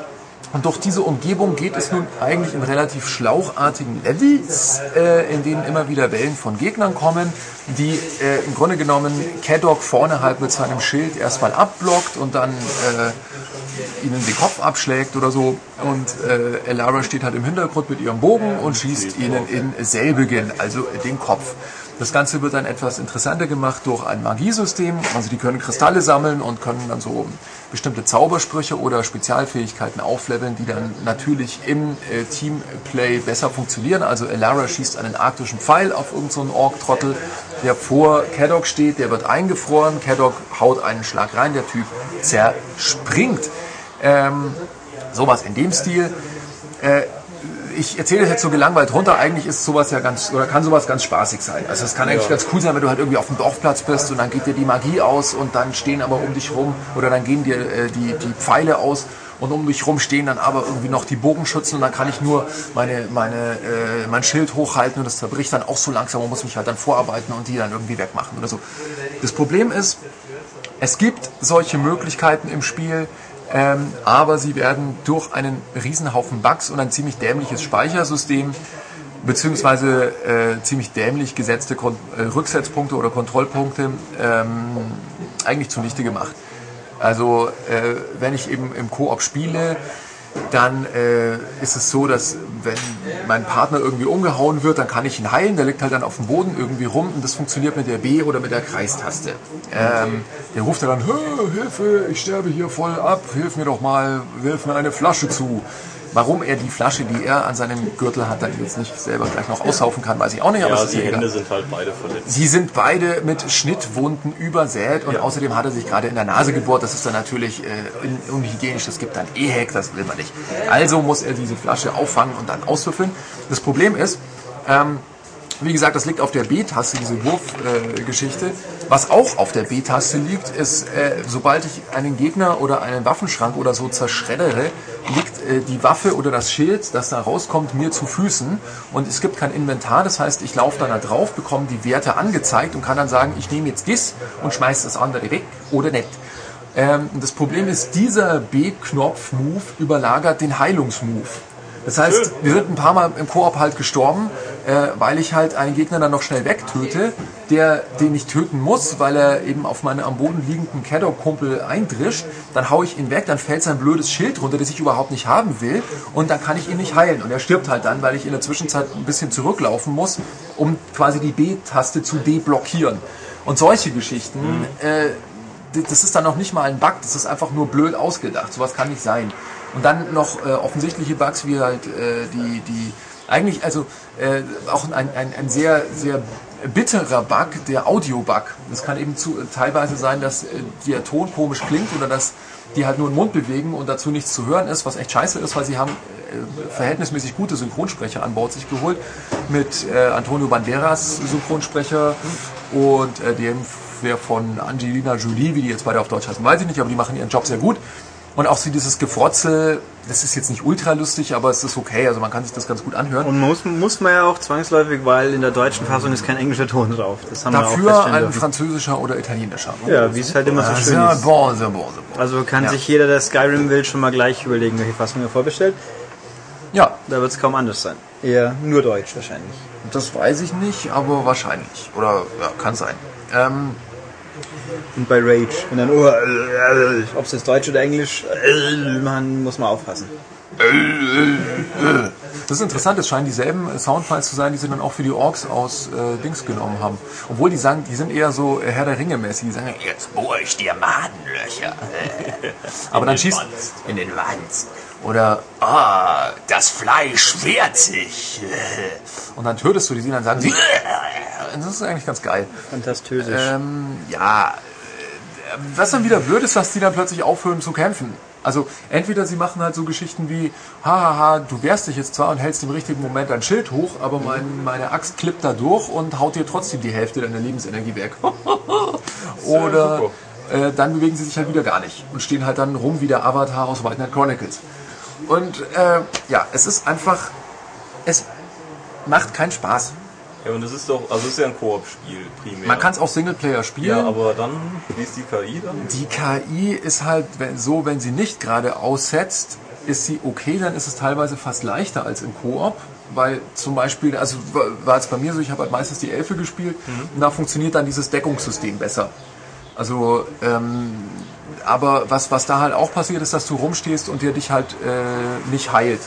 und durch diese Umgebung geht es nun eigentlich in relativ schlauchartigen Levels, äh, in denen immer wieder Wellen von Gegnern kommen, die äh, im Grunde genommen Kaddock vorne halt mit seinem Schild erstmal abblockt und dann äh, ihnen den Kopf abschlägt oder so. Und äh, Elara steht halt im Hintergrund mit ihrem Bogen und schießt ihnen in selbigen, also den Kopf. Das Ganze wird dann etwas interessanter gemacht durch ein Magiesystem. Also die können Kristalle sammeln und können dann so bestimmte Zaubersprüche oder Spezialfähigkeiten aufleveln, die dann natürlich im äh, Teamplay besser funktionieren. Also Elara schießt einen arktischen Pfeil auf irgendeinen so Ork-Trottel, der vor Kaddock steht, der wird eingefroren. Kaddock haut einen Schlag rein, der Typ zerspringt. Ähm, sowas in dem Stil. Äh, ich erzähle das jetzt so gelangweilt runter. Eigentlich ist sowas ja ganz, oder kann sowas ganz spaßig sein. Also es kann eigentlich ganz cool sein, wenn du halt irgendwie auf dem Dorfplatz bist und dann geht dir die Magie aus und dann stehen aber um dich rum, oder dann gehen dir äh, die, die Pfeile aus und um dich rum stehen dann aber irgendwie noch die Bogenschützen und dann kann ich nur meine, meine, äh, mein Schild hochhalten und das zerbricht dann auch so langsam und muss mich halt dann vorarbeiten und die dann irgendwie wegmachen oder so. Das Problem ist, es gibt solche Möglichkeiten im Spiel, ähm, aber sie werden durch einen Riesenhaufen Bugs und ein ziemlich dämliches Speichersystem beziehungsweise äh, ziemlich dämlich gesetzte Kon äh, Rücksetzpunkte oder Kontrollpunkte ähm, eigentlich zunichte gemacht. Also äh, wenn ich eben im Koop spiele, dann äh, ist es so, dass wenn mein Partner irgendwie umgehauen wird, dann kann ich ihn heilen. Der liegt halt dann auf dem Boden irgendwie rum und das funktioniert mit der B- oder mit der Kreistaste. Ähm, der ruft dann, "Hö, Hilfe, ich sterbe hier voll ab, hilf mir doch mal, wirf mir eine Flasche zu. Warum er die Flasche, die er an seinem Gürtel hat, dann jetzt nicht selber gleich noch aussaufen kann, weiß ich auch nicht, aber Ja, die ja egal. Hände sind halt beide verletzt. Sie sind beide mit Schnittwunden übersät und außerdem hat er sich gerade in der Nase gebohrt. Das ist dann natürlich äh, un- unhygienisch. Das gibt dann Ehek, das will man nicht. Also muss er diese Flasche auffangen und dann auswürfeln. Das Problem ist, ähm, wie gesagt, das liegt auf der B-Taste, diese Wurfgeschichte. Äh. Was auch auf der B-Taste liegt, ist, äh, sobald ich einen Gegner oder einen Waffenschrank oder so zerschreddere, liegt äh, die Waffe oder das Schild, das da rauskommt, mir zu Füßen. Und es gibt kein Inventar, das heißt, ich laufe dann da drauf, bekomme die Werte angezeigt und kann dann sagen, ich nehme jetzt das und schmeiße das andere weg oder nicht. Ähm, das Problem ist, dieser B-Knopf-Move überlagert den Heilungsmove. Das heißt, wir sind ein paar Mal im Koop halt gestorben, äh, weil ich halt einen Gegner dann noch schnell wegtöte, der den ich töten muss, weil er eben auf meinen am Boden liegenden Caddo-Kumpel eindrischt. Dann hau ich ihn weg, dann fällt sein blödes Schild runter, das ich überhaupt nicht haben will, und dann kann ich ihn nicht heilen. Und er stirbt halt dann, weil ich in der Zwischenzeit ein bisschen zurücklaufen muss, um quasi die B-Taste zu deblockieren. Und solche Geschichten, äh, das ist dann noch nicht mal ein Bug, das ist einfach nur blöd ausgedacht. Sowas kann nicht sein. Und dann noch äh, offensichtliche Bugs wie halt äh, die, die eigentlich also äh, auch ein, ein, ein sehr, sehr bitterer Bug, der Audio-Bug. Es kann eben zu, teilweise sein, dass äh, der Ton komisch klingt oder dass die halt nur den Mund bewegen und dazu nichts zu hören ist, was echt scheiße ist, weil sie haben äh, verhältnismäßig gute Synchronsprecher an Bord sich geholt mit äh, Antonio Banderas Synchronsprecher und äh, dem wer von Angelina Jolie, wie die jetzt beide auf Deutsch heißen, weiß ich nicht, aber die machen ihren Job sehr gut. Und auch so dieses Gefrotzel, das ist jetzt nicht ultra lustig, aber es ist okay, also man kann sich das ganz gut anhören. Und muss, muss man ja auch zwangsläufig, weil in der deutschen Fassung ist kein englischer Ton drauf. Das haben wir auch Dafür ein dürfen. französischer oder italienischer. Ja, wie es halt immer so Ah, schön sehr ist. bon, bon, bon. Also kann Ja. sich jeder, der Skyrim will, schon mal gleich überlegen, welche Fassung er vorbestellt. Ja, Da wird es kaum anders sein. Eher nur Deutsch wahrscheinlich. das weiß ich nicht, aber wahrscheinlich. Oder ja, kann sein. Ähm, Und bei Rage, wenn dann, oh, ob es jetzt Deutsch oder Englisch, man muss man aufpassen. Das ist interessant, es scheinen dieselben Soundfiles zu sein, die sie dann auch für die Orks aus äh, Dings genommen haben. Obwohl die sagen, die sind eher so äh, Herr der Ringe mäßig, die sagen, Jetzt bohr ich dir Madenlöcher aber dann schießt. in den Wand. Oder, Ah, das Fleisch wehrt sich. und dann tötest du die, dann sagen sie, das ist eigentlich ganz geil. Fantastisch. Ähm, ja, äh, was dann wieder blöd ist, dass die dann plötzlich aufhören zu kämpfen. Also entweder sie machen halt so Geschichten wie, hahaha, du wehrst dich jetzt zwar und hältst im richtigen Moment dein Schild hoch, aber mein, meine Axt klippt da durch und haut dir trotzdem die Hälfte deiner Lebensenergie weg. Oder äh, dann bewegen sie sich halt wieder gar nicht und stehen halt dann rum wie der Avatar aus White Knight Chronicles. Und äh, ja, es ist einfach, es macht keinen Spaß. Ja, und es ist doch, also es ist ja ein Koop-Spiel primär. Man kann es auch Singleplayer spielen. Ja, aber dann, wie ist die KI dann? Die KI ist halt wenn, so, wenn sie nicht gerade aussetzt, ist sie okay, dann ist es teilweise fast leichter als im Koop. Weil zum Beispiel, also war es bei mir so, ich habe halt meistens die Elfe gespielt und da funktioniert dann dieses Deckungssystem besser. Also, ähm, aber was, was da halt auch passiert ist, dass du rumstehst und der dich halt äh, nicht heilt,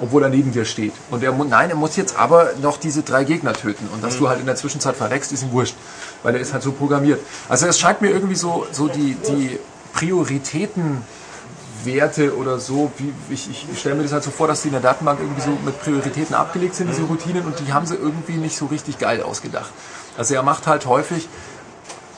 obwohl er neben dir steht. Und er nein, er muss jetzt aber noch diese drei Gegner töten. Und dass du halt in der Zwischenzeit verreckst, ist ihm wurscht, weil er ist halt so programmiert. Also es scheint mir irgendwie so, so die, die Prioritätenwerte oder so, wie ich, ich stelle mir das halt so vor, dass die in der Datenbank irgendwie so mit Prioritäten abgelegt sind, diese Routinen, und die haben sie irgendwie nicht so richtig geil ausgedacht. Also er macht halt häufig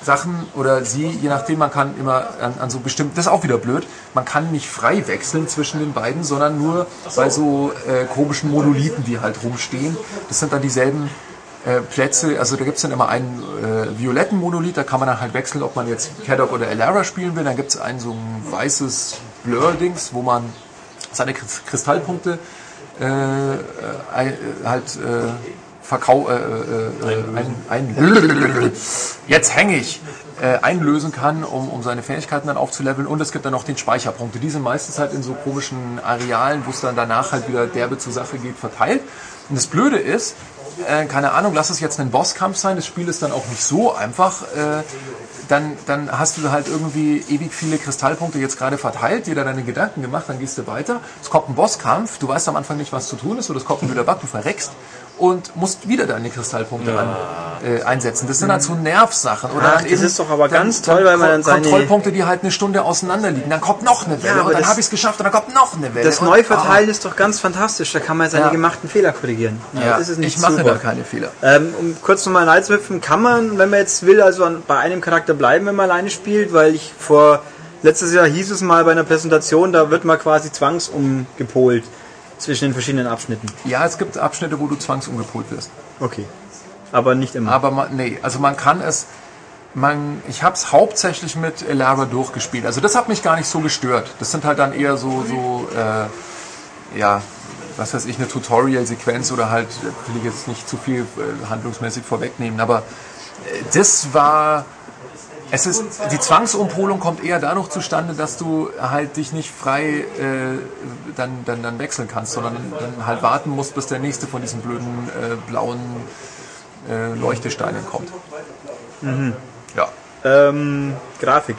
Sachen oder sie, je nachdem, man kann immer an, an so bestimmt, das ist auch wieder blöd, man kann nicht frei wechseln zwischen den beiden, sondern nur bei so äh, komischen Monolithen, die halt rumstehen. Das sind dann dieselben äh, Plätze, also da gibt es dann immer einen äh, violetten Monolith, da kann man dann halt wechseln, ob man jetzt Caddock oder Elara spielen will. Dann gibt es ein so ein weißes Blur-Dings, wo man seine Kris- Kristallpunkte äh, äh, äh, halt verkau äh, äh, äh, ein, ein, jetzt hänge ich äh, einlösen kann, um, um seine Fähigkeiten dann aufzuleveln und es gibt dann noch den Speicherpunkte. Die sind meistens halt in so komischen Arealen, wo es dann danach halt wieder derbe zur Sache geht, verteilt. Und das Blöde ist, äh, keine Ahnung, lass es jetzt ein Bosskampf sein, das Spiel ist dann auch nicht so einfach. Äh, dann, dann hast du halt irgendwie ewig viele Kristallpunkte jetzt gerade verteilt, dir da deine Gedanken gemacht, dann gehst du weiter. Es kommt ein Bosskampf, du weißt am Anfang nicht, was zu tun ist, oder es kommt ein Bug, du verreckst und musst wieder deine Kristallpunkte an, äh, einsetzen. Das sind halt so Nervsachen. Oder Ach, das ist doch aber ganz toll, weil man dann seine- Kontrollpunkte, die halt eine Stunde auseinander liegen. Dann kommt noch eine Welle aber und dann habe ich es geschafft und dann kommt noch eine Welle. Das und, Neuverteilen ist doch ganz fantastisch. Da kann man seine Ja. gemachten Fehler korrigieren. Ja, das ist nicht ich mache super. da keine Fehler. Ähm, um kurz nochmal reinzuhüpfen, kann man, wenn man jetzt will, also an, bei einem Charakter bleiben, wenn man alleine spielt, weil ich vor letztes Jahr hieß es mal bei einer Präsentation, da wird man quasi zwangsumgepolt zwischen den verschiedenen Abschnitten. Ja, es gibt Abschnitte, wo du zwangsumgepolt wirst. Okay. Aber nicht immer. Aber man, nee, also man kann es. Man, ich habe es hauptsächlich mit Elara durchgespielt. Also das hat mich gar nicht so gestört. Das sind halt dann eher so, so äh, ja, was weiß ich, eine Tutorial-Sequenz oder halt, äh, will ich jetzt nicht zu viel äh, handlungsmäßig vorwegnehmen, aber äh, das war. Es ist, die Zwangsumholung kommt eher dadurch zustande, dass du halt dich nicht frei äh, dann, dann, dann wechseln kannst, sondern dann halt warten musst, bis der nächste von diesen blöden äh, blauen äh, Leuchtesteinen kommt. Ja. ähm, Grafik.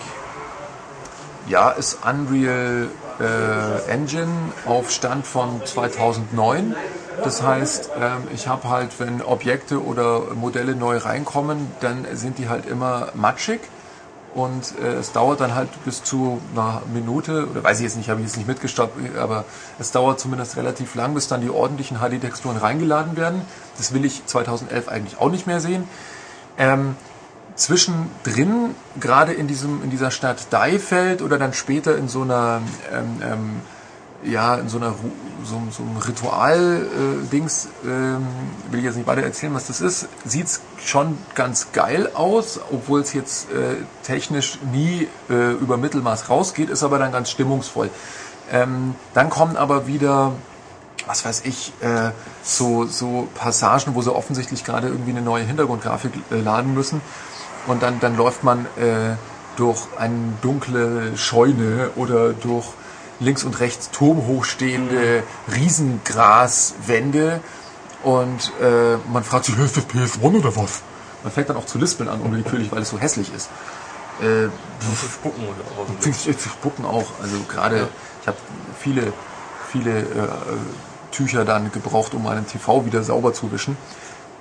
ja, ist Unreal äh, Engine auf Stand von 2009. Das heißt, ähm, ich habe halt, wenn Objekte oder Modelle neu reinkommen, dann sind die halt immer matschig und äh, es dauert dann halt bis zu einer Minute, oder weiß ich jetzt nicht, habe ich jetzt nicht mitgestoppt, aber es dauert zumindest relativ lang, bis dann die ordentlichen HD-Texturen reingeladen werden. Das will ich 2011 eigentlich auch nicht mehr sehen. Ähm, zwischendrin, gerade in, diesem, in dieser Stadt Deifeld oder dann später in so einer, ähm, ähm, ja, in so einer so, so einem Ritual-Dings, ähm, will ich jetzt nicht weiter erzählen, was das ist, sieht's schon ganz geil aus, obwohl es jetzt äh, technisch nie äh, über Mittelmaß rausgeht, ist aber dann ganz stimmungsvoll. Ähm, dann kommen aber wieder was weiß ich, äh, so, so Passagen, wo sie offensichtlich gerade irgendwie eine neue Hintergrundgrafik äh, laden müssen. Und dann, dann läuft man äh, durch eine dunkle Scheune oder durch links und rechts turmhochstehende Riesengraswände und äh, man fragt sich, ist das PS1 oder was? Man fängt dann auch zu lispeln an, unwillkürlich, weil es so hässlich ist. Äh, Zu spucken oder spucken auch. Also gerade, ich habe viele, viele äh, Tücher dann gebraucht, um meinen TV wieder sauber zu wischen.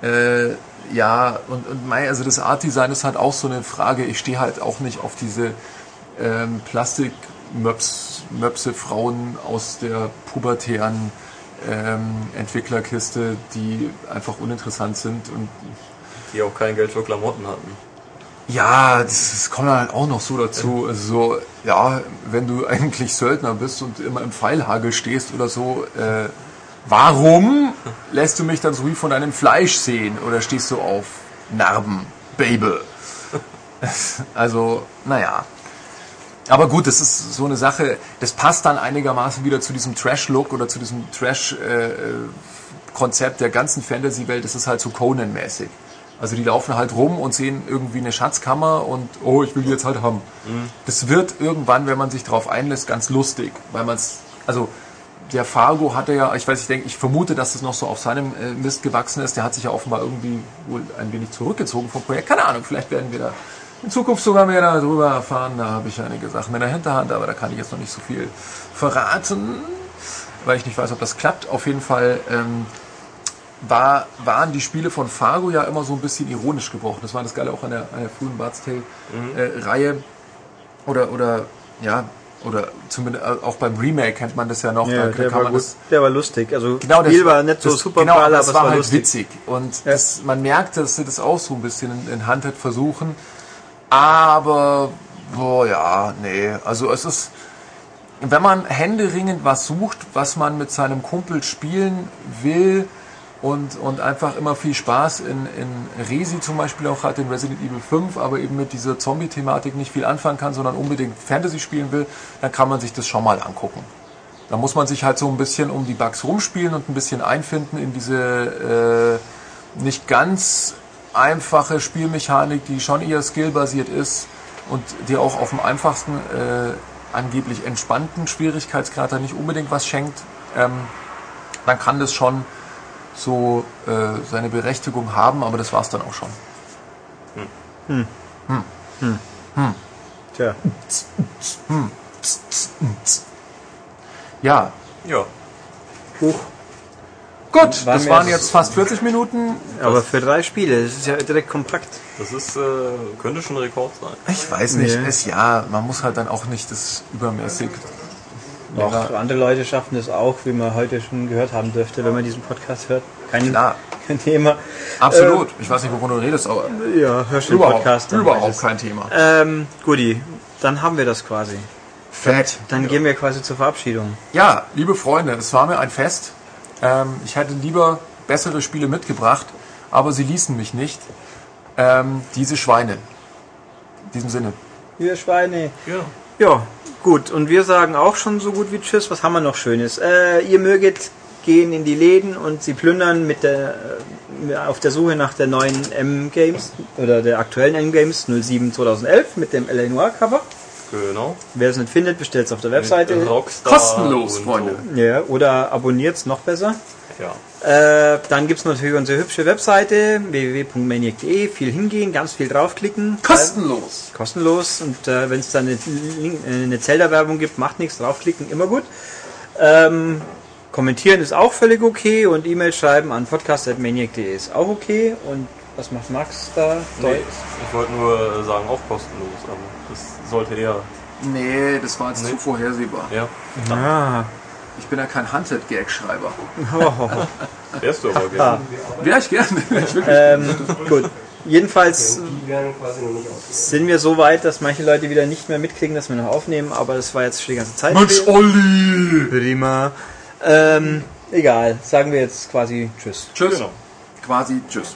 Äh, ja, und, und mei, also das Art Design ist halt auch so eine Frage. Ich stehe halt auch nicht auf diese ähm, Plastik-Möps, Möpse Frauen aus der pubertären ähm, Entwicklerkiste, die einfach uninteressant sind und Die auch kein Geld für Klamotten hatten. ja, das, das kommt halt auch noch so dazu. Also so, ja, wenn du eigentlich Söldner bist und immer im Pfeilhagel stehst oder so, äh, warum lässt du mich dann so wie von deinem Fleisch sehen oder stehst du auf Narben, Baby? Also, naja. Aber gut, das ist so eine Sache, das passt dann einigermaßen wieder zu diesem Trash-Look oder zu diesem Trash-Konzept der ganzen Fantasy-Welt. Das ist halt so Conan-mäßig. Also die laufen halt rum und sehen irgendwie eine Schatzkammer und oh, ich will die jetzt halt haben. Das wird irgendwann, wenn man sich darauf einlässt, ganz lustig, weil man es, also der Fargo hatte ja, ich weiß, ich denke, ich vermute, dass es noch so auf seinem äh, Mist gewachsen ist. Der hat sich ja offenbar irgendwie wohl ein wenig zurückgezogen vom Projekt. Keine Ahnung, vielleicht werden wir da in Zukunft sogar mehr darüber erfahren. Da habe ich einige Sachen in der Hinterhand, aber da kann ich jetzt noch nicht so viel verraten, weil ich nicht weiß, ob das klappt. Auf jeden Fall ähm, war, waren die Spiele von Fargo ja immer so ein bisschen ironisch gebrochen. Das war das Geile auch an der, an der frühen Bart's Tale-Reihe. oder, oder, ja, oder zumindest äh, auch beim Remake kennt man das ja noch. Ja, da der, war das der war lustig. Also Genau, das Spiel war nicht so das, super genau, aber es war war halt lustig. witzig. Und das, man merkt, dass sie das auch so ein bisschen in, in Handheld versuchen. Aber, boah, ja, nee. Also es ist, wenn man händeringend was sucht, was man mit seinem Kumpel spielen will und, und einfach immer viel Spaß in, in Resi zum Beispiel auch hat, in Resident Evil 5, aber eben mit dieser Zombie-Thematik nicht viel anfangen kann, sondern unbedingt Fantasy spielen will, dann kann man sich das schon mal angucken. Da muss man sich halt so ein bisschen um die Bugs rumspielen und ein bisschen einfinden in diese äh, nicht ganz einfache Spielmechanik, die schon eher skillbasiert ist und die auch auf dem einfachsten, äh, angeblich entspannten Schwierigkeitsgrad da nicht unbedingt was schenkt, ähm, dann kann das schon so äh, seine Berechtigung haben, aber das war's dann auch schon. Tja, Ja, Ja. Huch. Gut, Waren das waren jetzt- fast 40 Minuten. aber für drei Spiele, das ist ja direkt kompakt. Das ist, äh, könnte schon ein Rekord sein. Ich weiß nicht, Nee. es ja, man muss halt dann auch nicht das übermäßig. Auch länger- andere Leute schaffen das auch, wie man heute schon gehört haben dürfte, wenn man diesen Podcast hört. Kein, Klar. kein Thema. Absolut. ich weiß nicht, wovon du redest, aber Ja, hörst du den überhaupt, Podcast. dann überhaupt kein Thema. Ähm, Guti, dann haben wir das quasi. Fett. Dann gehen wir quasi zur Verabschiedung. Ja, liebe Freunde, es war mir ein Fest. Ähm, ich hätte lieber bessere Spiele mitgebracht, aber sie ließen mich nicht. Ähm, diese Schweine. In diesem Sinne. Wir Schweine. Ja. Ja, gut. Und wir sagen auch schon so gut wie Tschüss. Was haben wir noch Schönes? Äh, ihr möget gehen in die Läden und sie plündern mit der, äh, auf der Suche nach der neuen M-Games oder der aktuellen M-Games 07 2011 mit dem LA Noir Cover. Genau. Wer es nicht findet, bestellt es auf der Webseite. Rockstar Kostenlos, und Freunde. Ja, oder abonniert es noch besser. Ja. Äh, dann gibt es natürlich unsere hübsche Webseite www.maniac.de. Viel hingehen, ganz viel draufklicken. Kostenlos. kostenlos und äh, wenn es dann eine, äh, eine Zelda-Werbung gibt, macht nichts, draufklicken, immer gut. Ähm, kommentieren ist auch völlig okay und E-Mail schreiben an podcast.maniac.de ist auch okay. Und was macht Max da? Nee, ich wollte nur äh, sagen, auch kostenlos, aber das sollte eher. Nee, das war jetzt Nee. zu vorhersehbar. Ja, Ah. Ich bin ja kein Hunted-Gag-Schreiber. wärst du aber gerne. Wäre ich gerne. Ich wirklich. Ähm, gut. Jedenfalls sind wir so weit, dass manche Leute wieder nicht mehr mitkriegen, dass wir noch aufnehmen, aber das war jetzt schon die ganze Zeit. Olli! Prima. Ähm, egal, sagen wir jetzt quasi Tschüss. Tschüss. Genau. Quasi Tschüss.